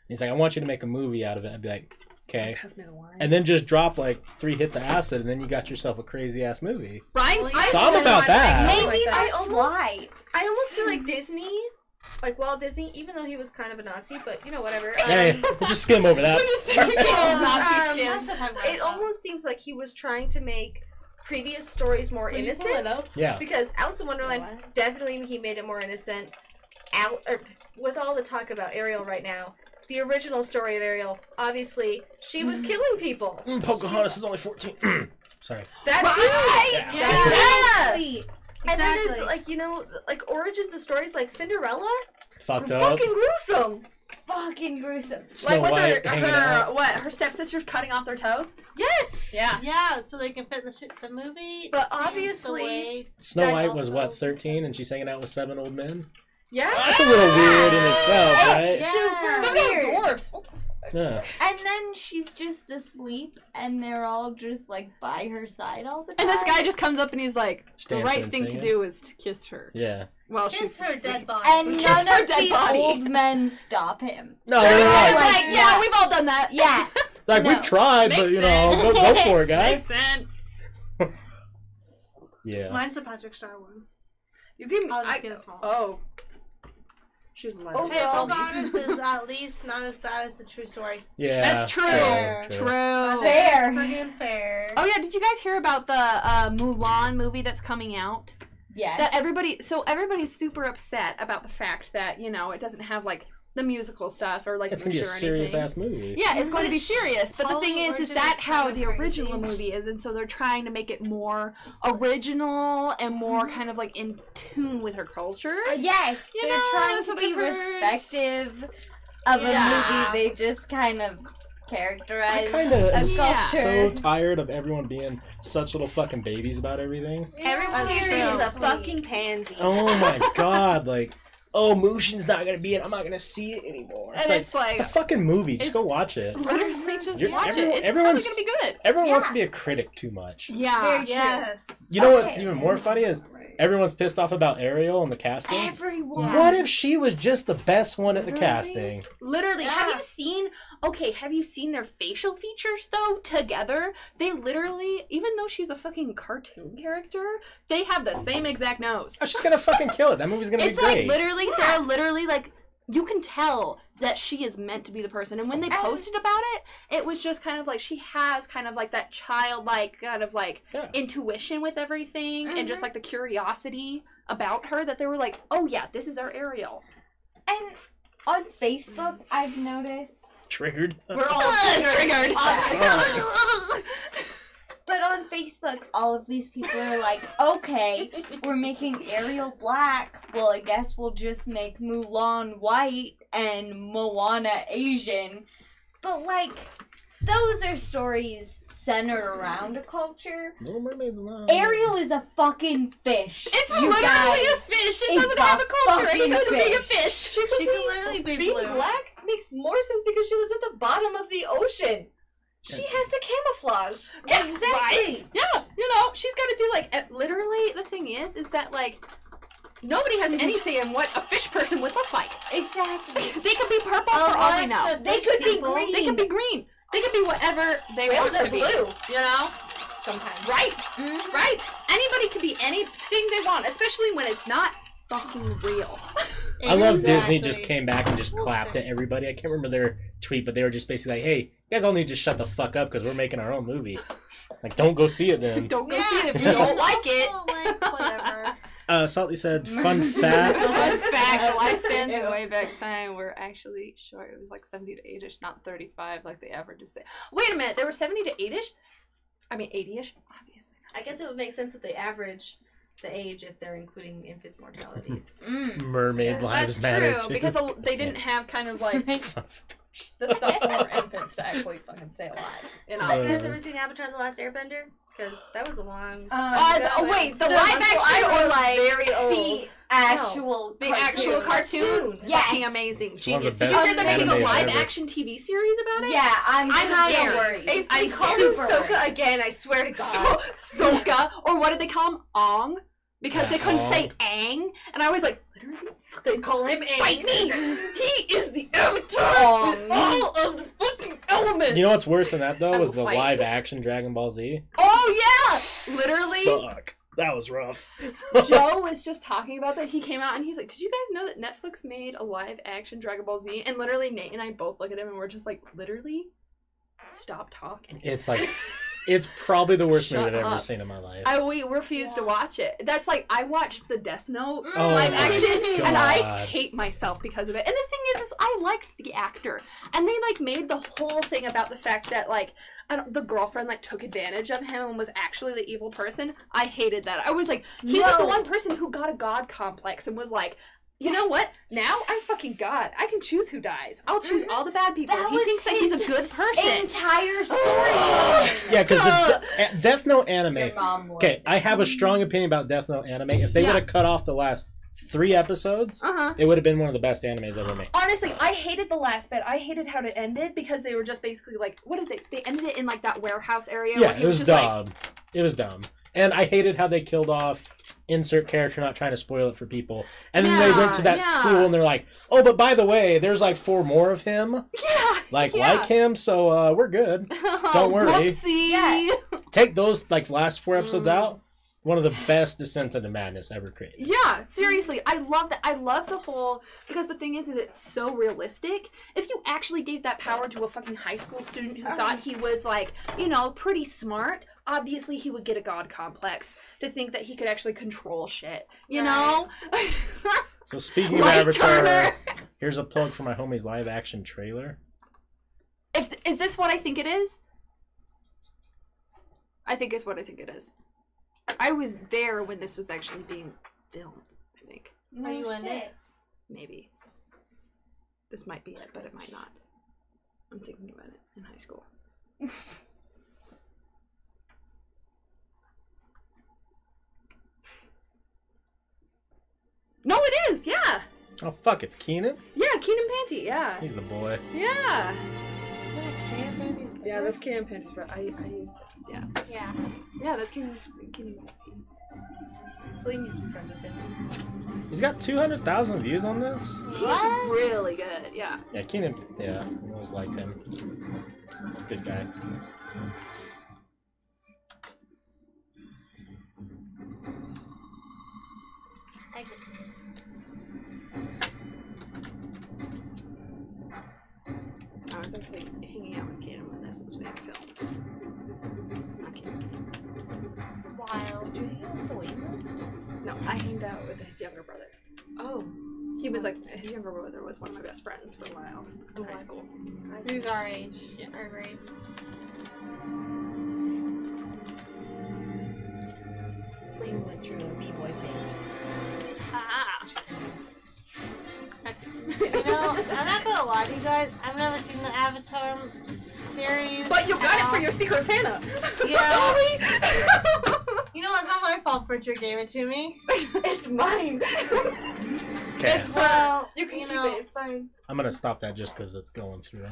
He's like, "I want you to make a movie out of it." I'd be like, "Okay," Pass me the wine. and then just drop like three hits of acid, and then you got yourself a crazy ass movie. right? Well, I So I'm about that. Maybe like. I that's almost- why. I almost feel like Disney, like Walt Disney, even though he was kind of a Nazi, but you know whatever. Um, Hey, we'll just skim over that. We're just saying, Yeah, Nazi um, skin. Let's not talk about it almost seems like he was trying to make previous stories more Will you pull it innocent. up? Yeah, Because Alice in Wonderland definitely he made it more innocent. Out or, with all the talk about Ariel right now, the original story of Ariel, obviously she was killing people. Mm, Pocahontas is only fourteen. Sorry. That Right! too. Yeah. Exactly. And then there's like you know like origins of stories like Cinderella, Fucked up. fucking gruesome. Fucking gruesome. Snow like with White her, her what? Her stepsisters cutting off their toes. Yes. Yeah. Yeah, so they can fit in the, sh- the movie. But obviously- Snow That White was what thirteen, and she's hanging out with seven old men. Yeah. That's a little weird in itself, right? Yeah. Super Some weird. little dwarfs. Yeah. And then she's just asleep, and they're all just like by her side all the time. And this guy just comes up and he's like, Just the dancing right thing to singing. do is to kiss her. Yeah. Well, Kiss she's her asleep. dead body. and Kiss none her of dead the body. old men stop him. No, They're they're just like, like, yeah, we've all done that. Yeah. like No. we've tried, but you know, go, go for it, guys. Makes sense. Yeah. Mine's the Patrick Star one. You give me. I'll just I, get a small. oh. She's lying. Oh, Hey, Overall- Pocahontas is at least not as bad as the true story. Yeah. That's true. Fair. True. Fair. Friggin' fair. Oh yeah, did you guys hear about the uh, Mulan movie that's coming out? Yes. That everybody, so everybody's super upset about the fact that you know it doesn't have like the musical stuff or like It's gonna be a serious ass movie. Yeah, it's going to be serious. But the thing is, is is that how the original movie is, and so they're trying to make it more original and more mhm. kind of like in tune with her culture. Uh, yes, You they're know, trying to be I've respective of Yeah. a movie they just kind of I characterize kind of am so tired of everyone being such little fucking babies about everything. Everyone That's here is a fucking pansy. Oh my god, like, oh, Mushin's not gonna be it. I'm not gonna see it anymore. It's And like it's like- it's a fucking movie. Just go watch it. Literally, just You're- watch everyone- it. It's everyone's- gonna be good. Everyone wants to be a critic too much. Yeah. Very true. Yes. You know what's even more funny is everyone's pissed off about Ariel and the casting. Everyone. What if she was just the best one at the Literally? casting? Literally, have you seen? Okay, have you seen their facial features though together? They literally, even though she's a fucking cartoon character, they have the same exact nose. Oh, she's gonna fucking kill it. That movie's gonna It's be like great. literally, they're literally like. You can tell that she is meant to be the person. And when they posted about it, it was just kind of like she has kind of like that childlike kind of like Yeah. intuition with everything and just Mhm. like the curiosity about her that they were like, oh yeah, this is our Ariel. And on Facebook, I've noticed, Triggered. We're all Ugh, triggered. but on Facebook, all of these people are like, okay, we're making Ariel black. Well, I guess we'll just make Mulan white and Moana Asian. But, like, those are stories centered around a culture. Little Mermaid's not. Ariel is a fucking fish. It's you literally guys. a fish. It It's doesn't a have a culture. It's fucking going to be a fish. fish. She could She be, could literally be being blue. black makes more sense because she lives at the bottom of the ocean. She has to camouflage. Right? Yeah, you know, she's got to do like eh, literally. The thing is, is that like nobody has any say in what a fish person would look like. Exactly. They could be purple for all we know. the They fish could be people- green. They could be green. They could be whatever they Whales want are to be. blue. You know, Sometimes. right? Mhm. Right. Anybody can be anything they want, especially when it's not fucking real. I love Disney just came back and just clapped at everybody. I can't remember their tweet, but they were just basically like, "Hey, you guys all need to shut the fuck up because we're making our own movie. Like, don't go see it then." Don't go Yeah, see it if you don't like it. also, like, whatever. Uh, Salty said, "Fun fact." Fun fact: the lifespans in way back time were actually short. It was like seventy to eight-ish, not thirty-five like the averages say. Wait a minute, they were seventy to eight-ish. I mean, eighty-ish, obviously. I guess it would make sense that they average the age if they're including infant mortalities. Mm. Mermaid lives That's matter true too. because a- they didn't have kind of like the stuff for infants to actually fucking stay alive. You know. Have you guys ever seen Avatar: The Last Airbender? Because that was a long. Uh, ago, oh wait, the The live Uncle action or like very old. The actual the actual cartoon. cartoon? Yes. Fucking amazing, It's one of the genius. Did you hear they're making a live ever. action TV series about it? Yeah, I'm, I'm kind scared. of worried. If I'm they call him Sokka again, I swear to God. So, Sokka, or what did they call him? Ong, because they couldn't say Aang, and I was like, literally, they call him fight me! He is the avatar Ong. with all of the fucking elements. You know what's worse than that though I was the fight. live action Dragon Ball Z. Oh yeah, literally. Fuck, that was rough. Joe was just talking about that. He came out and he's like, "Did you guys know that Netflix made a live action Dragon Ball Z?" And literally, Nate and I both look at him and we're just like, "Literally, stop talking." It's like, it's probably the worst movie I've ever seen in my life. I we refuse to watch it. That's like I watched the Death Note Oh live my action, and I hate myself because of it. And the thing is, is I liked the actor, and they like made the whole thing about the fact that like. I don't, the girlfriend like took advantage of him and was actually the evil person. I hated that. I was like, he was the one person who got a god complex and was like, you know what? Now I'm fucking god. I can choose who dies. I'll choose all the bad people. That he thinks that he's a good person. entire story. yeah, because De- Death Note anime. Your mom would. Okay, I have a strong opinion about Death Note anime. If they Yeah. would have cut off the last three episodes, Uh huh. it would have been one of the best animes ever made. Honestly, I hated the last bit. I hated how it ended because they were just basically like, what did they? They ended it in like that warehouse area. Yeah, where it was just like, dumb. It was dumb. And I hated how they killed off insert character, not trying to spoil it for people. And then they went to that yeah. school and they're like, oh, but by the way, there's like four more of him, yeah, like yeah. like him, so uh, we're good. Don't worry. Whoopsie. Yeah. Take those like last four episodes Mm. out. One of the best Descent into Madness ever created. Yeah, seriously, I love that. I love the whole because the thing is, is it's so realistic. If you actually gave that power to a fucking high school student who thought he was like, you know, pretty smart, obviously he would get a god complex to think that he could actually control shit. You know, So speaking of Light Avatar, Turner. Here's a plug for my homie's live action trailer. If is this what I think it is? I think it's what I think it is. I was there when this was actually being filmed. I think Are you in it? maybe this might be it, but it might not. I'm thinking about it in high school. no, it is. Yeah, Oh fuck, it's Keenan. yeah. Keenan Panty. Yeah, He's the boy. yeah. Yeah, that's Keenan Panty's bro. I I used to, yeah. Yeah. Yeah, that's Keenan Keenan. Celine used to be friends with him. He's got two hundred thousand views on this. He's really good. Yeah. Yeah, Keenan. Yeah, I always liked him. He's a good guy. I can Celine? No, I hanged out with his younger brother. Oh. He was like his younger brother was one of my best friends for a while in high school. Who's our age? Yeah. Our grade. Celine went through a b-boy phase. Ah. I see. You know, I'm not gonna lie to you guys. I've never seen the Avatar series. But you got it for Um, your Secret Santa. Yeah. You know, it's not my fault Bridger gave it to me. it's mine. Okay, It's Well, You can you keep know, it. It's fine. I'm gonna stop that just because it's going through.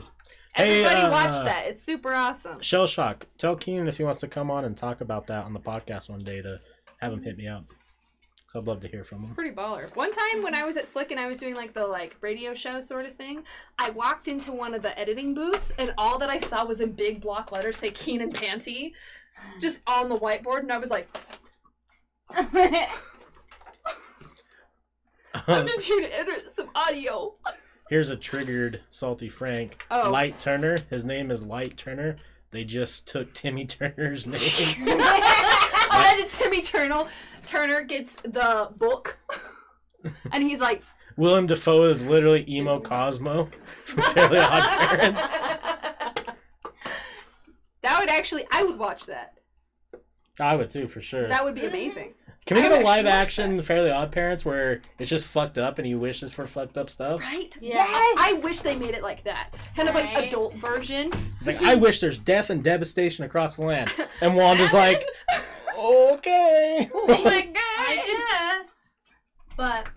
Hey, Everybody uh, watch that. It's super awesome. Shell Shock. Tell Keenan if he wants to come on and talk about that on the podcast one day to have him hit me up. So I'd love to hear from him. Pretty baller. One time when I was at Slick and I was doing like the like radio show sort of thing, I walked into one of the editing booths and all that I saw was in big block letters say Keenan Panty, just on the whiteboard, and I was like, I'm just here to edit some audio. Here's a triggered salty Frank. Oh. Light Turner. His name is Light Turner. They just took Timmy Turner's name. oh, and Timmy Turner Turner gets the book, and he's like, Willem Dafoe is literally emo Cosmo from Fairly Odd Parents. that would actually, I would watch that. I would too, for sure. That would be amazing. Can we I get a live actually watch action Fairly Odd Parents where it's just fucked up and he wishes for fucked up stuff? Right? Yeah. I wish they made it like that. Kind of like adult version. He's like, I wish there's death and devastation across the land. And Wanda's like, okay. oh my god. I guess. But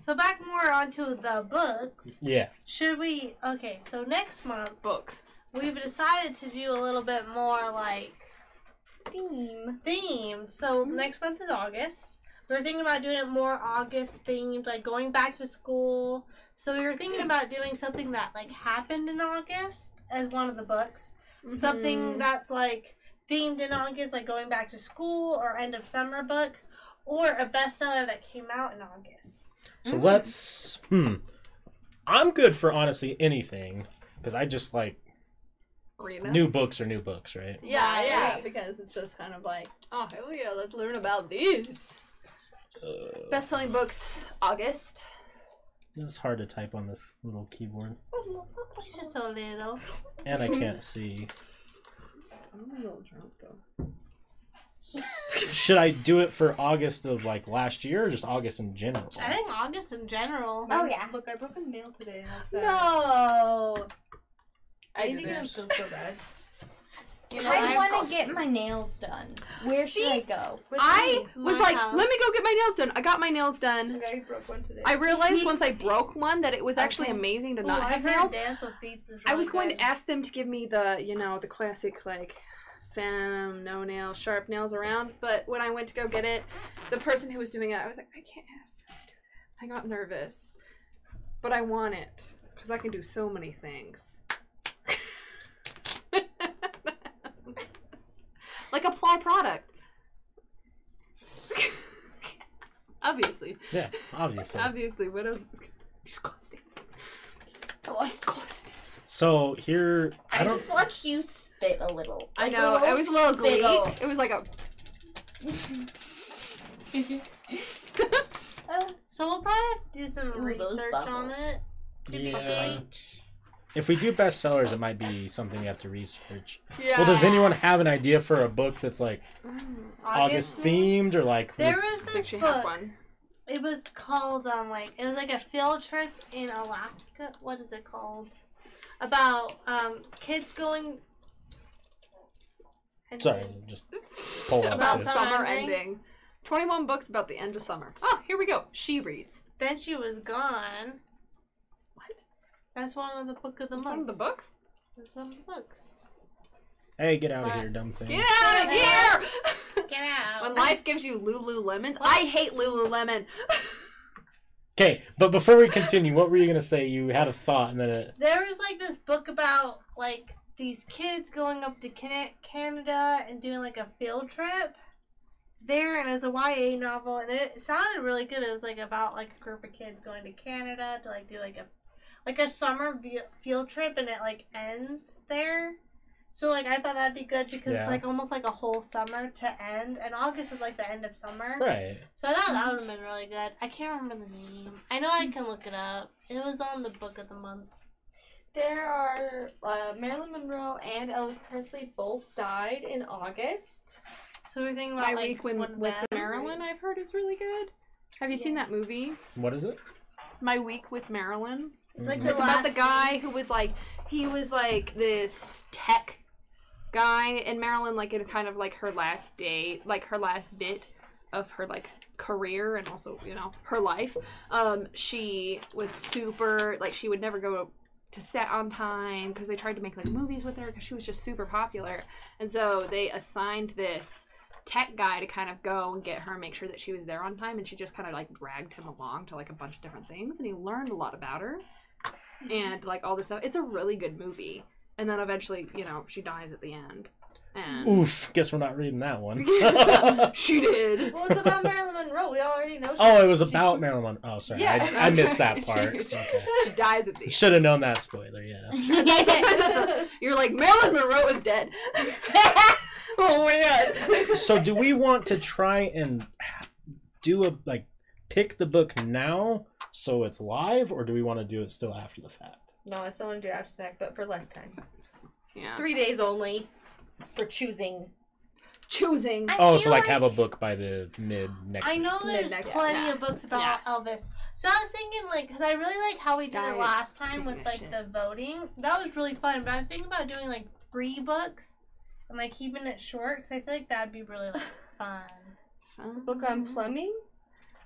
so back more onto the books. Yeah. Should we? Okay, so next month Books. we've decided to do a little bit more like Theme. Theme. So Mm-hmm. next month is August. We are thinking about doing it more August themed, like going back to school. So we were thinking about doing something that like happened in August as one of the books. Mm-hmm. Something that's like themed in August, like going back to school or end of summer book, or a bestseller that came out in August. So Mm. let's. Hmm. I'm good for honestly anything because I just like Arena. new books are new books, right? Yeah, yeah. Because it's just kind of like, oh hell yeah, let's learn about these. Uh, Best selling books, August. it's hard to type on this little keyboard, Just a little. and I can't see. I'm a little drunk though. Should I do it for August of like last year or just August in general? I think August in general. Oh, yeah. Look, I broke a nail today. and No. I I need get didn't. it so bad. You know, I I've- want to get my nails done. Where should I go? With I me. was My like, house. let me go get my nails done. I got my nails done. Okay, I broke one today. I realized once I broke one that it was actually Okay. amazing to Ooh, not I've have heard nails. Dance of Thieves is I really was going to ask them to give me the, you know, the classic like femme no nails, sharp nails around. But when I went to go get it, the person who was doing it, I was like, I can't ask them to do that. I got nervous, but I want it because I can do so many things. Like apply product. Obviously, Yeah, obviously. obviously, what else? Disgusting. Disgusting. So here, I I don't. just watched you spit a little. I Like know. It was a little spittle. gleek. It was like a. Oh, So we'll probably have to do some Ooh, research on it. To be Yeah. like, If we do bestsellers, it might be something we have to research. Yeah. Well, does anyone have an idea for a book that's like Mm, August themed or like There was this book. one. It was called um like it was like a field trip in Alaska. What is it called? About um kids going. and sorry, then- just Pull up about the- summer ending. ending. 21 books about the end of summer. Oh, here we go. She reads. Then she was gone. What? That's one of the book of the month. one of the books? That's one of the books. hey, get out of here, dumb thing. Get out of here! Get out. when life gives you Lululemons, I hate Lululemon. Okay, but before we continue, what were you gonna say? You had a thought, and then it. There was like this book about like these kids going up to Canada and doing like a field trip there, and it was a YA novel, and it sounded really good. It was like about like a group of kids going to Canada to like do like a like a summer field trip, and it like ends there. So like I thought that'd be good because Yeah. it's like almost like a whole summer to end, and August is like the end of summer. Right. So I thought that would have been really good. I can't remember the name. I know I can look it up. It was on the book of the month. There are uh, Marilyn Monroe and Elvis Presley both died in August. So we're thinking My about like Week with, one with them. Marilyn, I've heard is really good. Have you seen that movie? What is it? My Week with Marilyn. It's like Mhm. the It's about the guy week. who was like he was like this tech guy in Marilyn, like in kind of like her last day, like her last bit of her like career and also you know her life. Um, she was super like she would never go to set on time because they tried to make like movies with her because she was just super popular, and so they assigned this tech guy to kind of go and get her and make sure that she was there on time and she just kind of like dragged him along to like a bunch of different things and he learned a lot about her and like all this stuff. It's a really good movie. And then eventually, you know, she dies at the end. And Oof. Guess we're not reading that one. she did. Well, it's about Marilyn Monroe. We already know. She, oh, it was she- about Marilyn Monroe. Oh, sorry. Yeah. I, I missed that part. She- Okay. She dies at the end. Should have known that spoiler. Yeah. You're like Marilyn Monroe is dead. oh my god. so do we want to try and do a like pick the book now so it's live, or do we want to do it still after the fact? No, I still want to do it after that, but for less time. Yeah. Three days only for choosing. Choosing. I Oh, so like have a book by the mid next. I week. know there's Midnight, plenty yeah. of books about Yeah. Elvis. So I was thinking, like, because I really like how we did Diet it last time with like the voting. That was really fun. But I was thinking about doing like three books and like keeping it short because I feel like that'd be really like fun. Book on plumbing.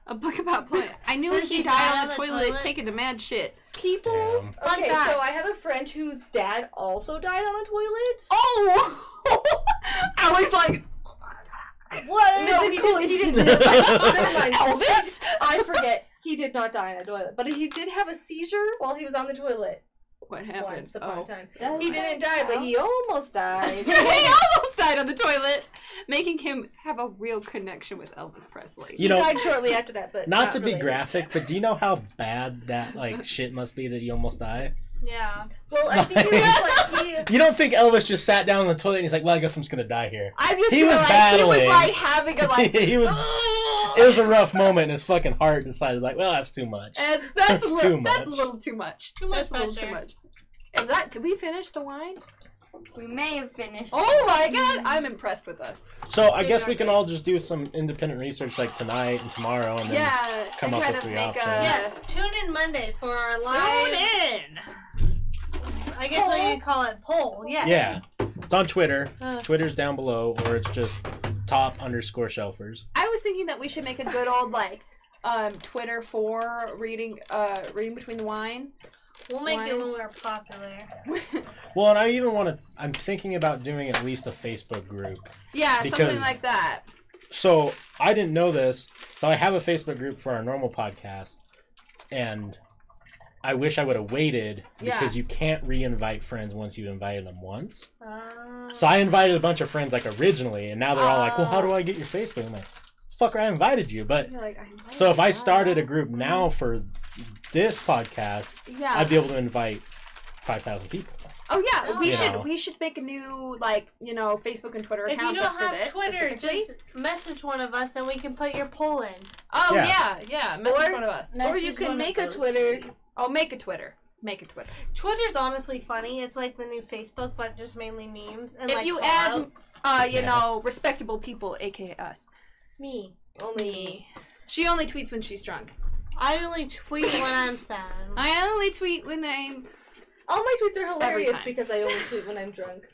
A book about plumbing. I knew Since he he died died on on the the toilet, toilet. taking a mad shit. People. Damn. Fun Okay, fact. so I have a friend whose dad also died on a toilet. Oh! Alex like What? No, he, did, he didn't. Never mind. Elvis. I forget. He did not die on a toilet, but he did have a seizure while he was on the toilet What happened? once upon Oh. a time. Does He didn't die, but he almost died. he almost died on the toilet, making him have a real connection with Elvis Presley. You he know- died shortly after that, but Not to be graphic, but do you know how bad that like shit must be that he almost died? Yeah. Well, I think he was like he. You don't think Elvis just sat down on the toilet and he's like, "Well, I guess I'm just gonna die here." I'm just He was like, battling. He was like having a like. he was. It was a rough moment, and his fucking heart decided, like, "Well, that's too much." That's that's, That's a little, too That's a little too much. Too much That's a little too much. Is that? Did we finish the wine? We may have finished. Oh my god! I'm impressed with us. So I guess we can all just do some independent research, like tonight and tomorrow, and then Yeah. come up with of three make options. a. Yes. Tune in Monday for our live. Tune in. I guess what you call it poll. Yeah. yeah, it's on Twitter. Uh, Twitter's down below, or it's just top underscore shelfers. I was thinking that we should make a good old like um Twitter for reading uh reading between the wine. we'll make it when Lines. we're popular. Well, and I even want to. I'm thinking about doing at least a Facebook group. yeah, Because- something like that. So I didn't know this. So I have a Facebook group for our normal podcast, and I wish I would have waited Yeah. because you can't re-invite friends once you've invited them once. Uh, So I invited a bunch of friends like originally, and now they're all like, "Well, how Oh. do I get your Facebook?" I'm like, "Fucker, I invited you." But You're like, I invited so if I started a group now for this podcast, yeah, I'd be able to invite five thousand people. Oh yeah, No. we You should know. we should make a new like you know Facebook and Twitter If you don't just for have this. Twitter, just message one of us and we can put your poll in. oh Yeah. yeah, yeah, message Or- one of us. Or you can make a those Twitter. Three. Oh, make a Twitter. Make a Twitter. Twitter's honestly funny. It's like the new Facebook, but just mainly memes and If like you add- callouts. Uh, you Yeah. know, respectable people, aka us. Me. Only me. She only tweets when she's drunk. I only tweet when I'm sad. I only tweet when I'm. All my tweets are hilarious because I only tweet when I'm drunk.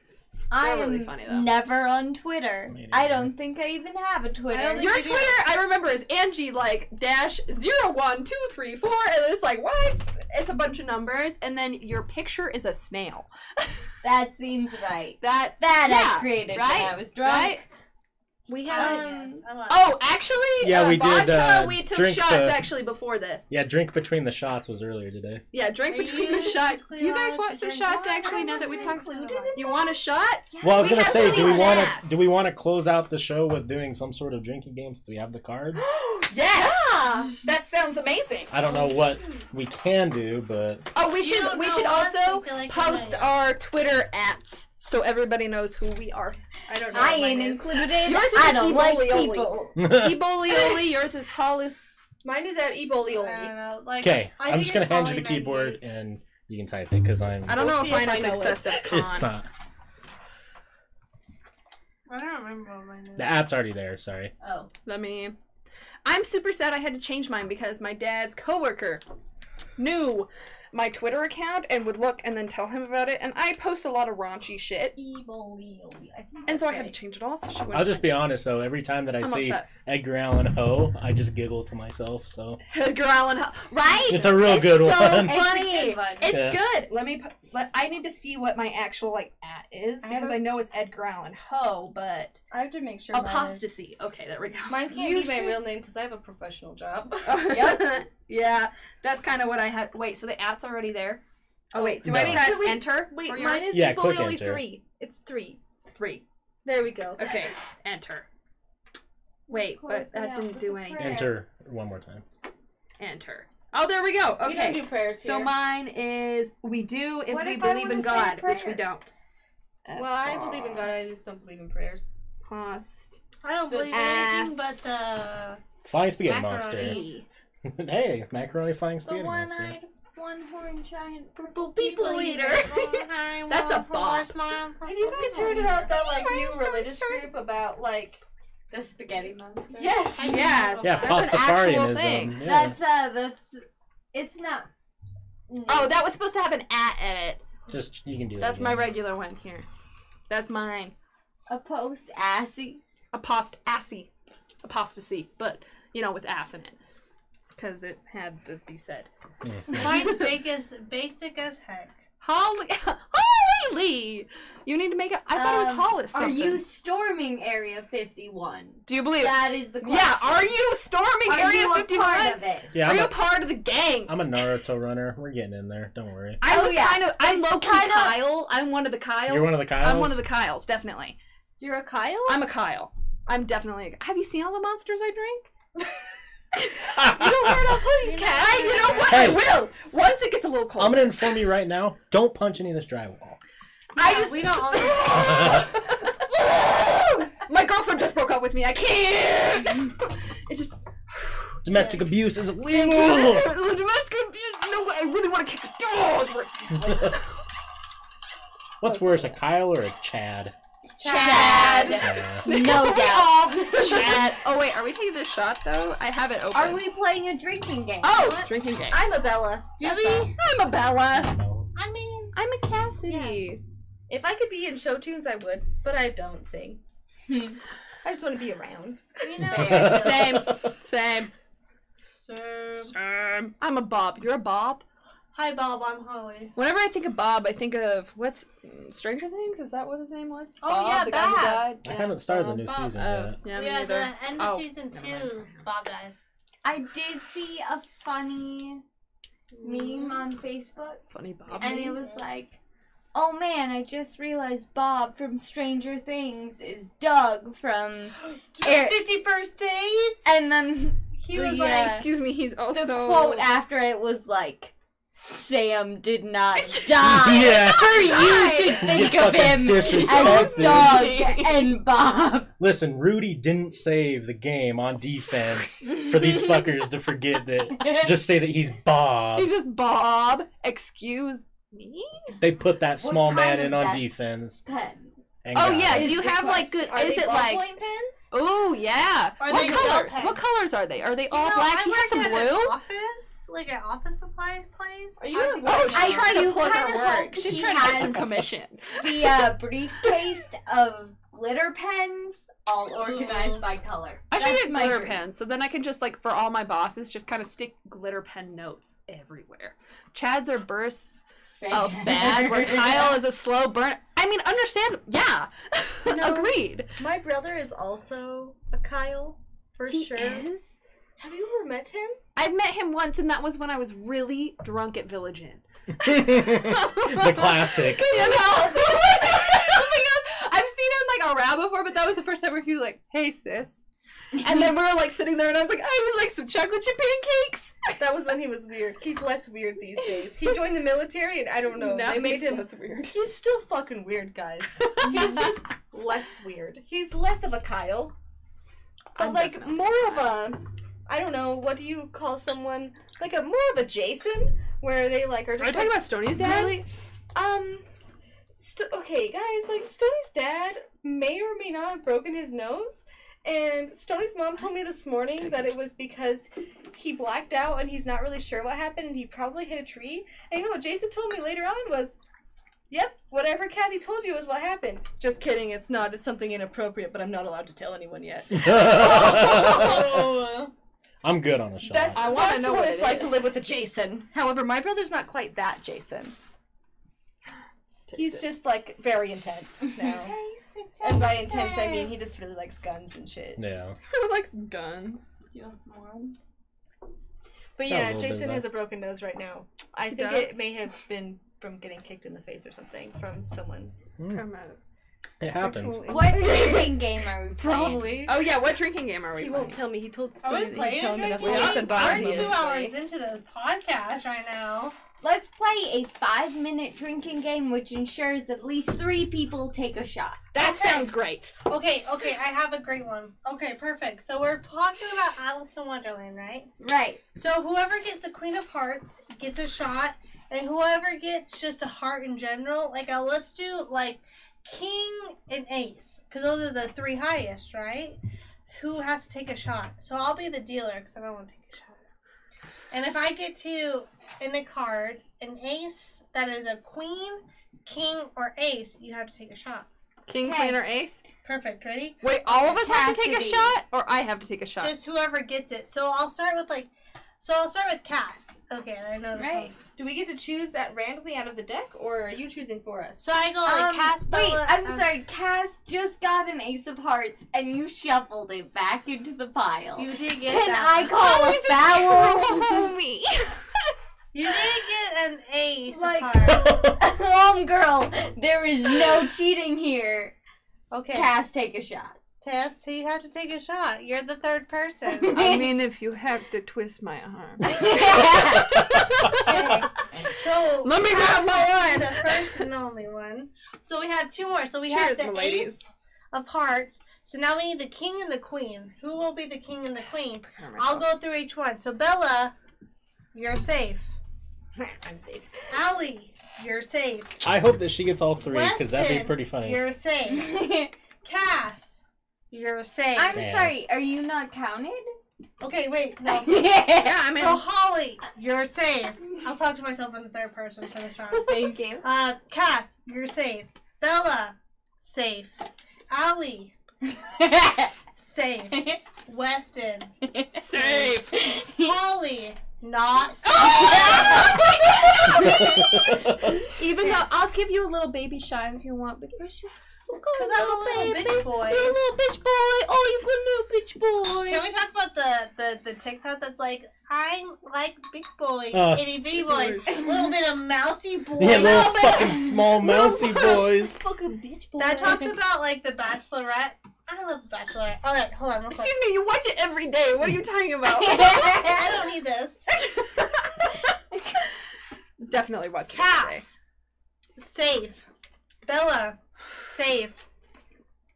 I They're am really funny, though. never on Twitter. Me I don't think I even have a Twitter. Your you do. Twitter, I remember, is Angie like dash zero one two three four, and it's like what? It's a bunch of numbers, and then your picture is a snail. that seems right. That That Yeah, I created right, when I was drunk. right? We Oh, have. yes, I love Oh, actually, Yeah, uh, we did, vodka. uh, we took drink shots the- actually before this. Yeah, drink between the shots was earlier today. Yeah, drink Are between the shots. Do you guys want some shots? Actually, now that we wasn't talked, included in you want a shot? Well, I was We gonna say, do we want to do we want to close out the show with doing some sort of drinking game since we have the cards? yeah, that sounds amazing. I don't know what we can do, but Oh, we should we should also like, post our Twitter ats so everybody knows who we are. I don't know. I what mine ain't included. Yours is I don't like Ebolioli. people. Ebolioli, yours is Hollis. Mine is at Ebolioli. I don't. Like, okay, I I'm just gonna hand you the keyboard 98. and you can type it because I'm. I don't We'll know if mine if is know excessive. It's not. I don't remember what mine is. The app's already there. Sorry. Oh. Let me. I'm super sad I had to change mine because my dad's coworker knew my Twitter account and would look and then tell him about it, and I post a lot of raunchy shit, Ebolioli. I and so I that's had to change it all. So she wouldn't I'll just be it. honest though. Every time that I I'm see upset. Edgar Allan Poe, I just giggle to myself. So Edgar Allan, Poe- right? it's a real It's good so one. It's funny. It's Yeah. good. Let me. Put, let I need to see what my actual like at is I have because a- I know it's Edgar Allan Poe, but I have to make sure. mine is- apostasy. Okay, there we go. Mine can't You be my should- real name because I have a professional job. yep. yeah, that's kind of what I had. Wait, so the at's already there? Oh Oh, wait, do no. I Wait, press so we- enter? Wait, mine yours? is Yeah, click Ebolioli enter. three. It's three. three. There we go. Okay, enter. Wait, but Close it that didn't do anything. prayer. Enter one more time. Enter. Oh, there we go. We don't Okay. do prayers So mine is we do if What we if believe in wanna say a God, which we don't. well, I believe in God. I just don't believe in prayers. Post. I don't believe in anything but the. Flying spaghetti Macaroni. monster. hey, macaroni flying The spaghetti monster. One-eyed, one-horned giant purple People people eater. eater. That's a bop. Have you guys heard about that like new religious group about like? the spaghetti monster. Yes. I Yeah. Yeah, That's an actual thing. Yeah. That's uh, that's. It's not. Oh, that was supposed to have an at in it. Just you can do that. That's my regular one here. That's mine. a post assy. Apost assy. Apostasy, but you know, with ass in it. Because it had to be said. Mine's big as, basic as heck. Holly Holly Lee! You need to make it I thought it Um, was Hollis Are something. you storming Area 51? Do you believe That is the question. Yeah, are you storming Are Area you a 51? part of it? Yeah, Are I'm you a, a part of the gang? I'm a Naruto runner. We're getting in there. Don't worry. I Oh, was yeah. kind of I'm low key kinda- Kyle. I'm one of the Kyles. You're one of the Kyles. I'm one of the Kyles, definitely. You're a Kyle. I'm a Kyle. I'm definitely a Have you seen all the monsters I drink? you You don't wear enough hoodies, Cat. I, you know what? I will. Once it gets a little cold. I'm gonna inform you right now. Don't punch any of this drywall. I Yeah, just we don't own My girlfriend just broke up with me. I can't. It just Domestic abuse is illegal. domestic abuse. No, I really want to kick a dog. What's worse, a Kyle or a Chad? Chad. Yeah. No doubt. Chad. Oh wait, are we taking this shot though? I have it open. Are we playing a drinking game? Oh, drinking game. I'm a Bella. Do we? I'm a Bella. I mean, I'm a Cassidy. If I could be in show tunes, I would, but I don't sing. I just want to be around. you know. Fair. Same. Same. So, Same. I'm a Bob. You're a Bob. Hi Bob, I'm Holly. Whenever I think of Bob, I think of what's mm, Stranger Things. Is that what his name was? Oh, Bob, yeah, the guy who died. I Yeah, haven't started the new Bob. season Oh, yet. yeah, yeah, the end Oh, of season two. Bob dies. I did see a funny meme on Facebook, Funny Bob. and it was like, "Oh man, I just realized Bob from Stranger Things is Doug from," Fifty first dates. and then he was Yeah. like, Excuse me, he's also the quote after it was like, Sam did not die. Yeah. For you to You think of him as disrespected. Dog and Bob. Listen, Rudy didn't save the game on defense for these fuckers to forget that. Just say that he's Bob. He's just Bob. Excuse me. They put that small man in on defense. Pens. And Oh got yeah, it. do you Good have like good? Are Is they it like? ballpoint pens? Oh yeah. Are what colors? What colors are they? Are they all You know, black? I He has some blue. An office, like an office supply place. Are you I at think work? I- Oh, she's I trying to do plug her work. She's trying to get some commission. The uh, briefcase of glitter pens, all organized by color. I should That's get glitter dream. pens, so then I can just like for all my bosses, just kind of stick glitter pen notes everywhere. Chad's are bursts of bad, where Kyle is a slow burn. I mean, understand? Yeah, No. agreed. My brother is also a Kyle, for He sure. is. Have you ever met him? I've met him once, and that was when I was really drunk at Village Inn. the classic. You know? oh my god! I've seen him like around before, but that was the first time where he was like, "Hey, sis," and then we were like sitting there, and I was like, "I would like some chocolate chip pancakes." That was when he was weird. He's less weird these days. He joined the military, and I don't know. Now they made he's him. less weird. He's still fucking weird, guys. He's just less weird. He's less of a Kyle, but I'm like more of a. I don't know. What do you call someone? Like a more of a Jason, where they like are Are just you talking about Stoney's dad? really. Um. St- okay, guys. Like Stoney's dad may or may not have broken his nose. And Stoney's mom told me this morning that it was because he blacked out and he's not really sure what happened and he probably hit a tree. And you know what Jason told me later on was, Yep, whatever Kathy told you is what happened. Just kidding, it's not. It's something inappropriate, but I'm not allowed to tell anyone yet. I'm good on a shot. That's, I wanna know what, what it's it like is. to live with a Jason. However, my brother's not quite that Jason. He's just like very intense now. and by intense, I mean he just really likes guns and shit. yeah. He really likes guns. Do you want some more? But Got a yeah, little bit Jason has a left. broken nose right now. I He think does? it may have been from getting kicked in the face or something from someone. Hmm. From It happens. sexual- What drinking game are we playing? Probably. Oh yeah, what drinking game are we He playing? won't tell me. He told Are we Stoney that he'd playing tell him in a drinking? voice and body We're two mostly. hours into the podcast right now. Let's play a five minute drinking game which ensures at least three people take a shot. That Okay. sounds great. Okay, okay, I have a great one. Okay, perfect. So we're talking about Alice in Wonderland, right? Right. So whoever gets the Queen of Hearts gets a shot, and whoever gets just a heart in general, like uh, let's do like King and Ace, because those are the three highest, right? Who has to take a shot? So I'll be the dealer because I don't want to take a shot. And if I get to in a card an Ace that is a Queen, King, or Ace, you have to take a shot. King, Okay. queen, or ace? Perfect. Ready? Wait, all of us have to take a shot, or I have to take a shot. Just whoever gets it. So I'll start with like. So I'll start with Cass. Okay, I know this Right. one. Do we get to choose at randomly out of the deck, or are you choosing for us? So I go like Um, Cass, wait, Bella. I'm um, sorry. Cass just got an ace of hearts and you shuffled it back into the pile. You did get Can that. I call a foul? homie. You did get an ace Like- card. Home um, girl, there is no cheating here. Okay, Cass, take a shot. Tess, so you have to take a shot. You're the third person. I mean, if you have to twist my arm. Okay. So Let me Cass grab my is wine. The first and only one. So we have two more. So we have Cheers, the ladies. ace of hearts. So now we need the king and the queen. Who will be the king and the queen? I'll go through each one. So Bella, you're safe. I'm safe. Allie, you're safe. I hope that she gets all three because that'd be Weston, pretty funny. You're safe. Cass, you're safe. I'm Damn. sorry, are you not counted? okay, wait, no. Yeah, I'm So Holly, you're safe. I'll talk to myself in the third person for this round. Thank you. Uh, Cass, you're safe. Bella, safe. Allie, safe. Weston, safe. Holly, not. Even though I'll give you a little baby shy if you want, but Because I'm a little baby, bitch boy. You're a little bitch boy. Oh, you good little bitch boy. Can we talk about the, the, the TikTok that's like, I'm like big boy, Uh. itty bitty boy, a little bit of mousy boy. yeah, little Little fucking small mousy boys. Fucking bitch boy. That talks about like the Bachelorette. I love the Bachelorette. All right, hold on. Excuse me, you watch it every day. What are you talking about? I don't need this. definitely watching it. Cass, safe. Bella, safe.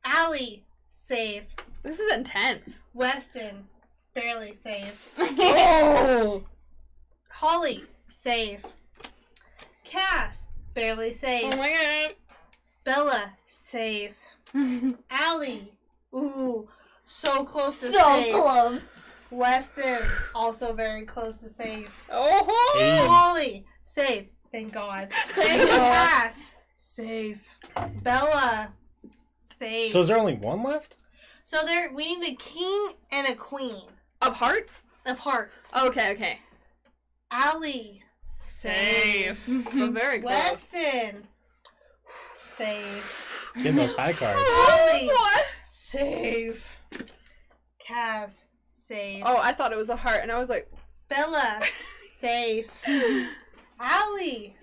Allie, safe. This is intense. Weston, barely safe. Oh, Holly, safe. Cass, barely safe. oh my god. Bella, safe. Allie, ooh, so close to so safe. close. Weston, also very close to safe. Oh, Hey. Holly, safe. Thank God. Thank God. Cass, safe. Bella, safe. So is there only one left? So there, we need a king and a queen of hearts. of hearts. Okay, okay. Allie, Safe. But very close. Weston, safe. Getting those high cards. Holly, What? safe. Cass, safe. Oh, I thought it was a heart, and I was like, Bella, Save. Allie,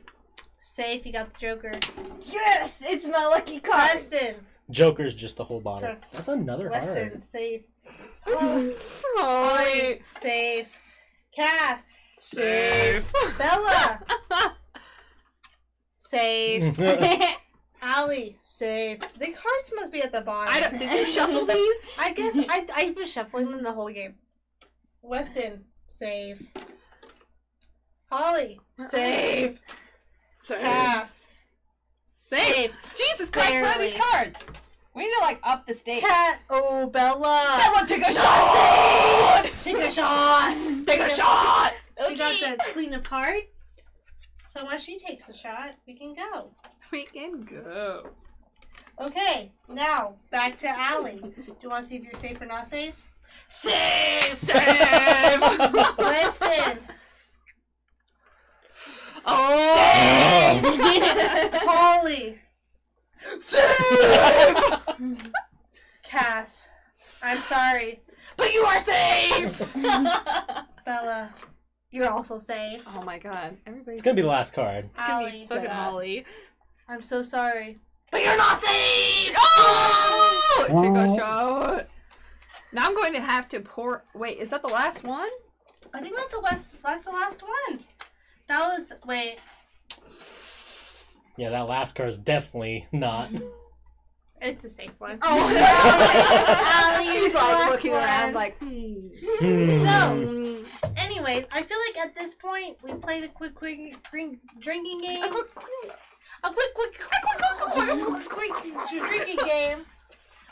safe. You got the Joker. Yes, it's my lucky card. Weston, Joker's just the whole bottle. Chris. That's another Weston, heart. safe. Holly, Holly. safe. Cass, Safe. Bella, safe. Allie, save. The cards must be at the bottom. I don't. Did you shuffle these? I guess I I've been shuffling them the whole game. Weston, save. Holly, uh-uh. save. Cass, Safe. Jesus Christ! Where are these cards? We need to like up the stakes. Cat. Oh, Bella. Bella, take a shot. Take a shot. Take a shot. She got the queen of hearts. So once she takes a shot, we can go. We can go. Okay, now back to Allie. Do you want to see if you're safe or not safe? Safe. Safe. Weston, oh. Holly, Safe. Cass. I'm sorry, but you are safe. Bella. You're also safe. Oh my god. Everybody's It's gonna be the last card. It's gonna Allie, be fucking Holly. I'm so sorry. But you're not safe! Oh! Take a shot. Now I'm going to have to pour. Wait, is that the last one? I think that's the last. That's the last one. That was wait. Yeah, that last card is definitely not. It's a safe one. Oh, Allie, She's you're the like last looking one. around, like, hmm. Hmm. So, anyways, I feel like at this point we played a quick, quick drink, drinking game. A quick, quick. a quick, quick, quick, quick, quick, quick, quick drinking game.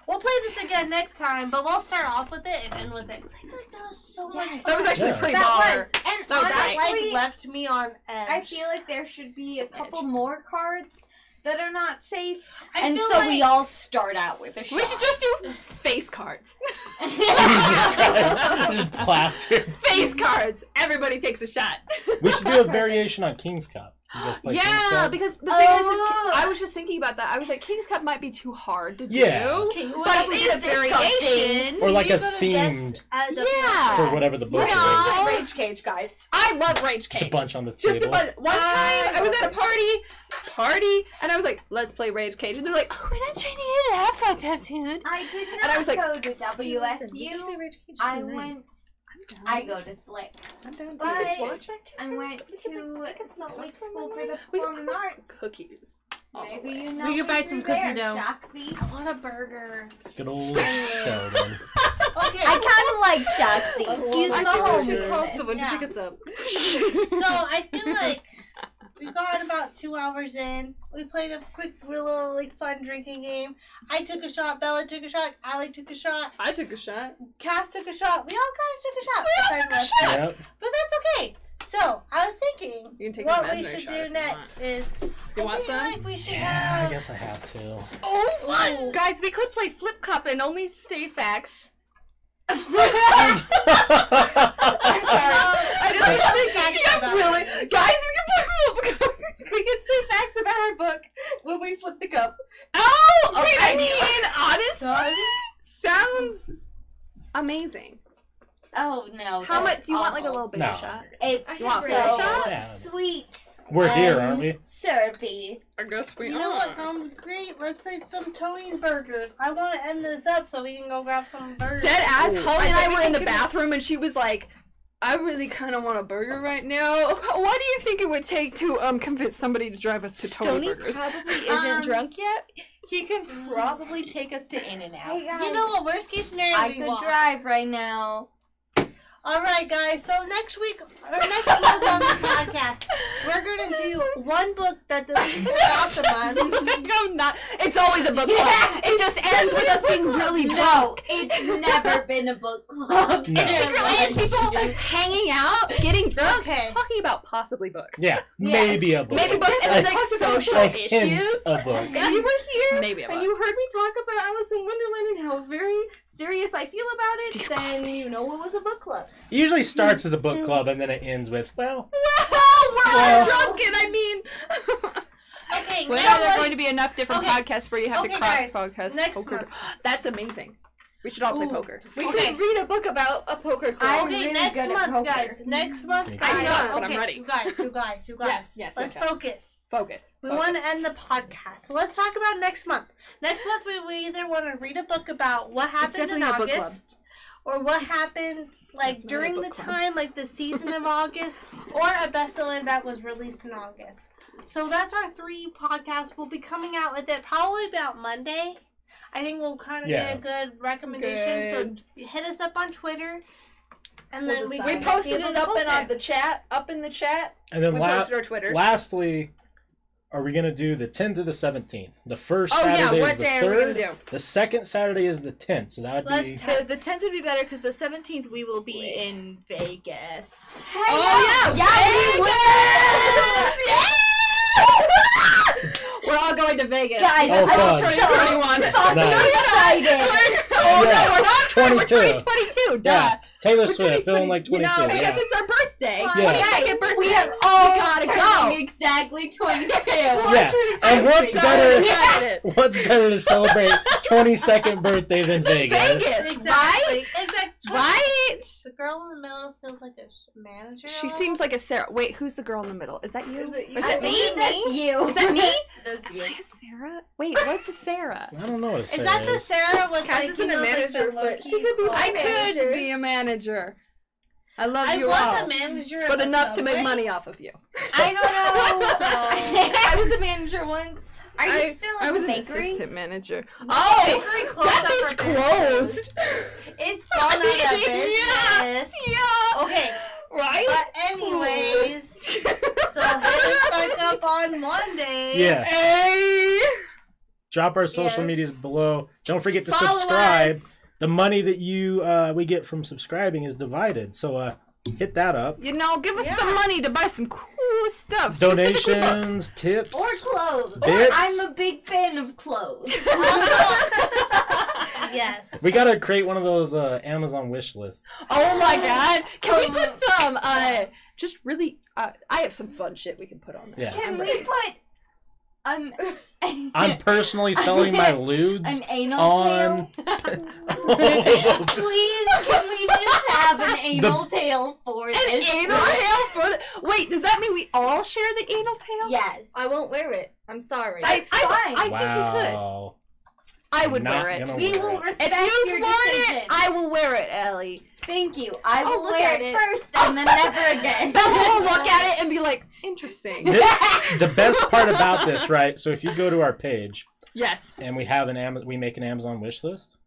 We'll play this again next time, but we'll start off with it and end with it. 'Cause I feel like that was so much Yes. fun. That was actually Yeah. pretty That was, and That was honestly, like left me on edge. I feel like there should be a couple more cards that are not safe, I and so like, we all start out with a shot. We should just do face cards. Jesus Christ. Just plaster. Face cards. Everybody takes a shot. We should do a variation on King's Cup. You King's yeah, because the thing is, is, Oh. I was just thinking about that. I was like, King's Cup might be too hard to Yeah. do. King- But if we a variation, Or like a themed guess Yeah. for whatever the book No. is. Rage Cage, guys. I love Rage Cage. Just a bunch on the Just a table. bunch. One time, I I was at a uh. party, party, and I was like, "Let's play Rage Cage," and they're like, "Oh, we're not trying to hit that fun tattooed." I did not And I was like, go to WSU. I went. I go to Slick. I'm down. But to I went to Salt Lake School for the Performing Arts. cookies. Maybe you know. We could buy some cookie dough. Shoxy. I want a burger. Good old Sheldon. Okay. I kind of like Shoxy. He's I my think we homie. should in call someone Yeah. to pick us up. so I feel like we got about two hours in. We played a quick, little like fun drinking game. I took a shot. Bella took a shot. Allie took a shot. I took a shot. Cass took a shot. We all kind of took a shot. We all took a shot. Yep. But that's okay. So I was thinking, You can take what we should do if you next is You I want feel some? like we should Yeah, I guess I have to. Oh, fun! Guys, we could play Flip Cup and only stay facts. I'm sorry. I just don't think think facts Yeah, about really. this. Guys, we can play Flip Cup. we can say facts about our book when we flip the cup. Oh, Okay. I mean, honestly, sounds amazing. Oh no. How much do you want? Like a awful. little baby No. shot? It's You want so a shot? Sweet. We're here, aren't we? Syrupy. I guess we You know what sounds great? Let's say some Tony's burgers. I want to end this up so we can go grab some burgers. Dead ass. Ooh. Holly and I I were in the bathroom, and she was like, I really kind of want a burger right now. What do you think it would take to um convince somebody to drive us to Tony Tony Burgers? probably isn't Um, drunk yet. He can probably take us to In and Out. You know what? Worst case scenario, I we could walk. drive right now. All right, guys. So next week or next month on the podcast, we're gonna do one book that's at least about the month. I'm not. It's always a book club. Yeah. It just ends with us being really No, drunk. it's never been a book club. No. in It really is people hanging out, getting drunk, Okay. talking about possibly books. Yeah, maybe a book. Maybe books and like social a hint issues. a book. If you were here Maybe a and book. you heard me talk about Alice in Wonderland and how very serious I feel about it, Disgusting. then you know it was a book club. It usually starts as a book mm-hmm. club and then it ends with, well, Well, we're Well- all drunk, and I mean. Okay, Well, now there are going to be enough different Okay. podcasts where you have Okay, to cross guys, podcast next poker. month. That's amazing. We should all play Ooh. poker. We Okay. could read a book about a poker club. I'm Okay, really next good at month, poker. guys. Next month, Me guys. too. I know, but I'm okay, ready. You guys, you guys, you guys. Yes, yes, Let's yes, yes. focus. Focus. We want to end the podcast. So let's talk about next month. Next month, we, we either want to read a book about what happened in definitely a book club. August, or what happened like during the time, like the season of August, or a bestseller that was released in August. So that's our three podcasts. We'll be coming out with it probably about Monday. I think we'll kind of Yeah. get a good recommendation. So hit us up on Twitter, and then We'll we, decide. can we posted be it up in on the chat. Up in the chat. and then we la- posted our Twitters. lastly, are we going to do the 10th to the 17th? The first Oh yeah, Saturday what is the day are we gonna 3rd. do? The second Saturday is the 10th, so that would Let's be. t- The, the 10th would be better because the 17th we will be Wait. in Vegas. Oh yeah, Yeah, Vegas! We're all going to Vegas. Guys, Oh, I'm fun. so 2021. fucking Nice. excited. Oh Yeah. no, we're not. 22. We're 2022. Duh. Yeah, Taylor We're Swift, feeling like You 22. know, yeah. it's our birthday. Yeah. 22nd birthday. We are all We gotta go. exactly 22. Yeah, and what's better? excited. What's better to celebrate 22nd birthday than Vegas? Vegas. Exactly. Right? Exactly. Right? The girl in the middle feels like a manager. She seems like a Sarah. Wait, who's the girl in the middle? Is that you? Is it you? Is I that me? believe that's you. Is that me? That's you. Am I a Sarah? Wait, what's a Sarah? I don't know what it Is says. that the Sarah with Cass like, isn't you a know, like, the manager, but she could be quality? I manager. could be a manager. I love I you was all, a manager, but of a enough to make Subway. money off of you. I don't know. I was a manager once. Are you I, still I was the an assistant manager. Oh, bakery closed that up bitch closed. It's gone out of Yeah. business. Yeah. Okay, Right? but anyways, so hit us back up on Monday. Yeah. Hey. Drop our social Yes. medias below. Don't forget to Follow subscribe. us. The money that you uh, we get from subscribing is divided, so uh, hit that up. You know, give us Yeah. some money to buy some cool stuff. specifically books. Donations, tips. Or clothes. Bits. I'm a big fan of clothes. Yes. We gotta create one of those uh, Amazon wish lists. Oh my god! Can we put some? Uh, just really. Uh, I have some fun shit we can put on there. Yeah. Can we put Um, an I'm personally selling my lewds an anal on. tail? Please, can we just have an anal tail for An this? An anal tail for the. Wait, does that mean we all share the anal tail? Yes. I won't wear it. I'm sorry. I, It's I, fine. I think you could. Wow. I would wear it. we wear will it. respect If your you want decision. it, I will wear it, Ellie. Thank you. I I'll will look wear at it it. first and then never again. Bella will look at it and be like, interesting. The, the best part about this, right? So if you go to our page yes. and we have an Am- we make an Amazon wish list.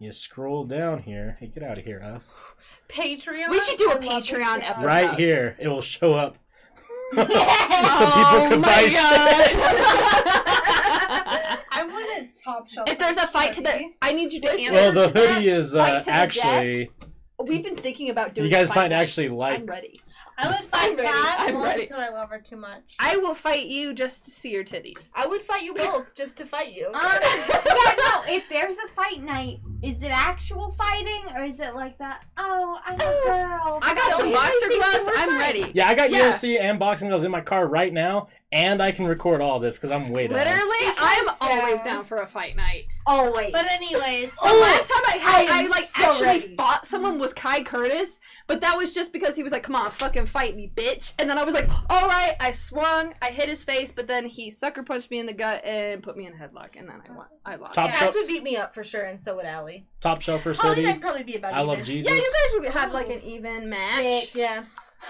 You scroll down here. Hey, get out of here, us. Patreon. We should do a I love Patreon Patreon. episode. Right here, it will show up. so people Oh can my buy shit. I want a top shelf. if there's a fight to the, I need you to answer. Well, the hoodie is uh, to the actually. We've been thinking about doing. You guys might actually like. I'm ready. I would I'm fight ready. Kat I'm only ready. because I love her too much. I will fight you just to see your titties. I would fight you both just to fight you. Um, yeah, no. If there's a fight night, is it actual fighting or is it like that? Oh, I'm a girl. I got some boxer gloves. I'm ready. Yeah, I got Yeah. UFC and boxing gloves in my car right now, and I can record all this because I'm way down. Literally, I'm so. always down for a fight night. Always. But anyways, The last time I had, I I, am like so actually ready. fought someone was Kai Curtis, But that was just because he was like, "Come on, fucking fight me, bitch!" And then I was like, "All right." I swung, I hit his face, but then he sucker punched me in the gut and put me in a headlock, and then I won. I lost. Top Cass shelf, would beat me up for sure, and so would Allie. top shelfer Holly city. and I'd probably be about I even. love Jesus. Yeah, you guys would have like an oh. even match. Yeah.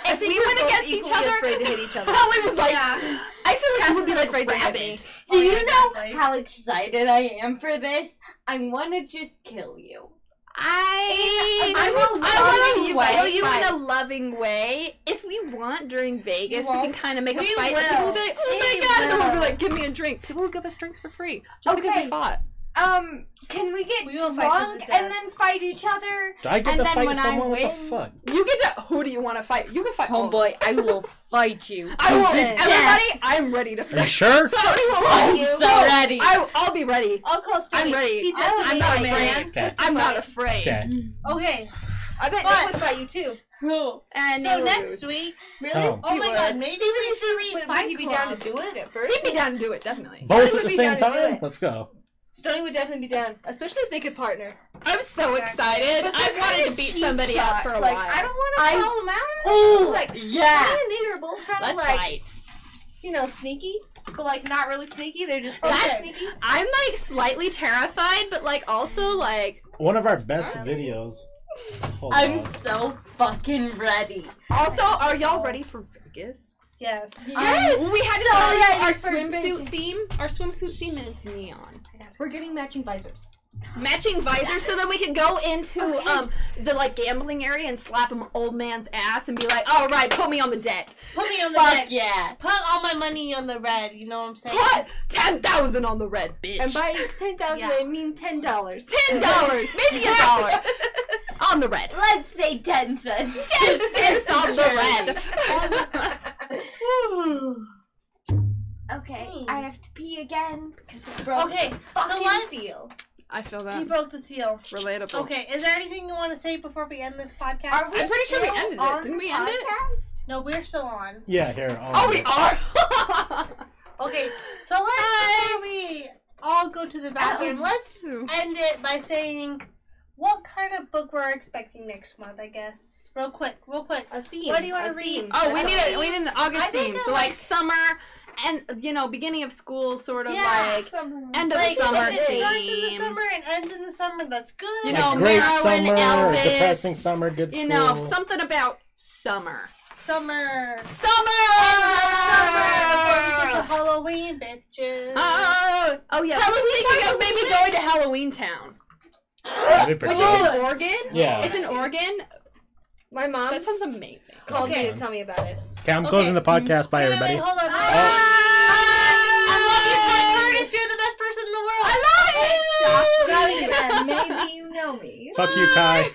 If think we we're went both against each equally other, afraid to hit each other. Holly was like, Yeah. I feel like Cass you would be is like afraid to hit rabbit. me. Do oh, you Oh, know exactly. how excited I am for this? I want to just kill you. I I will I to you kill guys you fight. in a loving way. If we want during Vegas, we can kind of make a fight. will. People will be like, oh my We god, and then we'll be like, give me a drink. People will give us drinks for free just because Okay. we fought. Um, can we get We will fight the drunk and then fight each other? Do I get And to then fight when I someone? What the win- fuck? You get to. Who do you want to fight? You can fight. all of them. Homeboy, I will fight you. I will. Listen. Everybody, I'm ready to Are you sure? Somebody will I'm you. so ready. I, I'll be ready. I'll call Stoney. I'm ready. He just I'm not a afraid. man Okay. just to I'm not afraid. Okay. Okay, I bet But- Nick would fight you too. And so next lose. week. Really? Oh. Oh my would. god, maybe we should read Would, would he be down to do it at first? he'd be down to do it definitely. Both would at the same down to do time? Let's go. Stoney would definitely be down, especially if they could partner. I'm so Exactly. excited. I wanted to beat cheap somebody up for a shots. while. Like I don't want to I- call them out. Ooh, Like yeah. Stoney and Nate are both kind of like fight. you know sneaky, but like not really sneaky. They're just Okay. sneaky. I'm like slightly terrified, but like also like One of our best videos. Hold I'm on. so fucking ready. also. Are y'all ready for Vegas? Yes. Yes, Um, we had to so tell our swimsuit Vegas. theme. Our swimsuit theme is neon. We're getting matching visors. Matching visors, so then we can go into um the like gambling area and slap him old man's ass and be like, "All right, put me on the deck. Put me on the Fuck deck. yeah. Put all my money on the red. You know what I'm saying? Put ten thousand on the red, bitch. And by ten thousand, Yeah. I mean ten dollars. ten dollars, maybe a dollar on the red. Let's say 10 cents. Ten cents on the red. Okay, Hmm. I have to pee again because it broke Okay, the so fucking let's- seal. I feel that. He broke the seal. relatable. Okay, is there anything you want to say before we end this podcast? Are we I'm pretty sure we still ended it. Didn't we the end it? podcast? No, we're still on. Yeah, here. I'll- Oh, we are. Okay, so let's before we all go to the bathroom, Oh. let's end it by saying what kind of book we're expecting next month. I guess real quick, real quick. A theme. What do you wanna a read? theme. Oh, we need a a we need an August I theme. So like like- summer and you know beginning of school, sort of Yeah. like end of Like summer if it starts in the summer and ends in the summer, that's good. You Like know, great Marilyn, summer, Elvis, depressing summer, good You know something about summer. summer. Summer. Summer before we get to Halloween, bitches. Oh, oh yeah. Halloween We're thinking of maybe is going to Halloween Town, That'd which is in Oregon. Yeah. It's in Oregon. My mom That sounds amazing. called Okay. me to tell me about it. Okay, I'm Okay. closing the podcast. Bye, Wait, wait, everybody. wait, hold on. Ah! I love you, Mike Curtis. You're the best person in the world. I love you. Not even that. Maybe you know me. Fuck you, Kai.